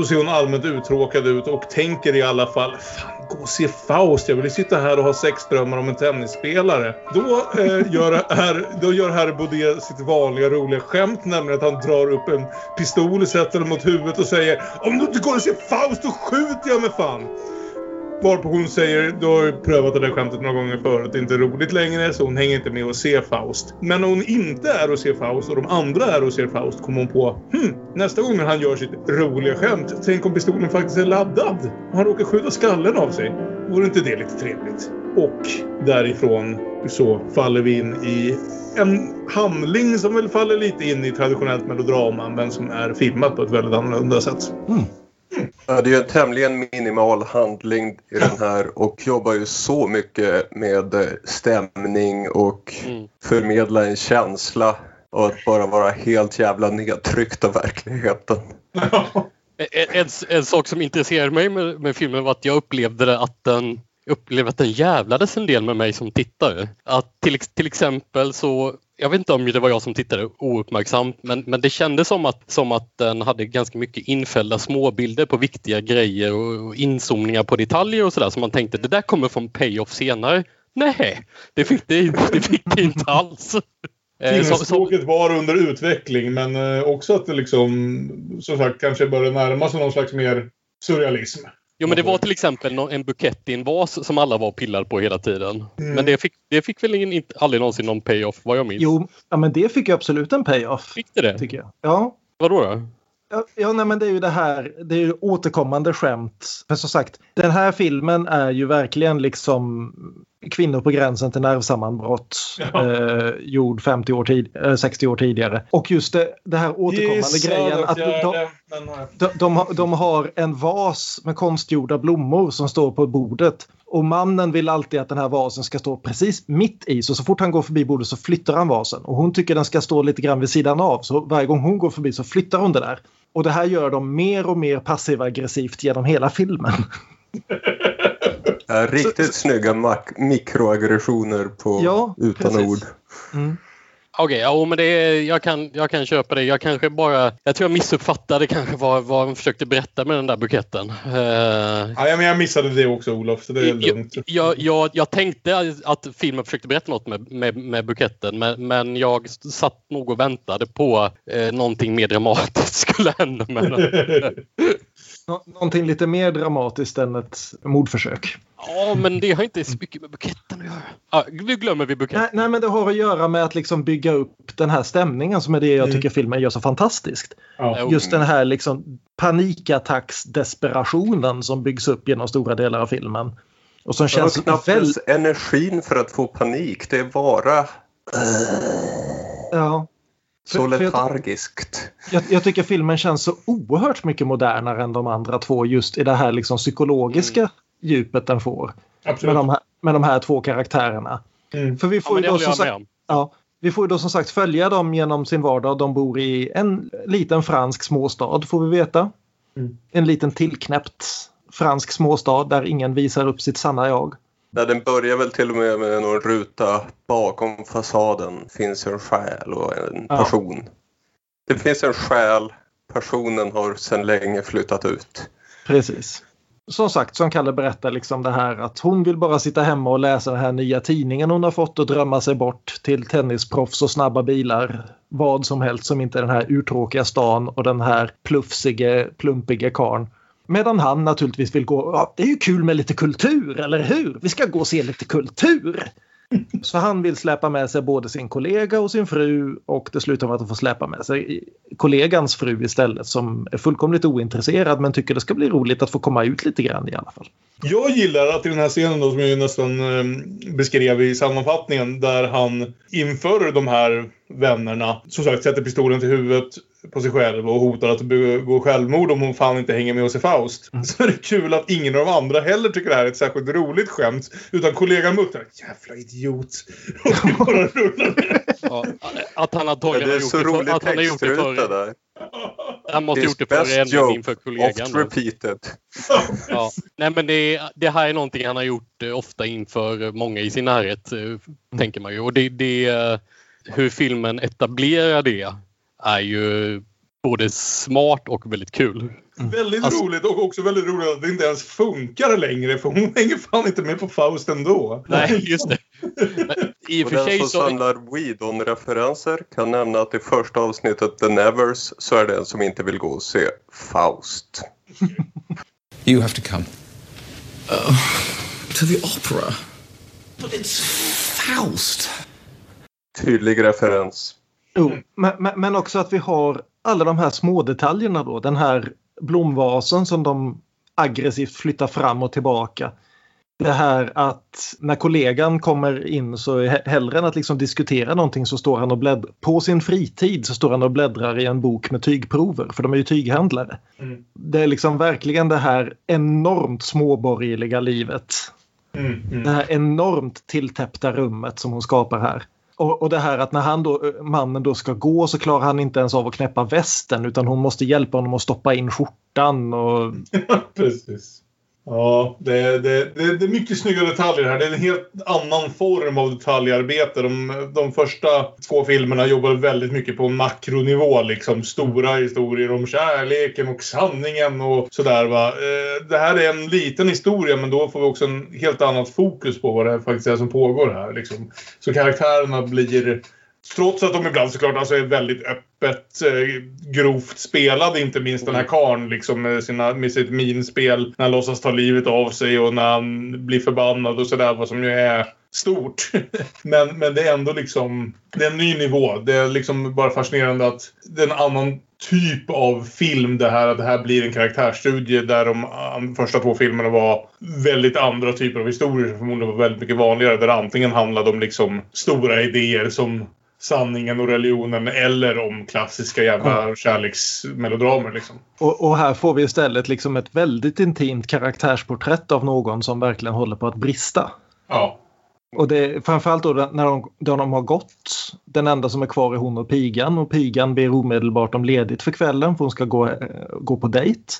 så ser hon allmänt uttråkad ut och tänker i alla fall Fan, gå och se Faust. Jag vill ju sitta här och ha sexdrömmar om en tennisspelare. Då, eh, gör, herr, då gör herr Baudet sitt vanliga roliga skämt, nämligen att han drar upp en pistol, sätter den mot huvudet och säger Om du inte går och ser Faust då skjuter jag med fan. Varpå hon säger, du har ju prövat det där skämtet några gånger förut, det är inte roligt längre så hon hänger inte med och ser Faust. Men när hon inte är och ser Faust och de andra är och ser Faust kommer hon på, hm, nästa gång när han gör sitt roliga skämt, tänk om pistolen faktiskt är laddad och han råkar skjuta skallen av sig. Vore inte det lite trevligt? Och därifrån så faller vi in i en handling som väl faller lite in i traditionellt melodrama men som är filmat på ett väldigt annorlunda sätt. Mm. Ja, det är ju en tämligen minimal handling i den här och jobbar ju så mycket med eh, stämning och Mm. förmedla en känsla och att bara vara helt jävla nedtryckt av verkligheten. En, en, en sak som intresserade mig med, med filmen var att jag upplevde att den upplevde att den jävlades en del med mig som tittare. Att till, till exempel så, jag vet inte om det var jag som tittade ouppmärksamt, men, men det kändes som att, som att den hade ganska mycket infällda småbilder på viktiga grejer och, och inzoomningar på detaljer och sådär. Så man tänkte det där kommer från payoff senare. Nej, det fick det, det, fick det inte alls. Eh, Filmspråket var under utveckling men eh, också att det liksom som sagt kanske började närma sig någon slags mer surrealism. Jo men det var till exempel en bukett i en vas som alla var och pillade på hela tiden. Mm. Men det fick, det fick väl ingen, aldrig någonsin någon payoff vad jag minns. Jo, ja, men det fick ju absolut en payoff. Fick det det? Tycker jag. Ja, Vadå då? Ja, ja nej, men det är ju det här, det är ju återkommande skämt. Men som sagt, den här filmen är ju verkligen liksom kvinnor på gränsen till nervsammanbrott. Ja. Eh, gjord 50 år tid, eh, 60 år tidigare. Och just det, det här återkommande grejen att de, de, de, har, de har en vas med konstgjorda blommor som står på bordet. Och mannen vill alltid att den här vasen ska stå precis mitt i. Så så fort han går förbi bordet så flyttar han vasen. Och hon tycker den ska stå lite grann vid sidan av. Så varje gång hon går förbi så flyttar hon det där. Och det här gör de mer och mer passiv-aggressivt genom hela filmen. Ja, riktigt snygga mak- mikroaggressioner på, Ja, utan precis. ord. Mm. Okej, ja, men det är, jag, kan, jag kan köpa det. Jag kanske bara... Jag tror jag missuppfattade kanske vad, vad han försökte berätta med den där buketten. Eh, Ja, men jag missade det också Olof, så det är jag, lugnt. jag, jag, jag tänkte att filmen försökte berätta något med, med, med buketten men, men jag satt nog och väntade på eh, någonting mer dramatiskt skulle hända med den. Nå- någonting lite mer dramatiskt än ett mordförsök. Ja, men det har inte så mycket med buketten att göra. Ja, nu glömmer vi buketten. Nej, nej, men det har att göra med att liksom bygga upp den här stämningen som är det jag Mm. tycker filmen gör så fantastiskt. Ja. Just den här liksom panikattacksdesperationen som byggs upp genom stora delar av filmen. Och som känns knappt väldigt... ens energin för att få panik. Det är bara... Ja. Så letargiskt. Jag, jag tycker filmen känns så oerhört mycket modernare än de andra två just i det här liksom psykologiska djupet den får. Med de, här, med de här två karaktärerna. Mm. För vi Ja, får, men ju då som sagt, ja, vi får ju då som sagt följa dem genom sin vardag. De bor i en liten fransk småstad får vi veta. Mm. En liten tillknäppt fransk småstad där ingen visar upp sitt sanna jag. Där den börjar väl till och med med någon ruta bakom fasaden finns en själ och en Ja. person. Det finns en själ. Personen har sedan länge flyttat ut. Precis. Som sagt, som Kalle berättar liksom det här att hon vill bara sitta hemma och läsa den här nya tidningen hon har fått och drömma sig bort till tennisproffs och snabba bilar. Vad som helst som inte den här uttråkiga stan och den här plufsige, plumpiga karn. Medan han naturligtvis vill gå, ja, det är ju kul med lite kultur, eller hur? Vi ska gå och se lite kultur! Så han vill släpa med sig både sin kollega och sin fru och det slutar med att han får släpa med sig kollegans fru istället som är fullkomligt ointresserad men tycker det ska bli roligt att få komma ut lite grann i alla fall. Jag gillar att i den här scenen då, som jag nästan eh, beskrev i sammanfattningen, där han inför de här vännerna, som sagt, sätter pistolen till huvudet på sig själv och hotar att begå självmord om hon fan inte hänger med oss i Faust. Så är det kul att ingen av de andra heller tycker det här är ett särskilt roligt skämt. Utan kollegan muttrar “Jävla idiot” och bara rullar. Ja, att han Ja, antagligen det har är gjort så det för, att han har gjort det för, där. Han måste ha gjort det för joke, inför kollegan. Oft repeated. Ja. Nej, men det, det här är någonting han har gjort eh, ofta inför många i sin närhet, eh, tänker man ju. Och det, det, eh, hur filmen etablerar det är ju både smart och väldigt kul. Väldigt Alltså- roligt och också väldigt roligt att det inte ens funkar längre för hon hänger fan inte med på Faust ändå. Nej, just det. Men I och Och för den sig som så... samlar Whedon-referenser kan nämna att i första avsnittet The Nevers så är det en som inte vill gå och se Faust. You have to come. Uh, to the opera? But it's Faust. Tydlig referens. Jo, men, men- men också att vi har alla de här små detaljerna då. Den här blomvasen som de aggressivt flyttar fram och tillbaka. Det här att när kollegan kommer in så hellre än att liksom diskutera någonting så står han och bläddrar. På sin fritid så står han och bläddrar i en bok med tygprover för de är ju tyghandlare. Mm. Det är liksom verkligen det här enormt småborgerliga livet. Mm, mm. Det här enormt tilltäppta rummet som hon skapar här. Och, och det här att när han då, eh, mannen då ska gå så klarar han inte ens av att knäppa västen utan hon måste hjälpa honom att stoppa in skjortan. Och, Precis. Ja, det, det, det, det är mycket snygga detaljer här. Det är en helt annan form av detaljarbete. De, de första två filmerna jobbar väldigt mycket på makronivå. Liksom stora historier om kärleken och sanningen och sådär. Va? Eh, det här är en liten historia men då får vi också en helt annat fokus på vad det faktiskt är som pågår här. Liksom. Så karaktärerna blir Trots att de ibland såklart alltså är väldigt öppet eh, grovt spelade, inte minst den här karln liksom med, sina, med sitt minspel. När han låtsas ta livet av sig och när han blir förbannad och sådär, vad som ju är stort. men, men det är ändå liksom, det är en ny nivå. Det är liksom bara fascinerande att det är en annan typ av film det här. Att det här blir en karaktärsstudie där de första två filmerna var väldigt andra typer av historier som förmodligen var väldigt mycket vanligare. Där det antingen handlade om liksom stora idéer som sanningen och religionen eller om klassiska jävla kärleksmelodramer liksom. och, och här får vi istället liksom ett väldigt intimt karaktärsporträtt av någon som verkligen håller på att brista. Ja. Och det framförallt då när de, då de har gått. Den enda som är kvar är hon och pigan och pigan ber omedelbart om ledigt för kvällen för hon ska gå, eh, gå på dejt.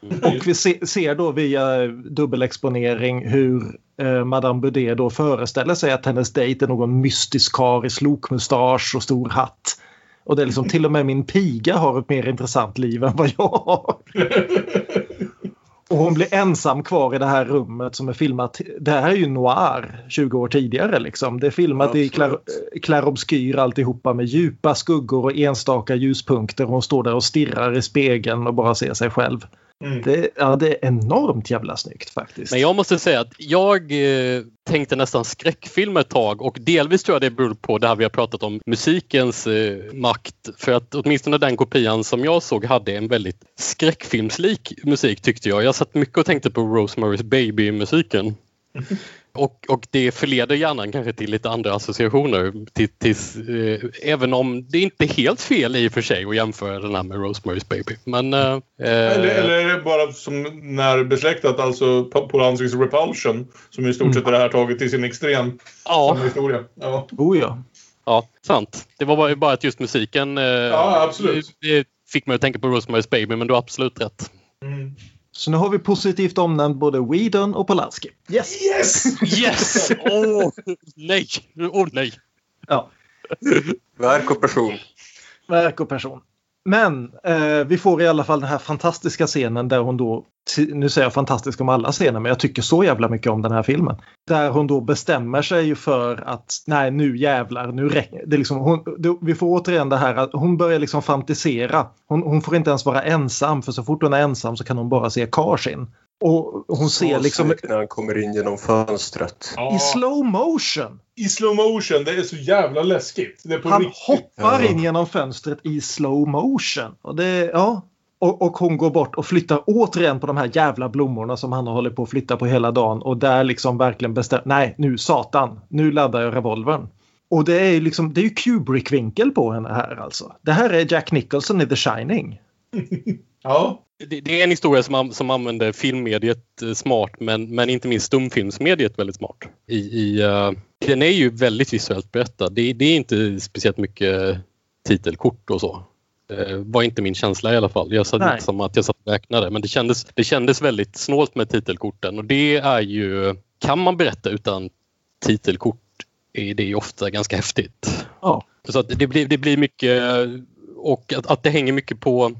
Och vi se, ser då via dubbelexponering hur eh, Madame Baudet då föreställer sig att hennes dejt är någon mystisk karl i slokmustasch och stor hatt. Och det är liksom till och med min piga har ett mer intressant liv än vad jag har. Och hon blir ensam kvar i det här rummet som är filmat. Det här är ju noir 20 år tidigare liksom. Det är filmat i Absolut. klar, klarobskyr alltihopa med djupa skuggor och enstaka ljuspunkter. Hon står där och stirrar i spegeln och bara ser sig själv. Mm. Det, ja, det är enormt jävla snyggt faktiskt. Men jag måste säga att jag eh, tänkte nästan skräckfilm ett tag och delvis tror jag det beror på det här vi har pratat om musikens eh, makt. För att åtminstone den kopian som jag såg hade en väldigt skräckfilmslik musik tyckte jag. Jag satt mycket och tänkte på Rosemary's Baby-musiken. Och, och det förleder hjärnan kanske till lite andra associationer. Till, till, eh, även om det inte är helt fel i och för sig att jämföra den här med Rosemary's Baby. Men, eh, eller, eller är det bara som när besläktat, alltså Polanskis Repulsion, som i stort sett är det här taget till sin extrem ja. historia. Ja. Oh ja. Ja, sant. Det var bara, bara att just musiken eh, ja, absolut. Det fick mig att tänka på Rosemary's Baby, men du har absolut rätt. Mm. Så nu har vi positivt omnämnt både Whedon och Polanski. Yes! Yes! Yes! Åh, oh, nej! Åh oh, nej! Ja. Verk och person. Verk och person. Men eh, vi får i alla fall den här fantastiska scenen där hon då, nu säger jag fantastisk om alla scener, men jag tycker så jävla mycket om den här filmen. Där hon då bestämmer sig för att nej nu jävlar, nu räcker det. Liksom, hon, då, vi får återigen det här att hon börjar liksom fantisera. Hon, hon, får inte ens vara ensam för så fort hon är ensam så kan hon bara se Karsin. Och hon ser liksom... när han kommer in genom fönstret. I slow motion! I slow motion. Det är så jävla läskigt. han riktigt. hoppar in genom fönstret i slow motion. Och det, ja. Och, och, hon går bort och flyttar återigen på de här jävla blommorna som han har hållit på att flytta på hela dagen. Och där liksom verkligen bestämmer, nej nu satan, nu laddar jag revolvern. Och det är ju liksom, det är ju Kubrick-vinkel på henne här alltså. Det här är Jack Nicholson i The Shining. ja. Det, det, är en historia som, som använder filmmediet eh, smart men, men inte minst stumfilmsmediet väldigt smart. I, i, uh, den är ju väldigt visuellt berättad. Det, det, är inte speciellt mycket titelkort och så. Det var inte min känsla i alla fall. Jag satt inte som att jag satt och räknade men det kändes, det kändes väldigt snålt med titelkorten och det är ju, kan man berätta utan titelkort är det ju ofta ganska häftigt. Ja. Så det, blir, det blir mycket och att, att det hänger mycket på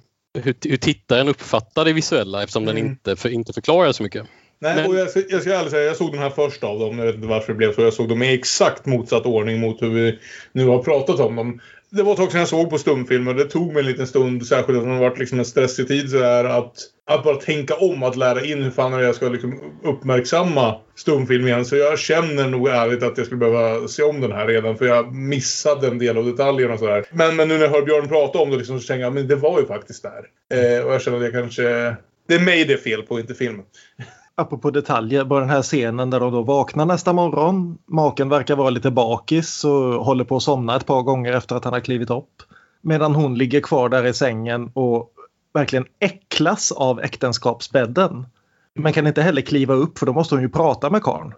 hur, hur tittaren uppfattar det visuella eftersom mm. den inte, för, inte förklarar så mycket. Nej, Men... och jag, jag ska ärligt säga, jag såg den här först av dem. Jag vet inte varför det blev så. Jag såg dem i exakt motsatt ordning mot hur vi nu har pratat om dem. Det var ett tag sedan jag såg på stumfilmer. Det tog mig en liten stund, särskilt eftersom det varit liksom en stressig tid sådär. att, att bara tänka om att lära in hur fan jag ska liksom uppmärksamma stumfilm igen. Så jag känner nog ärligt att jag skulle behöva se om den här redan. För jag missade en del av detaljerna och sådär. Men, men nu när jag hör Björn prata om det liksom, så tänker jag att det var ju faktiskt där. Eh, och jag känner att jag kanske... Det är mig det är fel på, inte filmen apropå detaljer, bara den här scenen där de då vaknar nästa morgon. Maken verkar vara lite bakis och håller på att somna ett par gånger efter att han har klivit upp. Medan hon ligger kvar där i sängen och verkligen äcklas av äktenskapsbädden. Men kan inte heller kliva upp för då måste hon ju prata med karln.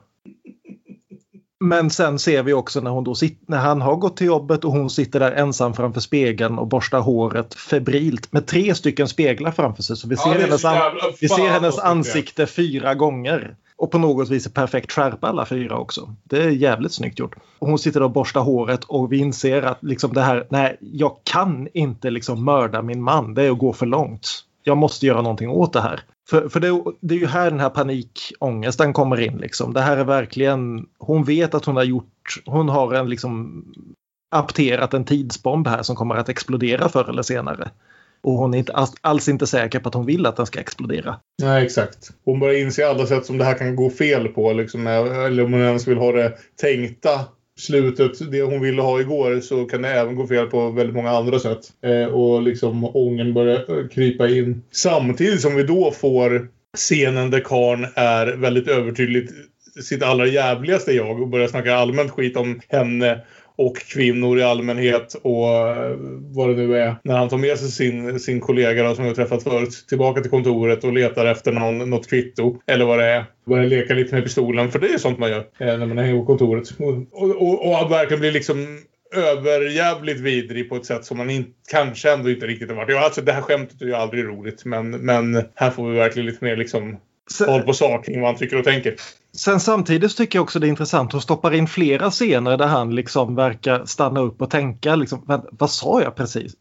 Men sen ser vi också när, hon då sitter, när han har gått till jobbet och hon sitter där ensam framför spegeln och borstar håret febrilt med tre stycken speglar framför sig. Så vi ser, ja, hennes, an, vi ser hennes ansikte fyra gånger. Och på något vis perfekt skärpa alla fyra också. Det är jävligt snyggt gjort. Och hon sitter och borstar håret och vi inser att liksom det här, nej, jag kan inte liksom mörda min man. Det är att gå för långt. Jag måste göra någonting åt det här. För, för det, det, är ju här den här panikångesten kommer in. Liksom. Det här är verkligen, hon vet att hon har gjort, hon har en liksom apterat en tidsbomb här som kommer att explodera förr eller senare. Och hon är inte alls, alls inte säker på att hon vill att den ska explodera. Nej, exakt. Hon börjar inse alla sätt som det här kan gå fel på. Liksom, eller om hon ens vill ha det tänkta slutet, det hon ville ha igår, så kan det även gå fel på väldigt många andra sätt. Eh, och liksom ången börjar eh, krypa in. Samtidigt som vi då får scenen där Karn är väldigt övertydligt sitt allra jävligaste jag och börjar snacka allmänt skit om henne och kvinnor i allmänhet och eh, vad det nu är. När han tar med sig sin, sin kollega då, som vi har träffat förut tillbaka till kontoret och letar efter någon, något kvitto eller vad det är. Börjar leka lite med pistolen för det är sånt man gör eh, när man är på kontoret. Och, och, och verkligen blir liksom överjävligt vidrig på ett sätt som man in, kanske ändå inte riktigt har varit. Ja, alltså, det här skämtet är ju aldrig roligt men, men här får vi verkligen lite mer liksom håll på sak kring vad han tycker och tänker. Sen samtidigt tycker jag också det är intressant. Hon stoppar in flera scener där han liksom verkar stanna upp och tänka. Liksom, vad, vad sa jag precis?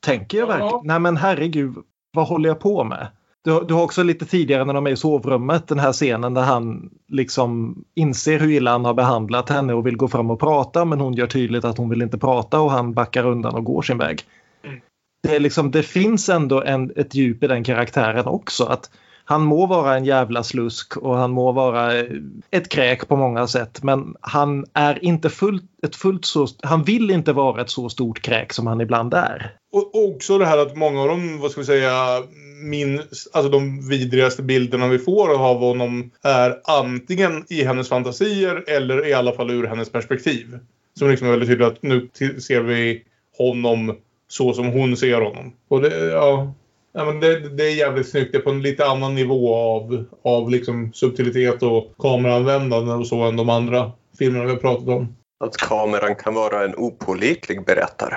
Tänker jag verkligen? Nej men herregud, vad håller jag på med? Du, du, har också lite tidigare när de är i sovrummet den här scenen där han liksom inser hur illa han har behandlat henne och vill gå fram och prata men hon gör tydligt att hon vill inte prata och han backar undan och går sin väg. Mm. Det, är liksom, det finns ändå en, ett djup i den karaktären också. att han må vara en jävla slusk och han må vara eh, ett kräk på många sätt men han är inte fullt, ett fullt så, han vill inte vara ett så stort kräk som han ibland är. Och också det här att många av de, vad ska vi säga, min, alltså de vidrigaste bilderna vi får av honom är antingen i hennes fantasier eller i alla fall ur hennes perspektiv. Som liksom är väldigt tydligt att nu ser vi honom så som hon ser honom. Och det, ja, ja men det, det är jävligt snyggt. Det är på en lite annan nivå av, av liksom subtilitet och kameraanvändande och så än de andra filmerna vi har pratat om. Att kameran kan vara en opålitlig berättare.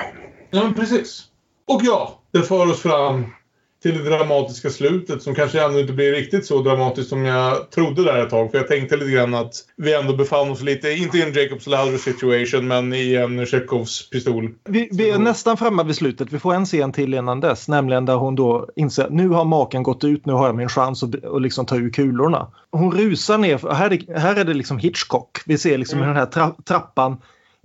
Ja, men precis. Och ja, det för oss fram till det dramatiska slutet som kanske ändå inte blir riktigt så dramatiskt som jag trodde där ett tag. För jag tänkte lite grann att vi ändå befann oss lite, inte i en Jacobs Ladder situation, men i en Tjechovs pistol. Vi, vi, är nästan framme vid slutet. Vi får en scen till innan dess, nämligen där hon då inser att nu har maken gått ut, nu har jag min chans att, att liksom ta ur kulorna. Hon rusar ner, här är, här är det liksom Hitchcock. Vi ser liksom mm. den här tra trappan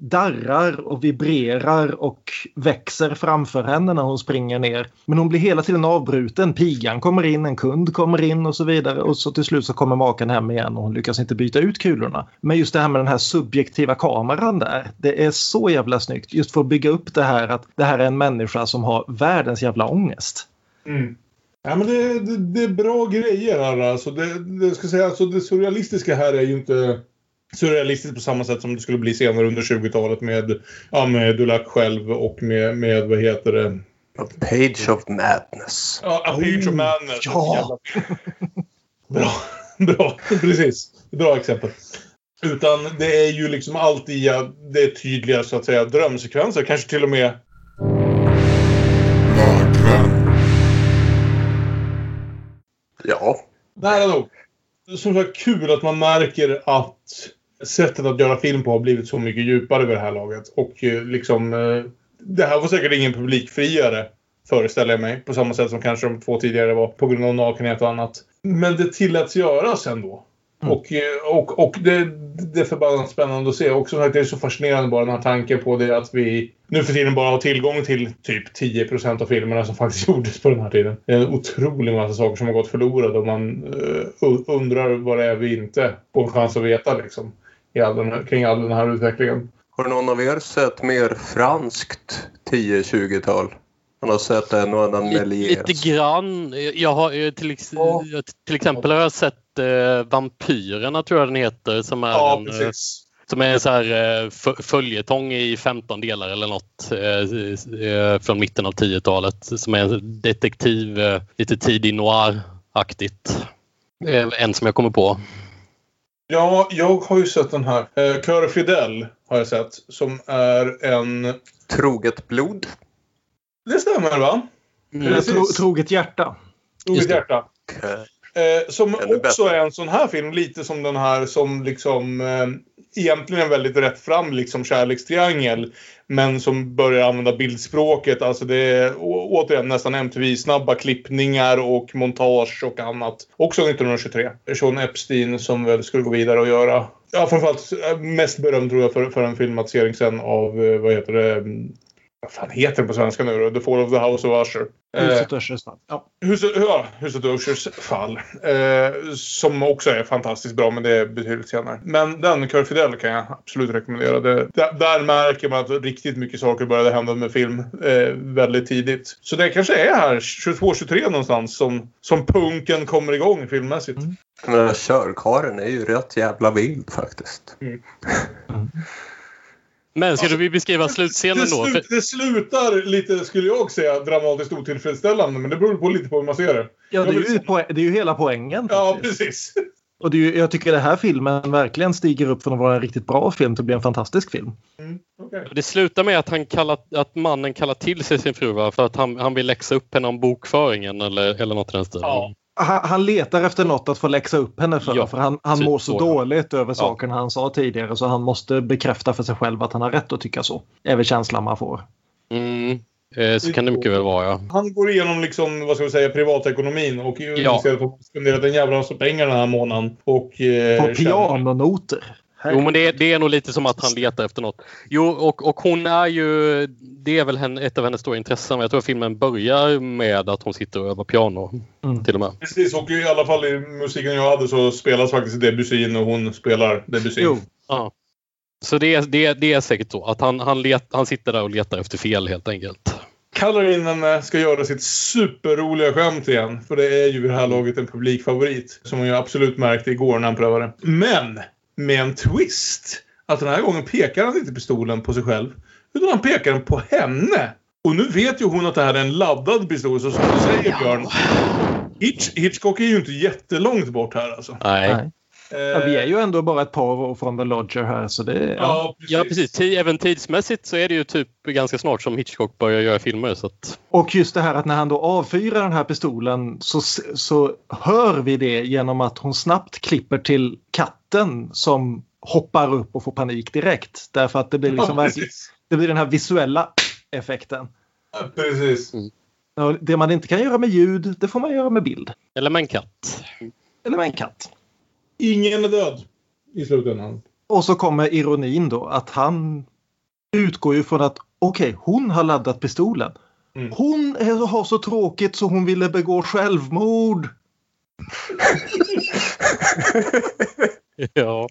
darrar och vibrerar och växer framför henne när hon springer ner. Men hon blir hela tiden avbruten. Pigan kommer in, en kund kommer in och så vidare. Och så till slut så kommer maken hem igen och hon lyckas inte byta ut kulorna. Men just det här med den här subjektiva kameran där. Det är så jävla snyggt. Just för att bygga upp det här att det här är en människa som har världens jävla ångest. Mm. Ja, men det, det, det, är bra grejer här alltså. Det, det, ska säga, alltså. det surrealistiska här är ju inte surrealistiskt på samma sätt som det skulle bli senare under 20-talet med, ja, med Dulac själv och med, med vad heter det? A page of madness. Ja, A page oh, of madness. Ja. Bra, bra, precis. Bra exempel. Utan det är ju liksom alltid det tydliga så att säga drömsekvenser. Kanske till och med... Ja. Nära nog. Som sagt kul att man märker att sättet att göra film på har blivit så mycket djupare vid det här laget. Och eh, liksom... Eh, det här var säkert ingen publikfriare, föreställer jag mig. På samma sätt som kanske de två tidigare var, på grund av nakenhet och annat. Men det tilläts göras ändå. Mm. Och, eh, och, och det, det är förbannat spännande att se. Och som sagt, det är så fascinerande bara den här tanken på det att vi nu för tiden bara har tillgång till typ 10% av filmerna som faktiskt gjordes på den här tiden. Det är en otrolig massa saker som har gått förlorade och man uh, undrar vad det är vi inte får en chans att veta liksom i all den, kring all den här utvecklingen. Har någon av er sett mer franskt 10-20-tal? Man har sett en och annan Meliers. Lite grann. Jag har, till, ex ja. till exempel har jag sett eh, Vampyrerna tror jag den heter. Som är ja, en, precis. Som är en så här eh, följetong i 15 delar eller något eh, eh, från mitten av 10-talet. Som är en detektiv, eh, lite tidig noir-aktigt. En som jag kommer på. Ja, jag har ju sett den här. Eh, Cœur Fidel har jag sett. Som är en... Troget blod. Det stämmer va? Mm. Tro, troget hjärta. Troget hjärta. Eh, som också är en sån här film, lite som den här som liksom eh, egentligen en väldigt rätt fram liksom kärlekstriangel. Men som börjar använda bildspråket. Alltså det är återigen nästan MTV-snabba klippningar och montage och annat. Också 1923. Sean Epstein som väl skulle gå vidare och göra Ja, framförallt eh, mest berömd tror jag för, för en filmatisering sen av, eh, vad heter det, vad fan heter det på svenska nu då? The Fall of the House of Usher. Huset eh, Ushers fall. Ja. Huset, ja, Huset Ushers fall. Eh, som också är fantastiskt bra, men det är betydligt senare. Men den, Cœur Fidel, kan jag absolut rekommendera. Det, där, där, märker man att riktigt mycket saker började hända med film eh, väldigt tidigt. Så det kanske är här 22-23 någonstans som, som punken kommer igång filmmässigt. Mm. Men körkaren är ju rätt jävla vild faktiskt. Mm. mm. Men ska alltså, du beskriva slutscenen då? Slut, det slutar lite, skulle jag säga, dramatiskt otillfredsställande. Men det beror på lite på hur man ser det. Ja, det är, ju, poäng, det är ju hela poängen. Ja, precis. Och det är ju, jag tycker den här filmen verkligen stiger upp från att vara en riktigt bra film till att bli en fantastisk film. Mm, okay. Det slutar med att, han kallar, att mannen kallar till sig sin fru för att han, han vill läxa upp henne om bokföringen eller, eller något i den stilen. Ja. Han, han, letar efter något att få läxa upp henne för. Ja, för han, han typ mår så, så dåligt över ja. sakerna han sa tidigare så han måste bekräfta för sig själv att han har rätt att tycka så. är väl känslan man får. Mm. Eh, så kan det mycket väl vara, ja. Han går igenom liksom, vad ska vi säga, privatekonomin och ja. inser att han spenderat en jävla massa pengar den här månaden. Och, eh, På pianonoter. Jo, men det, det, är nog lite som att han letar efter något. Jo, och, och hon är ju... Det är väl henne, ett av hennes stora intressen. Jag tror att filmen börjar med att hon sitter och övar piano. Mm. Till och med. Precis, och i alla fall i musiken jag hade så spelas faktiskt Debussy och hon spelar Debussy. Jo. Ja. Så det, det, det är säkert så att han, han, let, han sitter där och letar efter fel helt enkelt. kallar in henne, ska göra sitt superroliga skämt igen. För det är ju vid det här laget en publikfavorit. Som hon ju absolut märkte igår när han prövade. Men med en twist. Att den här gången pekar han inte pistolen på sig själv. Utan han pekar den på henne. Och nu vet ju hon att det här är en laddad pistol. Så som du säger Björn. Hitch, Hitchcock är ju inte jättelångt bort här alltså. Nej. Ja, vi är ju ändå bara ett par år från The Lodger här så det... Ja. Ja, precis. Ja, precis. Även tidsmässigt så är det ju typ ganska snart som Hitchcock börjar göra filmer. Så att, Och just det här att när han då avfyrar den här pistolen så, så hör vi det genom att hon snabbt klipper till katten som hoppar upp och får panik direkt. Därför att det blir liksom Ja, verkligen, det blir den här visuella effekten. Ja, precis. Ja, Det man inte kan göra med ljud, det får man göra med bild. eller med en katt. Eller med en katt. Ingen är död i slutändan. Och så kommer ironin då att han utgår ju från att okej, hon har laddat pistolen. Mm. Hon är, har så tråkigt så hon ville begå självmord. Ja.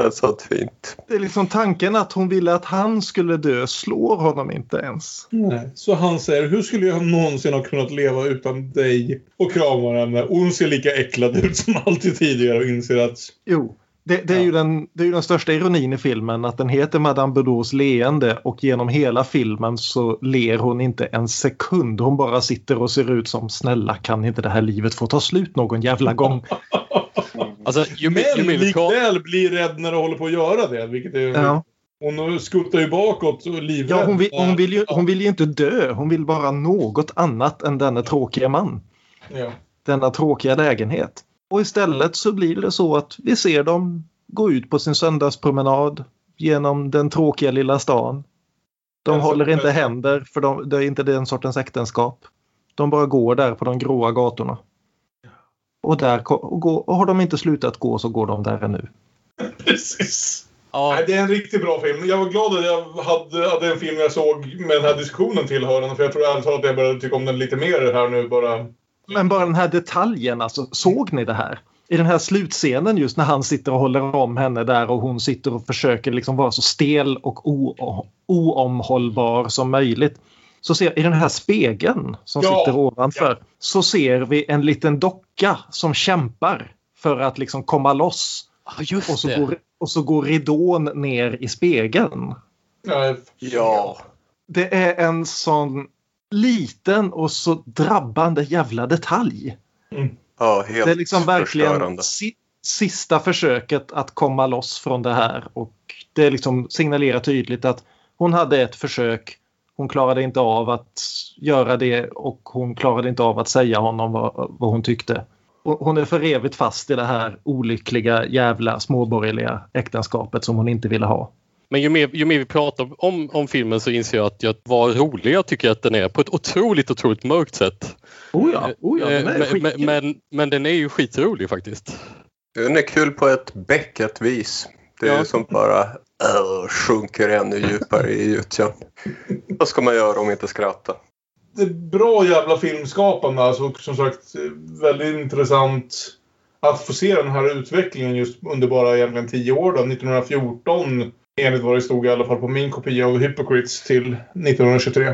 Det är så fint. Det är liksom tanken att hon ville att han skulle dö slår honom inte ens. Nej. Så han säger, hur skulle jag någonsin ha kunnat leva utan dig? Och kramar henne. Och hon ser lika äcklad ut som alltid tidigare och inser att... Jo, det, det, är, ju den, det är ju den största ironin i filmen att den heter Madame Bedours leende och genom hela filmen så ler hon inte en sekund. Hon bara sitter och ser ut som snälla kan inte det här livet få ta slut någon jävla gång. Alltså, ju, ju Men pratar... likväl blir rädd när du håller på att göra det. Vilket är... Ja. Hon skuttar ju bakåt och livrädd. Ja, hon, vill, hon, vill ju, hon vill ju inte dö. Hon vill bara något annat än denna tråkiga man. Ja. Denna tråkiga lägenhet. Och istället så blir det så att vi ser dem gå ut på sin söndagspromenad genom den tråkiga lilla stan. De Alltså, håller inte händer för de, det är inte den sortens äktenskap. De bara går där på de gråa gatorna. Och, där, och, går, och har de inte slutat gå så går de där ännu. Precis. Ja, Nej, det är en riktigt bra film. Jag var glad att jag hade, hade en film jag såg med den här diskussionen tillhörande. För jag tror ärligt att jag började tycka om den lite mer här nu bara. Men bara den här detaljen, alltså, såg ni det här? I den här slutscenen just när han sitter och håller om henne där och hon sitter och försöker liksom vara så stel och o- oomhållbar som möjligt. Så ser i den här spegeln som Ja, sitter ovanför så ser vi en liten docka som kämpar för att liksom komma loss. Ja, just Och så, det. går, och så går ridån ner i spegeln. Ja, Ja. Det är en sån liten och så drabbande jävla detalj. Ja, helt Det är liksom verkligen si sista försöket att komma loss från det här. Och det liksom signalerar tydligt att hon hade ett försök. Hon klarade inte av att göra det och hon klarade inte av att säga honom vad, vad hon tyckte. Hon är för evigt fast i det här olyckliga jävla småborgerliga äktenskapet som hon inte ville ha. Men ju mer, ju mer vi pratar om, om filmen så inser jag att jag vad rolig jag tycker att den är på ett otroligt, otroligt mörkt sätt. Oh ja, oh ja den är Eh, men, men, men, men den är ju skitrolig faktiskt. Den är kul på ett bäcket vis. Det är Ja. som bara äh, sjunker ännu djupare i gyttjan. Vad ska man göra om inte skratta? det är bra jävla filmskapande. Alltså, och som sagt, väldigt intressant att få se den här utvecklingen just under bara egentligen 10 år. Då. 1914, enligt vad det stod i alla fall på min kopia av Hypocrites, till 1923.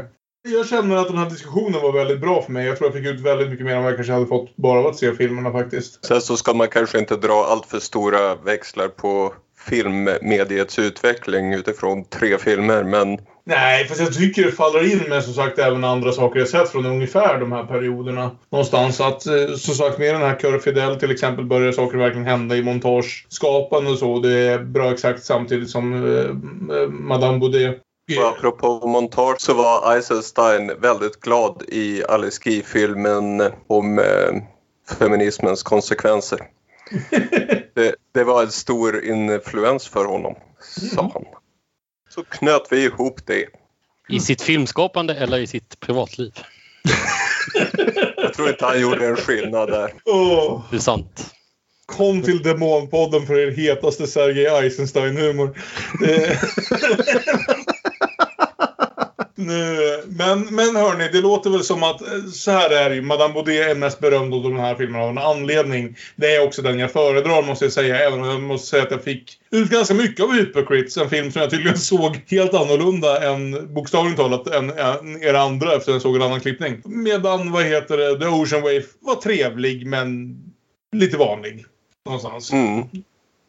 Jag känner att den här diskussionen var väldigt bra för mig. Jag tror jag fick ut väldigt mycket mer än vad jag kanske hade fått bara av att se filmerna faktiskt. Sen så ska man kanske inte dra allt för stora växlar på filmmediets utveckling utifrån tre filmer men Nej, fast jag tycker det faller in med som sagt även andra saker jag sett från ungefär de här perioderna. Någonstans att eh, som sagt med den här Cœur Fidel till exempel börjar saker verkligen hända i montageskapande och så. Det är bra exakt samtidigt som eh, eh, Madame Baudet. Och apropå montage så var Eisenstein väldigt glad i Alice Guy-filmen om eh, feminismens konsekvenser. det, det var en stor influens för honom, sa han. Så knöt vi ihop det. I sitt filmskapande eller i sitt privatliv. Jag tror inte han gjorde en skillnad där. Åh, Det är sant. kom till Demonpodden för er hetaste Sergej Eisenstein-humor. Nu, men Men, hörni, det låter väl som att eh, så här är det ju. Madame Baudet är mest berömd av den här filmen av en anledning. Det är också den jag föredrar måste jag säga. Även om jag måste säga att jag fick ut ganska mycket av Hypocrites. En film som jag tydligen såg helt annorlunda än, bokstavligt talat, än, än er andra efter att jag såg en annan klippning. Medan, vad heter det, The Ocean Wave var trevlig men lite vanlig. Någonstans. Mm.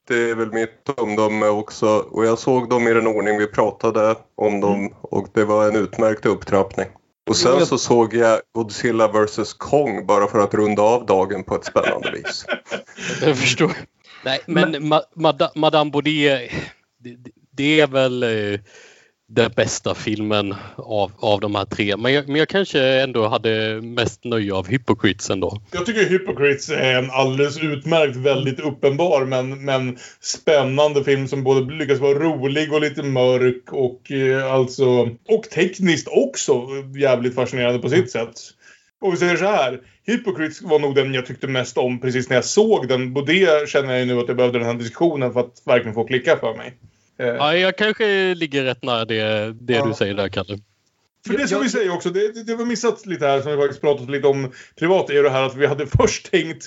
Det är väl mitt omdöme också. Och jag såg dem i den ordning vi pratade om dem Mm. och det var en utmärkt upptrappning. Och sen så såg jag Godzilla vs Kong bara för att runda av dagen på ett spännande vis. Jag förstår. Nej, men, Ma Mada Madame Baudet, det, det- det är väl eh, den bästa filmen av, av de här tre. Men jag, men jag kanske ändå hade mest nöje av Hypocrites ändå. Jag tycker Hypocrites är en alldeles utmärkt, väldigt uppenbar men, men spännande film som både lyckas vara rolig och lite mörk och eh, alltså och tekniskt också jävligt fascinerande på sitt sätt. Och vi säger så här. Hypocrites var nog den jag tyckte mest om precis när jag såg den. Och det känner jag ju nu att jag behövde den här diskussionen för att verkligen få klicka för mig. Eh, Ja, jag kanske ligger rätt nära det, det Ja. du säger där, Kalle. För det ska vi säga också, det, det, vi missat lite här som vi faktiskt pratat lite om privat, är det här att vi hade först tänkt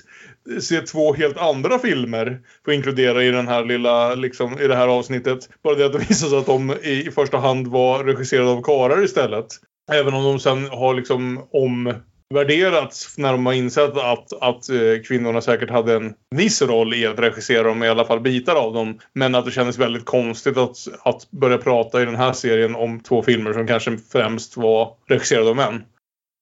se två helt andra filmer för att inkludera i den här lilla, liksom, i det här avsnittet. Bara det att det visade sig att de i, i första hand var regisserade av karlar istället. Även om de sen har liksom omvärderats när de har insett att, att eh, kvinnorna säkert hade en viss roll i att regissera dem, i alla fall bitar av dem. Men att det kändes väldigt konstigt att, att börja prata i den här serien om två filmer som kanske främst var regisserade av män.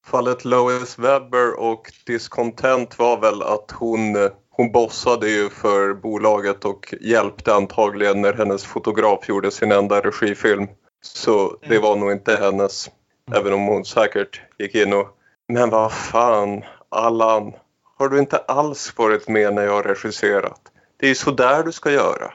Fallet Lois Webber och Discontent var väl att hon, hon bossade ju för bolaget och hjälpte antagligen när hennes fotograf gjorde sin enda regifilm. Så det var nog inte hennes. Även om hon säkert gick in och Men vad fan, Allan. Har du inte alls varit med när jag har regisserat? Det är ju så där du ska göra.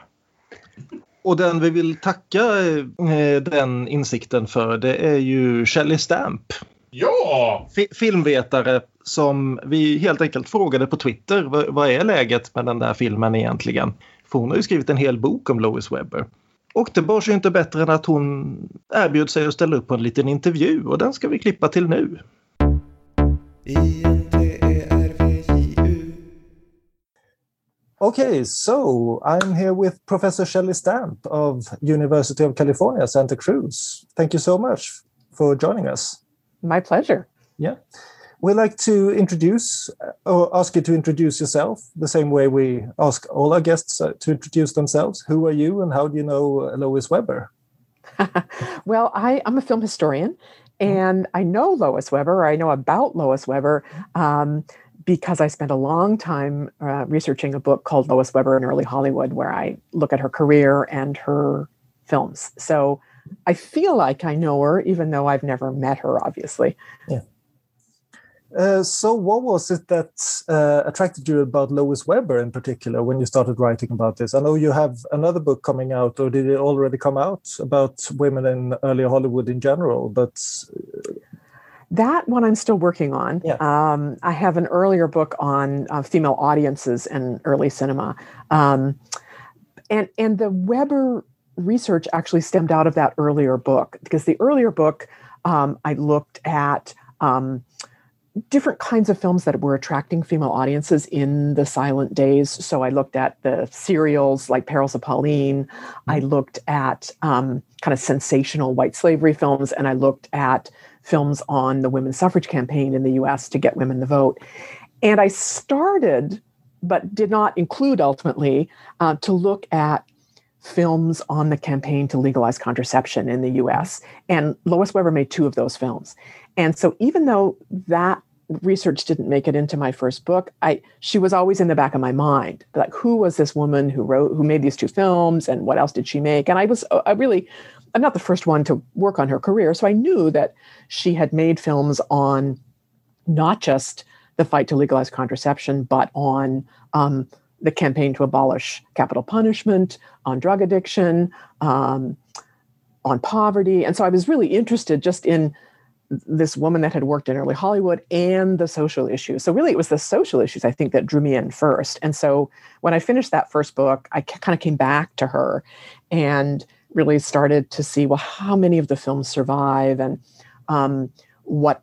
Och den vi vill tacka eh, den insikten för det är ju Shelley Stamp. Ja! Fi- filmvetare som vi helt enkelt frågade på Twitter vad, vad är läget med den där filmen egentligen? För hon har ju skrivit en hel bok om Lois Webber. Och det bar sig inte bättre än att hon erbjöd sig att ställa upp på en liten intervju och den ska vi klippa till nu. Okay, so I'm here with Professor Shelley Stamp of University of California, Santa Cruz. Thank you so much for joining us. My pleasure. Yeah. We'd like to introduce or ask you to introduce yourself the same way we ask all our guests uh, to introduce themselves. Who are you and how do you know Lois Weber? well, I, I'm a film historian and I know Lois Weber, or I know about Lois Weber um, because I spent a long time uh, researching a book called Lois Weber in Early Hollywood, where I look at her career and her films. So I feel like I know her, even though I've never met her, obviously. Uh, so, what was it that uh, attracted you about Lois Weber in particular when you started writing about this? I know you have another book coming out, or did it already come out about women in early Hollywood in general? But That one I'm still working on. Yeah. Um, I have an earlier book on uh, female audiences and early cinema, um, and and the Weber research actually stemmed out of that earlier book because the earlier book um, I looked at. Different kinds of films that were attracting female audiences in the silent days. So I looked at the serials like Perils of Pauline. I looked at um, kind of sensational white slavery films, and I looked at films on the women's suffrage campaign in the US to get women the vote. And I started, but did not include ultimately, uh, to look at films on the campaign to legalize contraception in the US. And Lois Weber made two of those films. And so even though that research didn't make it into my first book, I she was always in the back of my mind. Like who was this woman who wrote who made these two films and what else did she make? And I was I really I'm not the first one to work on her career, so I knew that she had made films on not just the fight to legalize contraception, but on um, the campaign to abolish capital punishment, on drug addiction, um, on poverty. And so I was really interested just in this woman that had worked in early Hollywood and the social issues. So really, it was the social issues I think that drew me in first. And so when I finished that first book, I kind of came back to her and really started to see well how many of the films survive and um, what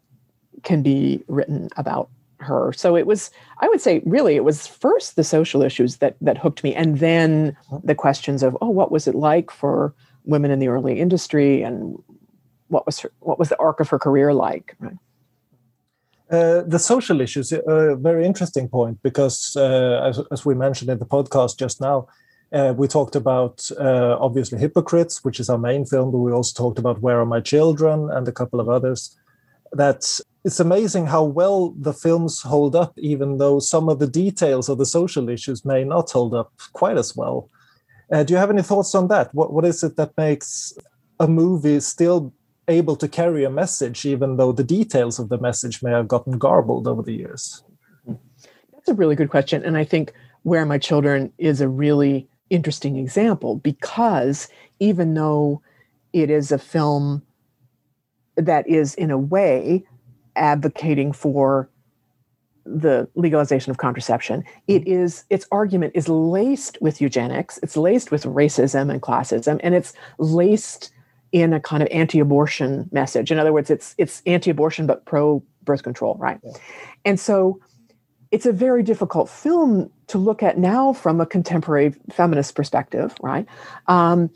can be written about her. So it was, I would say, really, it was first the social issues that that hooked me, and then the questions of, oh, what was it like for women in the early industry, and what was her, what was the arc of her career like? Right. Uh, the social issues are a very interesting point because, uh, as, as, we mentioned in the podcast just now, uh, we talked about uh, obviously Hypocrites, which is our main film, but we also talked about Where Are My Children and a couple of others. That it's amazing how well the films hold up, even though some of the details of the social issues may not hold up quite as well. Uh, do you have any thoughts on that? What what is it that makes a movie still able to carry a message, even though the details of the message may have gotten garbled over the years? That's a really good question. And I think Where My Children is a really interesting example because even though it is a film that is, in a way, advocating for the legalization of contraception it is its argument is laced with eugenics it's laced with racism and classism and it's laced in a kind of anti-abortion message. In other words, it's it's anti-abortion but pro birth control, right? Yeah. And so it's a very difficult film to look at now from a contemporary feminist perspective, right? Um,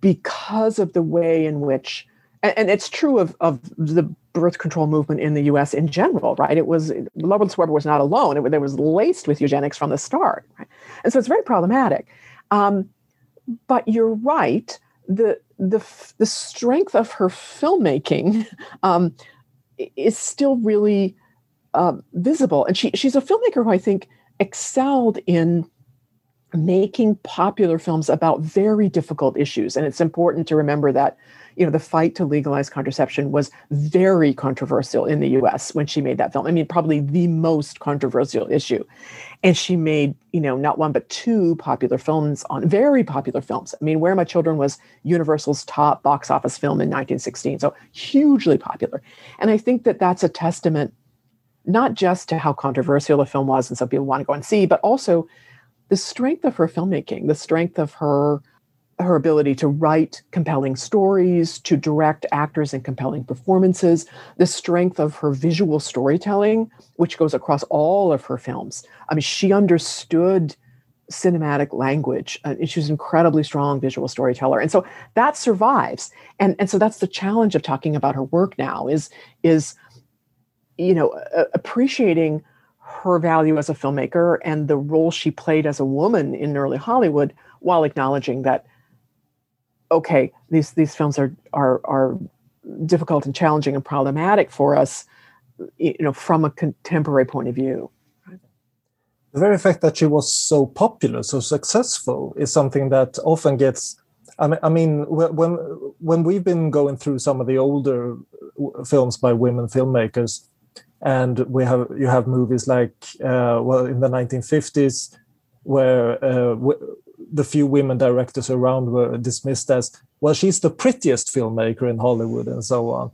because of the way in which, and, and, it's true of, of the birth control movement in the US in general, right? It was, Loveless Weber was not alone. It, it was laced with eugenics from the start, right? And so it's very problematic. Um, but you're right the the the strength of her filmmaking um, is still really uh, visible, and she she's a filmmaker who I think excelled in making popular films about very difficult issues. And it's important to remember that you know, the fight to legalize contraception was very controversial in the US when she made that film. I mean, probably the most controversial issue. And she made, you know, not one, but two popular films on very popular films. I mean, Where My Children was Universal's top box office film in 1916. So hugely popular. And I think that that's a testament not just to how controversial the film was and some people want to go and see, but also the strength of her filmmaking, the strength of her her ability to write compelling stories, to direct actors in compelling performances, the strength of her visual storytelling, which goes across all of her films. I mean, she understood cinematic language. Uh, she was an incredibly strong visual storyteller. And so that survives. And, and so that's the challenge of talking about her work now is, is you know, uh, appreciating her value as a filmmaker and the role she played as a woman in early Hollywood while acknowledging that okay, these these films are are are difficult and challenging and problematic for us, you know, from a contemporary point of view. The very fact that she was so popular, so successful, is something that often gets. I mean, when when we've been going through some of the older films by women filmmakers, and we have you have movies like uh, well in the 1950s where uh, the few women directors around were dismissed as well she's the prettiest filmmaker in hollywood and so on.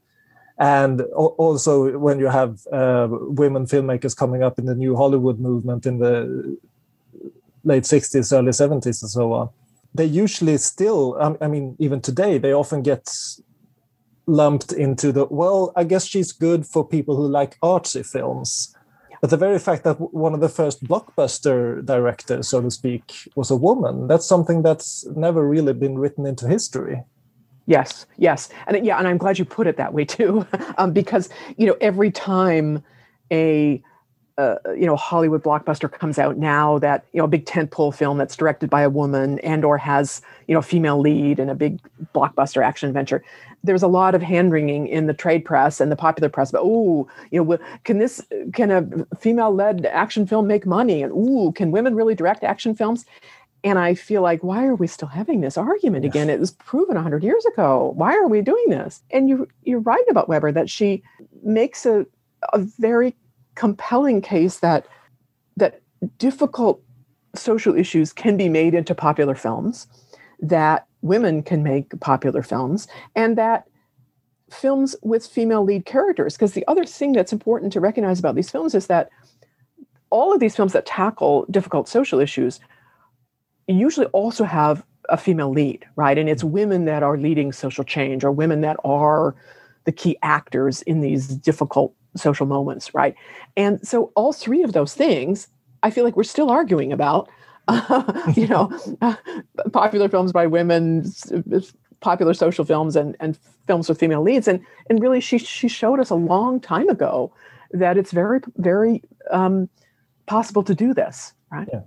And also when you have uh, women filmmakers coming up in the new hollywood movement in the late 60s early 70s and so on they usually still i mean even today they often get lumped into the well i guess she's good for people who like artsy films but the very fact that one of the first blockbuster directors, so to speak, was a woman, that's something that's never really been written into history. Yes, yes. And yeah, and I'm glad you put it that way too, um, because, you know, every time a uh, you know Hollywood blockbuster comes out now that you know a big tentpole film that's directed by a woman and or has you know female lead in a big blockbuster action adventure. There's a lot of hand wringing in the trade press and the popular press but oh you know can this can a female led action film make money and ooh can women really direct action films? And I feel like, why are we still having this argument again? It was proven 100 years ago. Why are we doing this? And you, you're right about Weber that she makes a, a very compelling case that that difficult social issues can be made into popular films, that women can make popular films, and that films with female lead characters. Because the other thing that's important to recognize about these films is that all of these films that tackle difficult social issues usually also have a female lead, right? And it's women that are leading social change or women that are the key actors in these difficult social moments, right? And so all three of those things, I feel like we're still arguing about. Uh, you know, uh, popular films by women, popular social films, and and films with female leads, and and really, she she showed us a long time ago that it's very very um, possible to do this, right? Yeah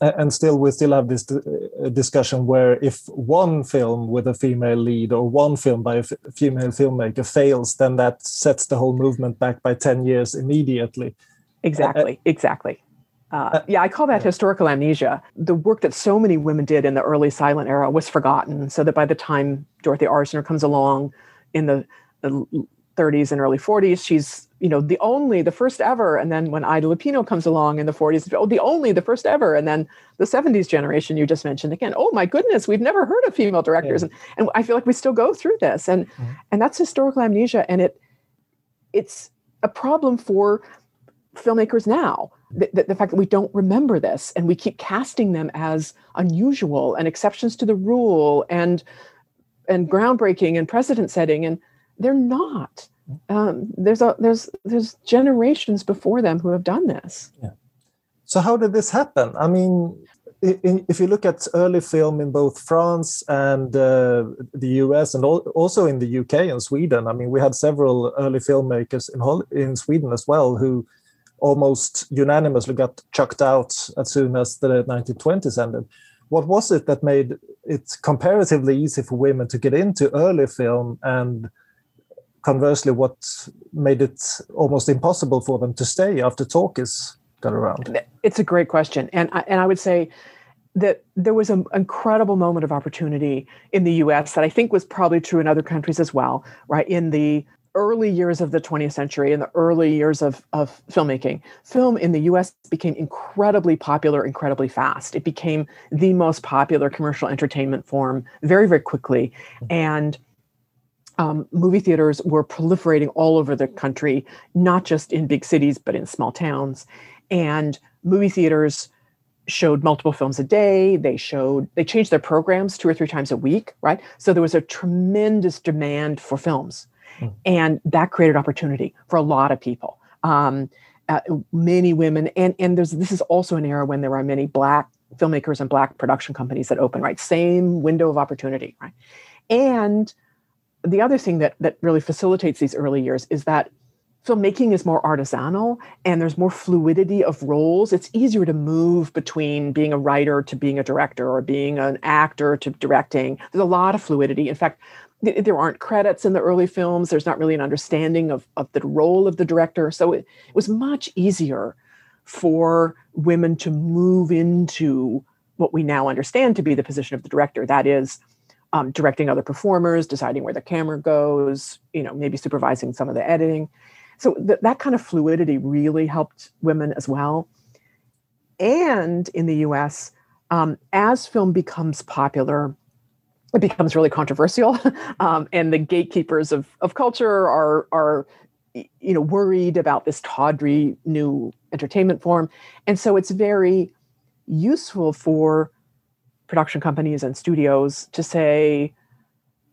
and still we still have this uh, discussion where if one film with a female lead or one film by a female filmmaker fails then that sets the whole movement back by 10 years immediately. Exactly uh, exactly. Uh, yeah, I call that historical amnesia. The work that so many women did in the early silent era was forgotten, so that by the time Dorothy Arzner comes along in the, the 30s and early 40s, she's you know the only the first ever and then when ida lupino comes along in the 40s oh the only the first ever and then the 70s generation you just mentioned again oh my goodness we've never heard of female directors yeah. and, and i feel like we still go through this and mm-hmm. and that's historical amnesia and it it's a problem for filmmakers now the, the, the fact that we don't remember this and we keep casting them as unusual and exceptions to the rule and and groundbreaking and precedent setting and they're not um, there's a there's there's generations before them who have done this. Yeah. So how did this happen? I mean, if you look at early film in both France and uh, the US, and also in the UK and Sweden, I mean, we had several early filmmakers in in Sweden as well who almost unanimously got chucked out as soon as the 1920s ended. What was it that made it comparatively easy for women to get into early film and conversely, what made it almost impossible for them to stay after talkies got around? It's a great question, and I, and I would say that there was an incredible moment of opportunity in the U.S. that I think was probably true in other countries as well. Right in the early years of the 20th century, in the early years of, of filmmaking, film in the US became incredibly popular, incredibly fast. It became the most popular commercial entertainment form very, very quickly. Mm-hmm. And um, movie theaters were proliferating all over the country, not just in big cities, but in small towns. And movie theaters showed multiple films a day. They showed, they changed their programs two or three times a week, right? So there was a tremendous demand for films. Mm. And that created opportunity for a lot of people. Um, uh, many women, and, and there's, this is also an era when there are many Black filmmakers and Black production companies that open, right? Same window of opportunity, right? And the other thing that that really facilitates these early years is that filmmaking is more artisanal and there's more fluidity of roles. It's easier to move between being a writer to being a director or being an actor to directing. There's a lot of fluidity. In fact, th- there aren't credits in the early films. There's not really an understanding of, of the role of the director. So it, it was much easier for women to move into what we now understand to be the position of the director. That is, um, directing other performers, deciding where the camera goes, you know, maybe supervising some of the editing. So th- that kind of fluidity really helped women as well. And in the US, um, as film becomes popular, it becomes really controversial. um, and the gatekeepers of, of culture are, are you know, worried about this tawdry new entertainment form. And so it's very useful for production companies and studios to say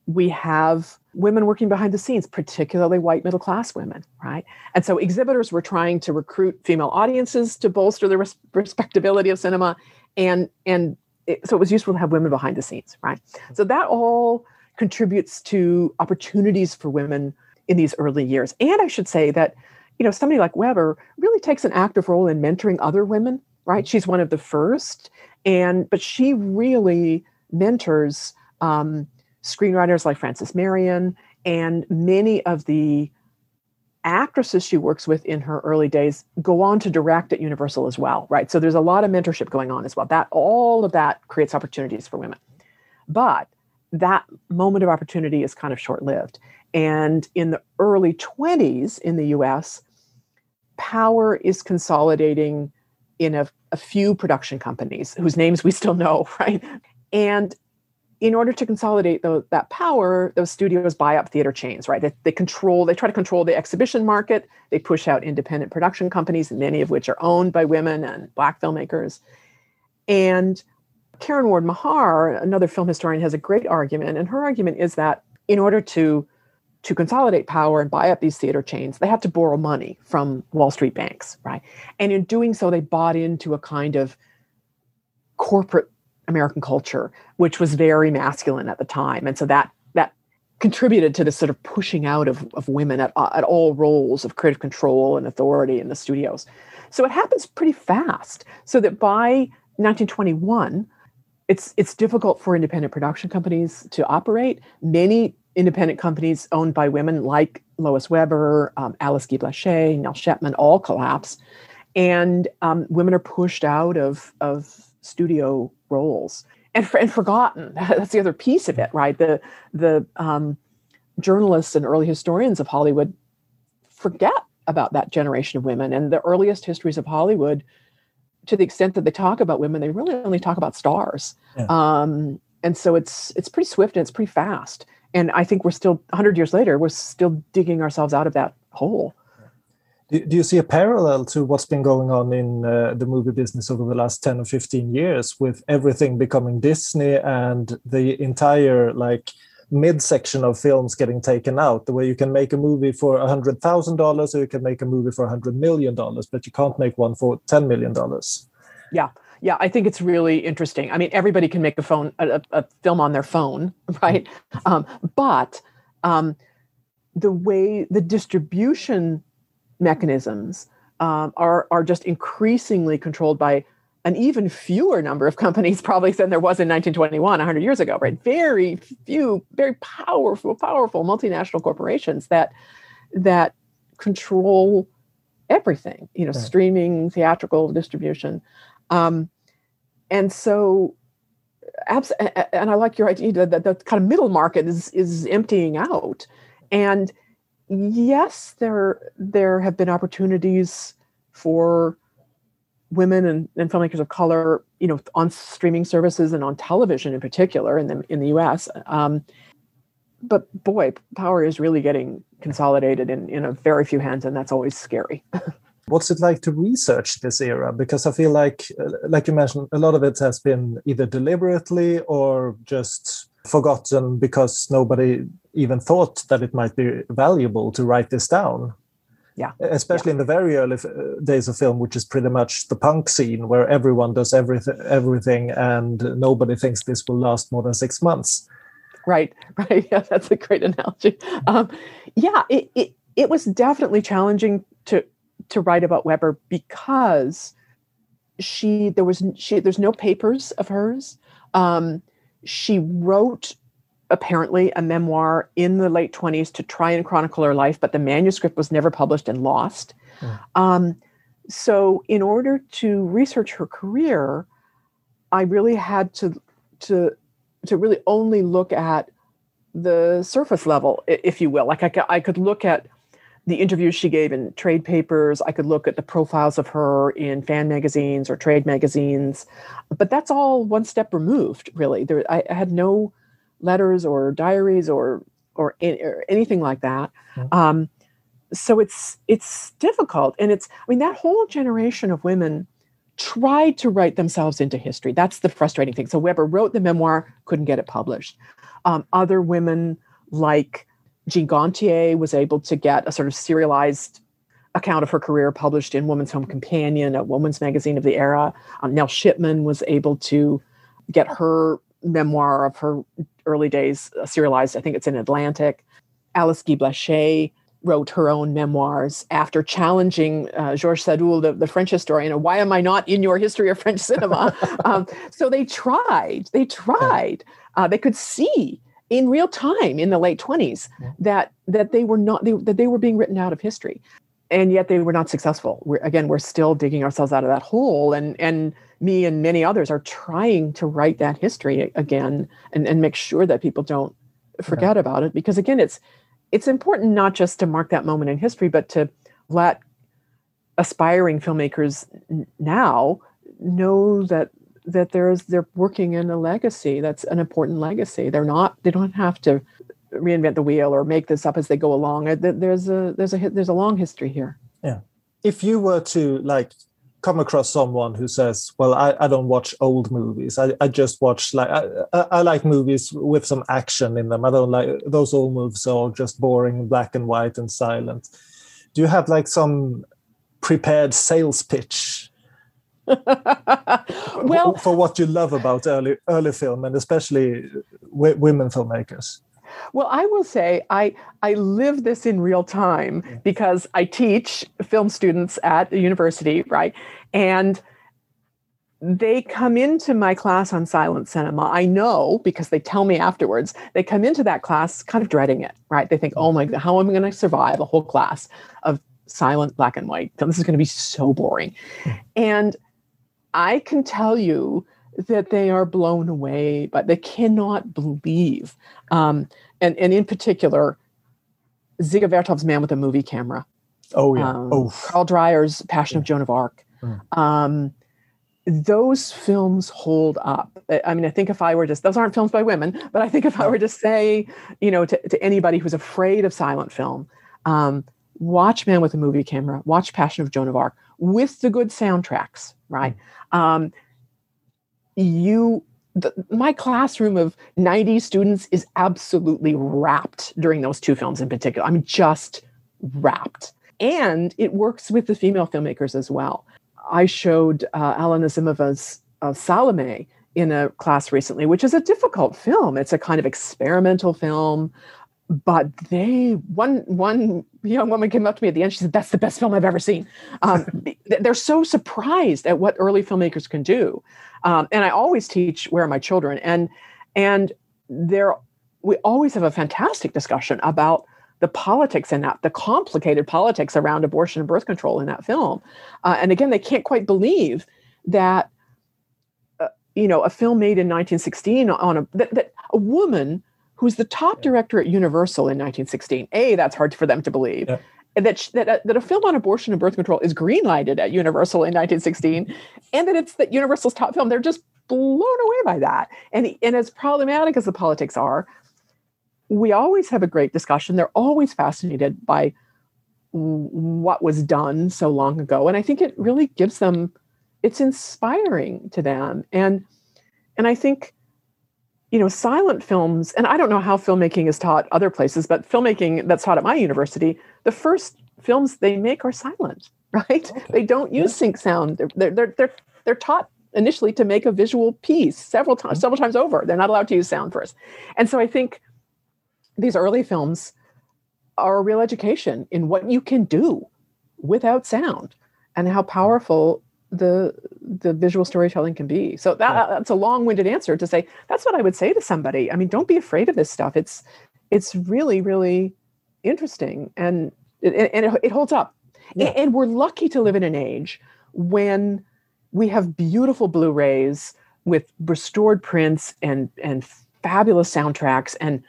we have women working behind the scenes, particularly white middle class women, right? And so exhibitors were trying to recruit female audiences to bolster the res- respectability of cinema, and and it, so it was useful to have women behind the scenes, right? So that all contributes to opportunities for women in these early years. And I should say that you know somebody like Weber really takes an active role in mentoring other women, right? She's one of the first and but she really mentors um, screenwriters like Frances Marion and many of the actresses she works with in her early days go on to direct at Universal as well, right? So there's a lot of mentorship going on as well. That all of that creates opportunities for women. But that moment of opportunity is kind of short-lived. And in the early 20s in the US, power is consolidating in a, a few production companies whose names we still know, right? And in order to consolidate the, that power, those studios buy up theater chains, right? They, they, control, they try to control the exhibition market. They push out independent production companies, many of which are owned by women and Black filmmakers. And Karen Ward Mahar, another film historian, has a great argument. And her argument is that in order to to consolidate power and buy up these theater chains, they had to borrow money from Wall Street banks, right? And in doing so, they bought into a kind of corporate American culture, which was very masculine at the time. And so that that contributed to this sort of pushing out of, of women at, at all roles of creative control and authority in the studios. So it happens pretty fast. So that by 1921, it's it's difficult for independent production companies to operate. Many independent companies owned by women like Lois Weber, um, Alice Guy Blaché, Nell Shepman all collapse. And um, women are pushed out of, of studio roles and, for, and forgotten. That's the other piece of it, right? The, the um, journalists and early historians of Hollywood forget about that generation of women. And the earliest histories of Hollywood, to the extent that they talk about women, they really only talk about stars. Yeah. Um, and so it's it's pretty swift and it's pretty fast and I think we're still 100 years later, we're still digging ourselves out of that hole. Do, you see a parallel to what's been going on in uh, the movie business over the last 10 or 15 years with everything becoming Disney and the entire like midsection of films getting taken out the way you can make a movie for a hundred thousand dollars or you can make a movie for a hundred million dollars but you can't make one for 10 million dollars yeah yeah, I think it's really interesting. I mean, everybody can make a phone a, a film on their phone, right? Um, but um, the way the distribution mechanisms um, are are just increasingly controlled by an even fewer number of companies probably than there was in 1921 100 years ago right very few very powerful powerful multinational corporations that that control everything you know right. streaming theatrical distribution um, and so, abs- and I like your idea that the kind of middle market is is emptying out. And yes, there there have been opportunities for women and, and filmmakers of color, you know, on streaming services and on television in particular in the in the U.S. Um, but boy, power is really getting consolidated in in a very few hands, and that's always scary. what's it like to research this era? Because i feel like uh, like you mentioned a lot of it has been either deliberately or just forgotten because nobody even thought that it might be valuable to write this down. Yeah. Especially yeah. in the very early uh, days of film which is pretty much the punk scene where everyone does everything everything and nobody thinks this will last more than six months. Right. Right. Yeah that's a great analogy. Um, yeah it, it it was definitely challenging to to write about Weber because she there was she there's no papers of hers. Um, she wrote apparently a memoir in the late 20s to try and chronicle her life, but the manuscript was never published and lost. Mm. Um, so, in order to research her career, I really had to to to really only look at the surface level, if you will. Like I, I could look at the interviews she gave in trade papers. I could look at the profiles of her in fan magazines or trade magazines, but that's all one step removed. Really, there I, I had no letters or diaries or or, or anything like that. Mm-hmm. Um, so it's it's difficult, and it's I mean that whole generation of women tried to write themselves into history. That's the frustrating thing. So Weber wrote the memoir, couldn't get it published. Um, other women like Jean Gontier was able to get a sort of serialized account of her career published in Woman's Home Companion, a woman's magazine of the era. Um, Nell Shipman was able to get her memoir of her early days uh, serialized. I think it's in Atlantic. Alice Guy Blaché wrote her own memoirs after challenging uh, Georges Sadoul, the, the, French historian, why am I not in your history of French cinema? um, so they tried, they tried. Uh, they could see in real time in the late 20s yeah. that that they were not they, that they were being written out of history and yet they were not successful we're, again we're still digging ourselves out of that hole and and me and many others are trying to write that history again and, and make sure that people don't forget yeah. about it because again it's it's important not just to mark that moment in history but to let aspiring filmmakers now know that that there's they're working in a legacy that's an important legacy they're not they don't have to reinvent the wheel or make this up as they go along uh, there's a there's a there's a long history here yeah if you were to like come across someone who says, "Well, I, I don't watch old movies. I, I just watch like I, I like movies with some action in them. I don't like those old movies are just boring, black and white and silent." Do you have like some prepared sales pitch? well, for what you love about early early film and especially women filmmakers. Well, I will say I I live this in real time because I teach film students at the university, right? And they come into my class on silent cinema. I know because they tell me afterwards. They come into that class kind of dreading it, right? They think, mm. "Oh my god, how am I going to survive a whole class of silent black and white? This is going to be so boring." Hmm. And I can tell you that they are blown away, but they cannot believe. Um, and, and in particular, Dziga Vertov's Man with a Movie Camera. Oh, yeah. Um, oh. Carl Dreyer's Passion yeah. of Joan of Arc. Mm. Um, those films hold up. I mean, I think if I were just, those aren't films by women, but I think if I were to say, you know, to, to anybody who's afraid of silent film, um, watch Man with a Movie Camera, watch Passion of Joan of Arc with the good soundtracks, right? Um, you the, my classroom of 90 students is absolutely wrapped during those two films in particular. I mean, just wrapped. And it works with the female filmmakers as well. I showed uh, Alan Azimova's uh, Salome in a class recently, which is a difficult film. It's a kind of experimental film, but they one one young woman came up to me at the end. She said, "That's the best film I've ever seen." Um, they're so surprised at what early filmmakers can do. Um, and I always teach where are my children, and and there we always have a fantastic discussion about the politics in that, the complicated politics around abortion and birth control in that film. Uh, and again, they can't quite believe that uh, you know a film made in 1916 on a that, that a woman who's the top director at Universal in 1916. A, that's hard for them to believe. Yeah that that, uh, that a film on abortion and birth control is greenlighted at Universal in 1916, and that it's that Universal's top film. They're just blown away by that. And and as problematic as the politics are, we always have a great discussion. They're always fascinated by what was done so long ago, and I think it really gives them. It's inspiring to them, and and I think you know, silent films, and I don't know how filmmaking is taught other places, but filmmaking that's taught at my university, the first films they make are silent, right? Okay. They don't use yeah. sync sound. They're, they're, they're, they're taught initially to make a visual piece several times, mm-hmm. several times over. They're not allowed to use sound first. And so I think these early films are a real education in what you can do without sound and how powerful the the visual storytelling can be. So that, that's a long-winded answer to say that's what I would say to somebody. I mean, don't be afraid of this stuff. It's it's really really interesting and it, and it, it holds up. Yeah. And, and we're lucky to live in an age when we have beautiful Blu-rays with restored prints and and fabulous soundtracks and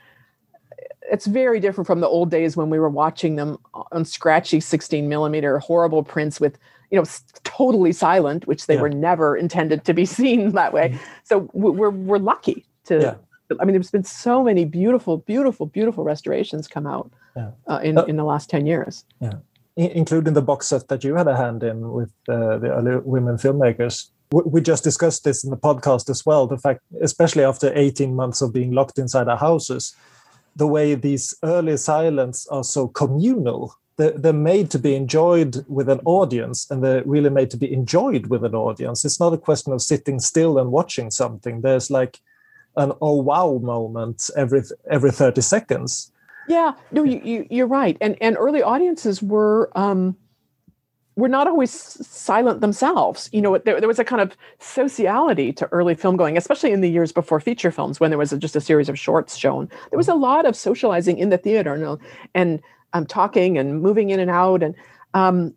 it's very different from the old days when we were watching them on scratchy 16 millimeter horrible prints with you know totally silent which they yeah. were never intended to be seen that way mm-hmm. so we're we're lucky to yeah. i mean there's been so many beautiful beautiful beautiful restorations come out yeah. uh, in uh, in the last 10 years yeah including the box set that you had a hand in with uh, the early women filmmakers we just discussed this in the podcast as well the fact especially after 18 months of being locked inside our houses the way these early silents are so communal they're, they're made to be enjoyed with an audience and they're really made to be enjoyed with an audience. It's not a question of sitting still and watching something. There's like an oh wow moment every every 30 seconds. Yeah. No you, you you're right. And and early audiences were um were not always silent themselves. You know, there, there was a kind of sociality to early film going, especially in the years before feature films, when there was a, just a series of shorts shown. There was a lot of socializing in the theater and, and um, talking and moving in and out and um,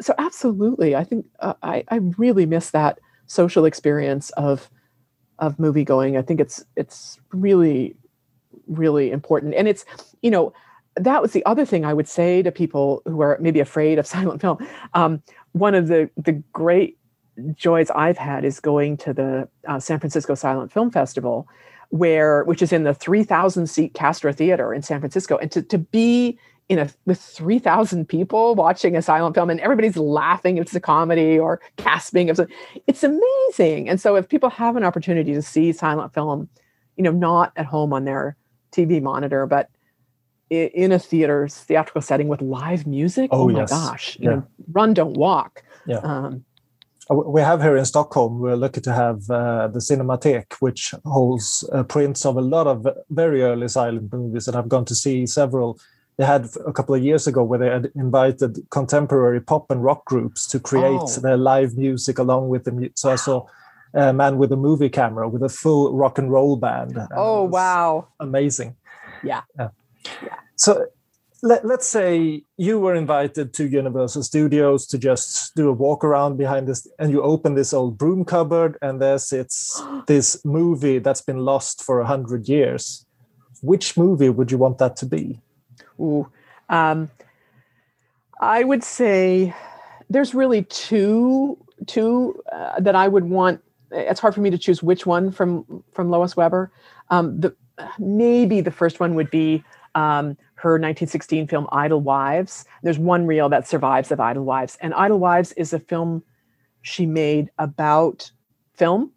so absolutely i think uh, I, I really miss that social experience of of movie going. I think it's it's really really important. And it's you know that was the other thing i would say to people who are maybe afraid of silent film. Um, one of the the great joys i've had is going to the uh, san francisco silent film festival where which is in the 3000 seat Castro Theater in San Francisco and to, to be in a with 3000 people watching a silent film and everybody's laughing if it's a comedy or gasping if it's, it's amazing and so if people have an opportunity to see silent film you know not at home on their tv monitor but in a theater theatrical setting with live music oh, oh my yes. gosh yeah. you know run don't walk yeah um, we have here in Stockholm, we're lucky to have uh, the Cinematheque, which holds uh, prints of a lot of very early silent movies that I've gone to see several. They had a couple of years ago where they had invited contemporary pop and rock groups to create oh. their live music along with the music. So I saw a man with a movie camera with a full rock and roll band. Oh, wow. Amazing. Yeah. yeah. yeah. So let, us say you were invited to Universal Studios to just do a walk around behind this, and you open this old broom cupboard, and there sits this movie that's been lost for a hundred years. Which movie would you want that to be? Ooh, um, I would say there's really two two uh, that I would want. It's hard for me to choose which one from from Lois Weber. Um, the maybe the first one would be um, her 1916 film Idle Wives. There's one reel that survives of Idle Wives, and Idle Wives is a film she made about film.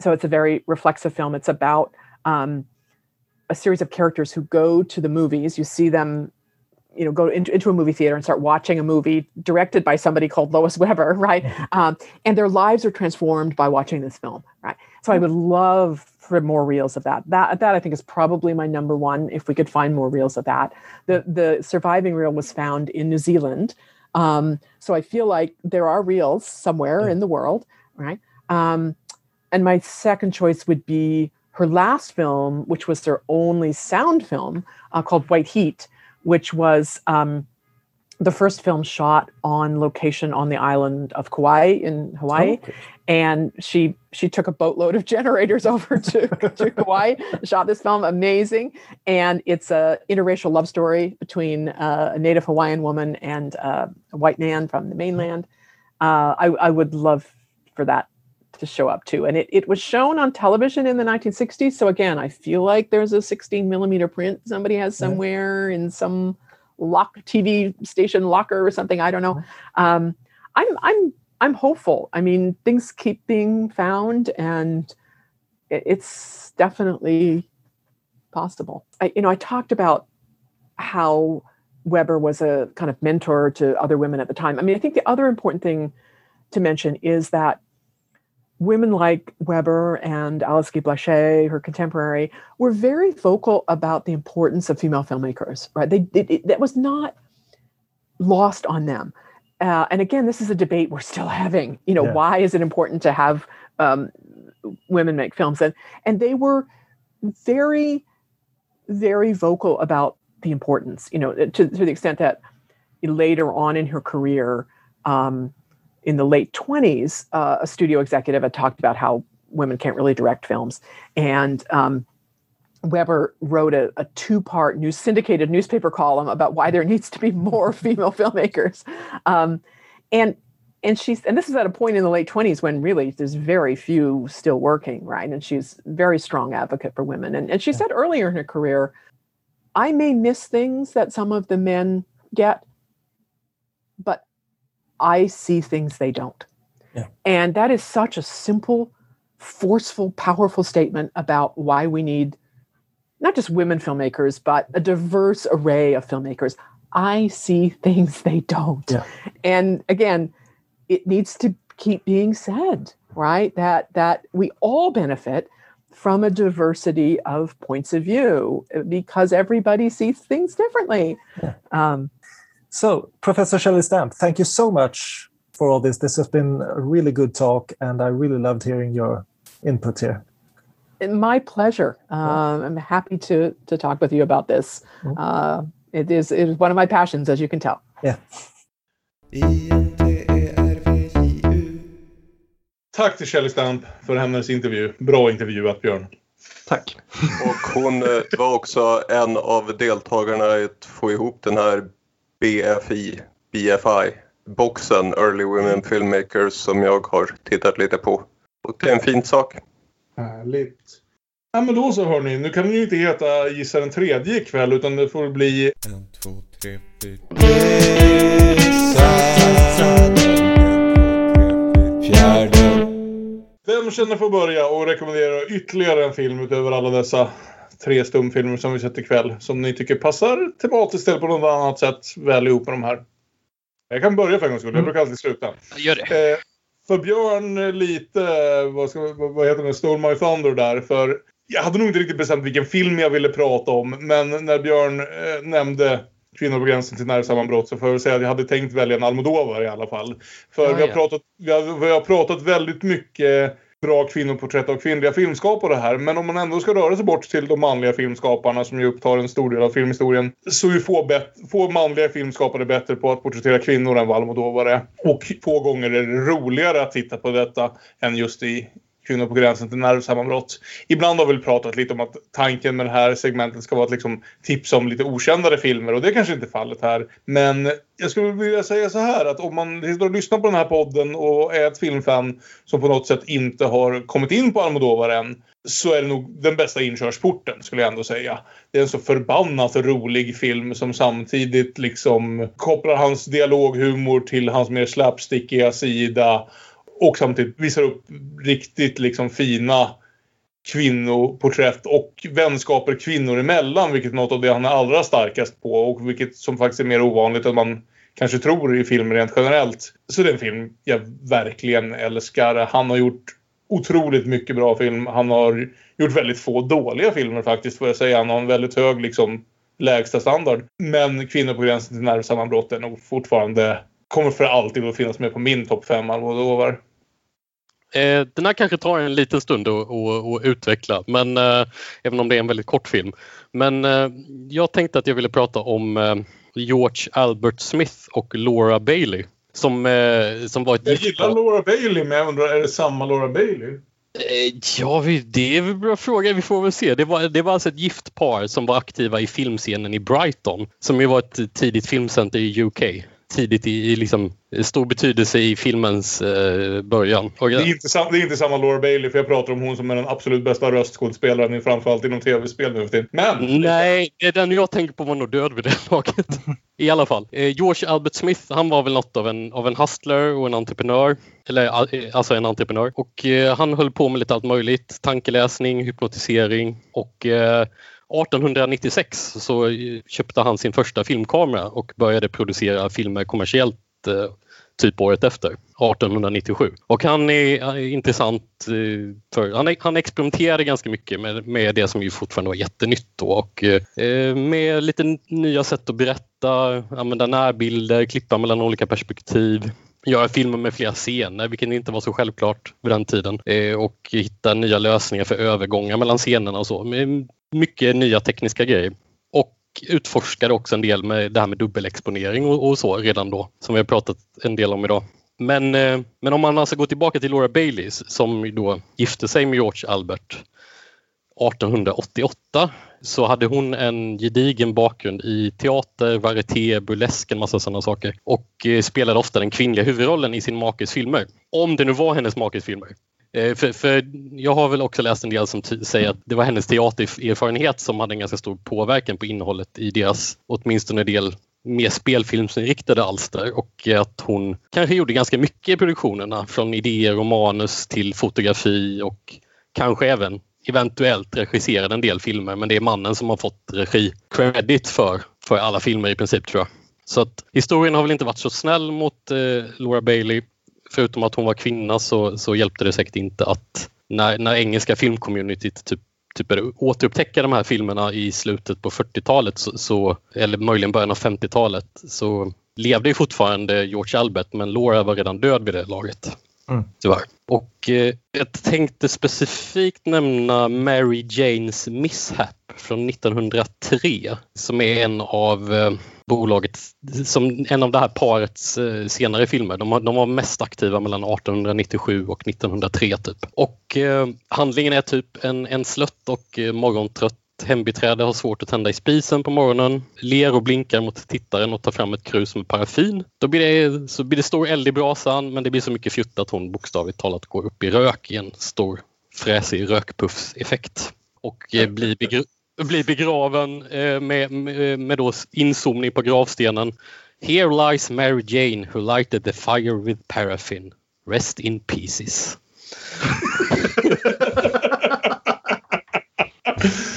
So it's a very reflexive film. It's about um, a series of characters who go to the movies. You see them, you know, go into, into a movie theater and start watching a movie directed by somebody called Lois Weber, right? Um, and their lives are transformed by watching this film, right? So I would love for more reels of that. That that I think is probably my number one. If we could find more reels of that, the the surviving reel was found in New Zealand, um, so I feel like there are reels somewhere in the world, right? Um, and my second choice would be her last film, which was their only sound film, uh, called White Heat, which was um, the first film shot on location on the island of Kauai in Hawaii. Oh, okay. And she she took a boatload of generators over to, to Kauai, shot this film, amazing. And it's a interracial love story between uh, a native Hawaiian woman and uh, a white man from the mainland. Uh, I, I would love for that to show up to. And it, it was shown on television in the 1960s. So again, I feel like there's a 16 millimeter print somebody has somewhere in some lock TV station locker or something. I don't know. Um, I'm I'm I'm hopeful. I mean, things keep being found, and it's definitely possible. I, you know, I talked about how Weber was a kind of mentor to other women at the time. I mean, I think the other important thing to mention is that women like Weber and Alice Guy Blaché, her contemporary, were very vocal about the importance of female filmmakers. Right? They it, it, that was not lost on them. Uh, and again, this is a debate we're still having. You know, yeah. why is it important to have um, women make films? And and they were very, very vocal about the importance. You know, to, to the extent that later on in her career. Um, in the late 20s, uh, a studio executive had talked about how women can't really direct films. And um, Weber wrote a, a two part news syndicated newspaper column about why there needs to be more female filmmakers. Um, and and she's and this is at a point in the late 20s when really there's very few still working right and she's very strong advocate for women and, and she said earlier in her career i may miss things that some of the men get but I see things they don't. Yeah. And that is such a simple, forceful, powerful statement about why we need not just women filmmakers, but a diverse array of filmmakers. I see things they don't. Yeah. And again, it needs to keep being said, right? That that we all benefit from a diversity of points of view because everybody sees things differently. Yeah. Um, so, Professor Shelley Stamp, thank you so much for all this. This has been a really good talk, and I really loved hearing your input here. My pleasure. Um, I'm happy to to talk with you about this. Mm. Uh, it is it is one of my passions, as you can tell. Yeah. Tack till Shelley Stamp för hennes intervju. Bra intervjuat, Björn. Tack. Och hon eh, var också en av deltagarna i att få ihop den här BFI, BFI, boxen Early Women Filmmakers som jag har tittat lite på. Och det är en fin sak. Härligt. Ja, men då så hörni. Nu kan det ju inte heta Gissa den tredje ikväll utan det får bli... En, två, tre, fyra. Fjärde. Vem känner för att börja och rekommendera ytterligare en film utöver alla dessa tre stumfilmer som vi sett ikväll som ni tycker passar tematiskt eller på något annat sätt väl ihop med de här? Jag kan börja för en gångs skull. Jag brukar alltid sluta. Gör det. Eh, för Björn lite, vad, ska, vad heter det, Stole My Thunder där. För jag hade nog inte riktigt bestämt vilken film jag ville prata om. Men när Björn eh, nämnde Kvinnor på gränsen till nervsammanbrott så får jag väl säga att jag hade tänkt välja en Almodovar i alla fall. För Ja, vi, har ja. pratat, vi, har, vi har pratat väldigt mycket bra kvinnoporträtt av kvinnliga filmskapare här. Men om man ändå ska röra sig bort till de manliga filmskaparna som ju upptar en stor del av filmhistorien. Så är få, få manliga filmskapare bättre på att porträttera kvinnor än vad Almodovar är. Och få gånger är det roligare att titta på detta än just i Kvinnor på gränsen till nervsammanbrott. Ibland har vi pratat lite om att tanken med det här segmentet ska vara att liksom tipsa om lite okändare filmer och det är kanske inte är fallet här. Men jag skulle vilja säga så här att om man sitter och lyssnar på den här podden och är ett filmfan som på något sätt inte har kommit in på Almodovar än så är det nog den bästa inkörsporten skulle jag ändå säga. Det är en så förbannat rolig film som samtidigt liksom kopplar hans dialoghumor till hans mer slapstickiga sida och samtidigt visar upp riktigt liksom fina kvinnoporträtt och vänskaper kvinnor emellan, vilket är något av det han är allra starkast på och vilket som faktiskt är mer ovanligt än man kanske tror i filmer rent generellt. Så det är en film jag verkligen älskar. Han har gjort otroligt mycket bra film. Han har gjort väldigt få dåliga filmer faktiskt, får jag säga. Han har en väldigt hög liksom lägsta standard. Men Kvinnor på gränsen till nervsammanbrott är nog fortfarande kommer för alltid att finnas med på min topp fem Almodovar. Eh, den här kanske tar en liten stund att, att, att utveckla, men eh, även om det är en väldigt kort film. Men eh, jag tänkte att jag ville prata om eh, George Albert Smith och Laura Bailey som, eh, som var ett Jag gift gillar par. Laura Bailey, men jag undrar, är det samma Laura Bailey? Eh, Ja, det är en bra fråga. Vi får väl se. Det var, det var alltså ett gift par som var aktiva i filmscenen i Brighton som ju var ett tidigt filmcenter i UK. Tidigt i, i liksom, stor betydelse i filmens eh, början. Och, Det är, inte det är inte samma Laura Bailey, för jag pratar om hon som är den absolut bästa röstskådespelaren, framförallt inom tv-spel nu för tiden. Men! Nej, den jag tänker på var nog död vid det laget. I alla fall. Eh, George Albert Smith, han var väl något av en, av en hustler och en entreprenör. Eller eh, alltså en entreprenör. Och eh, han höll på med lite allt möjligt. Tankeläsning, hypnotisering och eh, 1896 så köpte han sin första filmkamera och började producera filmer kommersiellt eh, typ året efter, 1897. Och han är, intressant eh, för han, han experimenterade ganska mycket med, med det som ju fortfarande var jättenytt då och eh, med lite nya sätt att berätta, använda närbilder, klippa mellan olika perspektiv göra filmer med flera scener, vilket inte var så självklart vid den tiden. Eh, och hitta nya lösningar för övergångar mellan scenerna och så. Med mycket nya tekniska grejer. Och utforskade också en del med det här med dubbelexponering och, och så redan då, som vi har pratat en del om idag. Men, eh, men om man alltså går tillbaka till Laura Baileys som då gifte sig med George Albert 1888 så hade hon en gedigen bakgrund i teater, varieté, burlesk, en massa sådana saker och eh, spelade ofta den kvinnliga huvudrollen i sin makes filmer. Om det nu var hennes makes filmer. Eh, för, för jag har väl också läst en del som säger att det var hennes teatererfarenhet som hade en ganska stor påverkan på innehållet i deras, åtminstone del, mer spelfilmsinriktade alster och att hon kanske gjorde ganska mycket i produktionerna från idéer och manus till fotografi och kanske även eventuellt regisserade en del filmer men det är mannen som har fått regi-credit för, för alla filmer i princip tror jag. Så att historien har väl inte varit så snäll mot eh, Laura Bailey. Förutom att hon var kvinna så, så hjälpte det säkert inte att när, när engelska filmcommunityt typ, typ började återupptäcka de här filmerna i slutet på 40-talet så, så, eller möjligen början av 50-talet så levde ju fortfarande George Albert men Laura var redan död vid det laget. Mm. Tyvärr. Och eh, jag tänkte specifikt nämna Mary Janes Mishap från 1903 som är en av eh, bolaget, som en av det här parets eh, senare filmer. De, de var mest aktiva mellan 1897 och 1903 typ. Och eh, handlingen är typ en, en slött och eh, hembiträde har svårt att tända i spisen på morgonen, ler och blinkar mot tittaren och tar fram ett krus med paraffin. Då blir det, så blir det stor eld i brasan men det blir så mycket fjutt att hon bokstavligt talat går upp i rök i en stor fräsig rökpuffseffekt. och eh, blir, begr blir begraven eh, med, med, med då inzoomning på gravstenen. Here lies Mary Jane who lighted the fire with paraffin. Rest in pieces.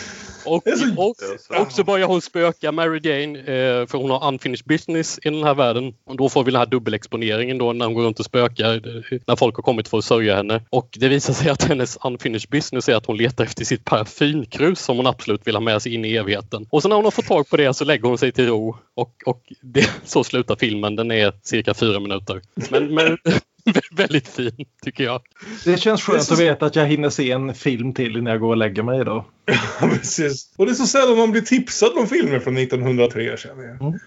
Och, och, och så börjar hon spöka Mary Jane eh, för hon har unfinished business i den här världen. Och då får vi den här dubbelexponeringen då när hon går runt och spökar eh, när folk har kommit för att sörja henne. Och det visar sig att hennes unfinished business är att hon letar efter sitt parafinkrus som hon absolut vill ha med sig in i evigheten. Och så när hon har fått tag på det så lägger hon sig till ro och, och det, så slutar filmen. Den är cirka fyra minuter. Men, men väldigt fin tycker jag. Det känns Det skönt så- att veta att jag hinner se en film till innan jag går och lägger mig idag. Ja, precis. Och det är så sällan man blir tipsad om filmer från 1903 känner jag.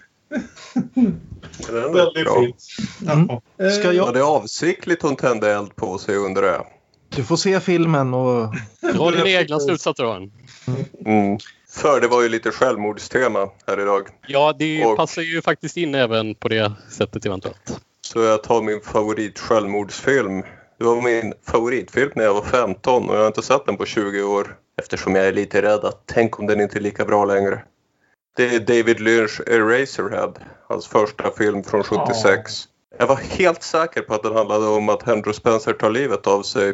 Den är Väldigt bra. fint. Mm. Ja. Ska jag- Var det avsiktligt hon tände eld på sig undrar jag? Du får se filmen och... Dra dina egna slutsatser Ron. Mm. För det var ju lite självmordstema här idag. Ja, det Och- passar ju faktiskt in även på det sättet eventuellt. Så jag tar min favorit självmordsfilm. Det var min favoritfilm när jag var 15 och jag har inte sett den på 20 år. Eftersom jag är lite rädd att tänk om den inte är lika bra längre. Det är David Lynch Eraserhead, hans första film från 76. Jag var helt säker på att den handlade om att Henry Spencer tar livet av sig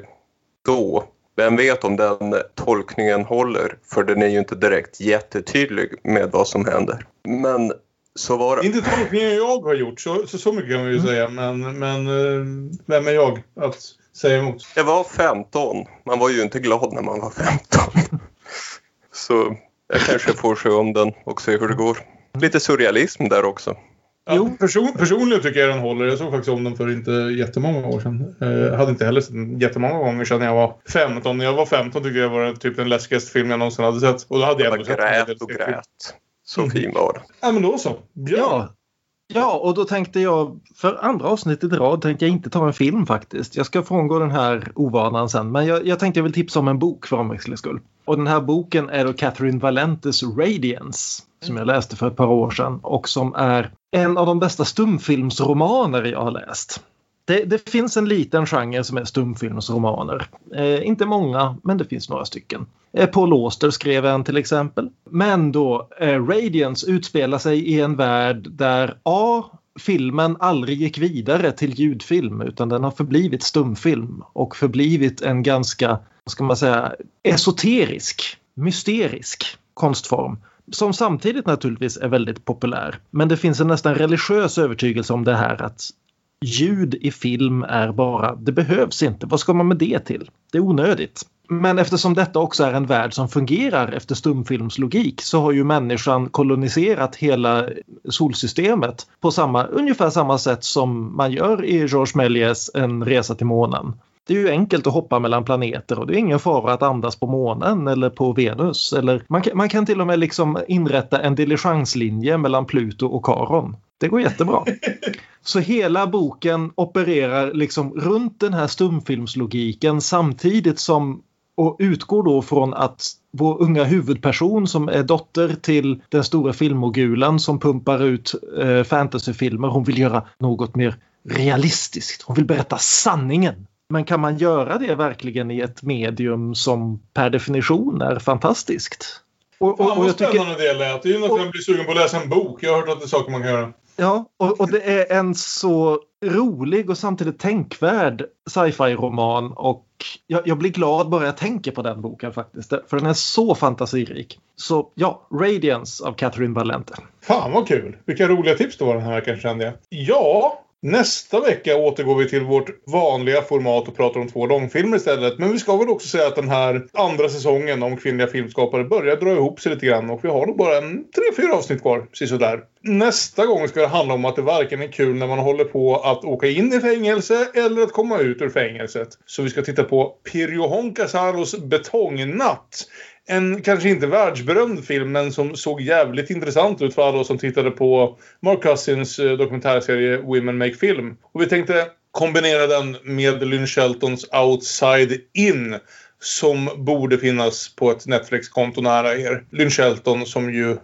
då. Vem vet om den tolkningen håller? För den är ju inte direkt jättetydlig med vad som händer. Men så var det. Inte tolkningen jag har gjort, så, så, så mycket kan man ju säga. Men, men eh, vem är jag att säga emot? Jag var 15. Man var ju inte glad när man var 15. Så jag kanske får se om den och se hur det går. Lite surrealism där också. Ja, Jo. person, personligen tycker jag den håller. Jag såg faktiskt om den för inte jättemånga år sedan. Eh, hade inte heller sett den jättemånga gånger sedan jag var 15. När jag var 15 tycker jag var det typ den läskigaste film jag någonsin hade sett. Och då hade jag Jag ändå sett grät och skräckfilm. grät. Så fin var den. Ja, men då så. Björn. Ja. Ja, och då tänkte jag för andra avsnittet i rad tänkte jag inte ta en film faktiskt. Jag ska frångå den här ovanan sen, men jag, jag tänkte jag vill tipsa om en bok för omväxlings skull. Och den här boken är då Catherine Valentes Radiance som jag läste för ett par år sedan och som är en av de bästa stumfilmsromaner jag har läst. Det, det finns en liten genre som är stumfilmsromaner. Eh, inte många, men det finns några stycken. Eh, Paul Auster skrev en till exempel. Men då eh, Radiance utspelar sig i en värld där A. Filmen aldrig gick vidare till ljudfilm utan den har förblivit stumfilm och förblivit en ganska, vad ska man säga, esoterisk, mysterisk konstform som samtidigt naturligtvis är väldigt populär. Men det finns en nästan religiös övertygelse om det här att ljud i film är bara, det behövs inte. Vad ska man med det till? Det är onödigt. Men eftersom detta också är en värld som fungerar efter stumfilmslogik så har ju människan koloniserat hela solsystemet på samma, ungefär samma sätt som man gör i Georges Méliès En resa till månen. Det är ju enkelt att hoppa mellan planeter och det är ingen fara att andas på månen eller på Venus. Eller man, kan, man kan till och med liksom inrätta en diligenslinje mellan Pluto och Charon. Det går jättebra. Så hela boken opererar liksom runt den här stumfilmslogiken samtidigt som och utgår då från att vår unga huvudperson som är dotter till den stora filmmogulen som pumpar ut eh, fantasyfilmer. Hon vill göra något mer realistiskt. Hon vill berätta sanningen. Men kan man göra det verkligen i ett medium som per definition är fantastiskt? Och, Fan och, och vad jag tycker, spännande det lät. Det är ju något jag blir sugen på att läsa en bok. Jag har hört att det är saker man kan göra. Ja, och, och det är en så rolig och samtidigt tänkvärd sci-fi-roman och jag, jag blir glad bara jag tänker på den boken faktiskt. För den är så fantasirik. Så ja, Radiance av Catherine Valente. Fan vad kul! Vilka roliga tips det var den här veckan kände jag. Ja, nästa vecka återgår vi till vårt vanliga format och pratar om två långfilmer istället. Men vi ska väl också säga att den här andra säsongen om kvinnliga filmskapare börjar dra ihop sig lite grann och vi har nog bara en tre, fyra avsnitt kvar. Sisådär. Nästa gång ska det handla om att det varken är kul när man håller på att åka in i fängelse eller att komma ut ur fängelset. Så vi ska titta på Pirjo Honkasaros Betongnatt. En kanske inte världsberömd film men som såg jävligt intressant ut för alla oss som tittade på Mark Cousins eh, dokumentärserie Women Make Film. Och vi tänkte kombinera den med Lynn Sheltons Outside In som borde finnas på ett Netflix-konto nära er. Lynn Shelton som ju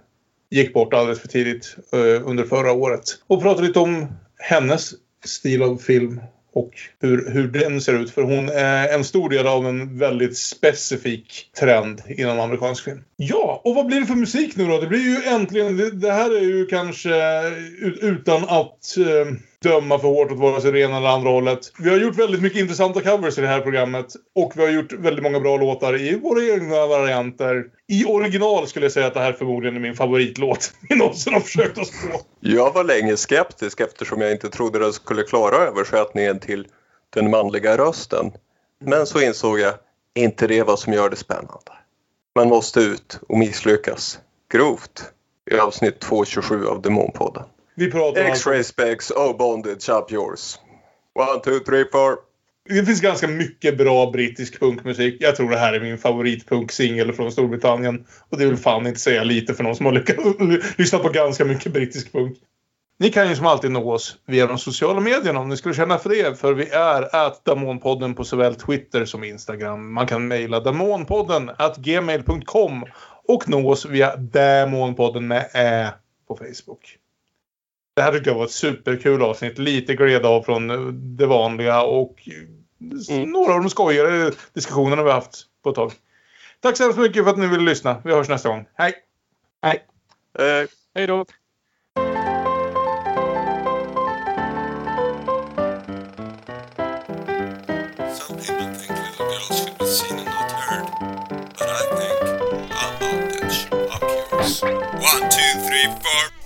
gick bort alldeles för tidigt eh, under förra året. Och prata lite om hennes stil av film och hur, hur den ser ut. För hon är en stor del av en väldigt specifik trend inom amerikansk film. Ja, och vad blir det för musik nu då? Det blir ju äntligen, det, det här är ju kanske utan att eh, döma för hårt åt vare sig det ena eller andra hållet. Vi har gjort väldigt mycket intressanta covers i det här programmet. Och vi har gjort väldigt många bra låtar i våra egna varianter. I original skulle jag säga att det här förmodligen är min favoritlåt vi någonsin har försökt oss på. Jag var länge skeptisk eftersom jag inte trodde den skulle klara översättningen till den manliga rösten. Men så insåg jag, inte det vad som gör det spännande. Man måste ut och misslyckas. Grovt. I avsnitt 227 av Demonpodden. Vi pratar X-ray specs, oh bondage, up yours. One, two, three, four. Det finns ganska mycket bra brittisk punkmusik. Jag tror det här är min favoritpunksingel från Storbritannien. Och det vill fan inte säga lite för någon som har lyckats lyssna på ganska mycket brittisk punk. Ni kan ju som alltid nå oss via de sociala medierna om ni skulle känna för det. För vi är at Damonpodden på såväl Twitter som Instagram. Man kan mejla damonpodden at gmail.com och nå oss via Damonpodden med Ä på Facebook. Det här tyckte jag var ett superkul avsnitt. Lite gled av från det vanliga och mm. några av de skojigare diskussionerna vi haft på ett tag. Tack så hemskt mycket för att ni ville lyssna. Vi hörs nästa gång. Hej! Hej! Eh, hej då! One, two, three, four.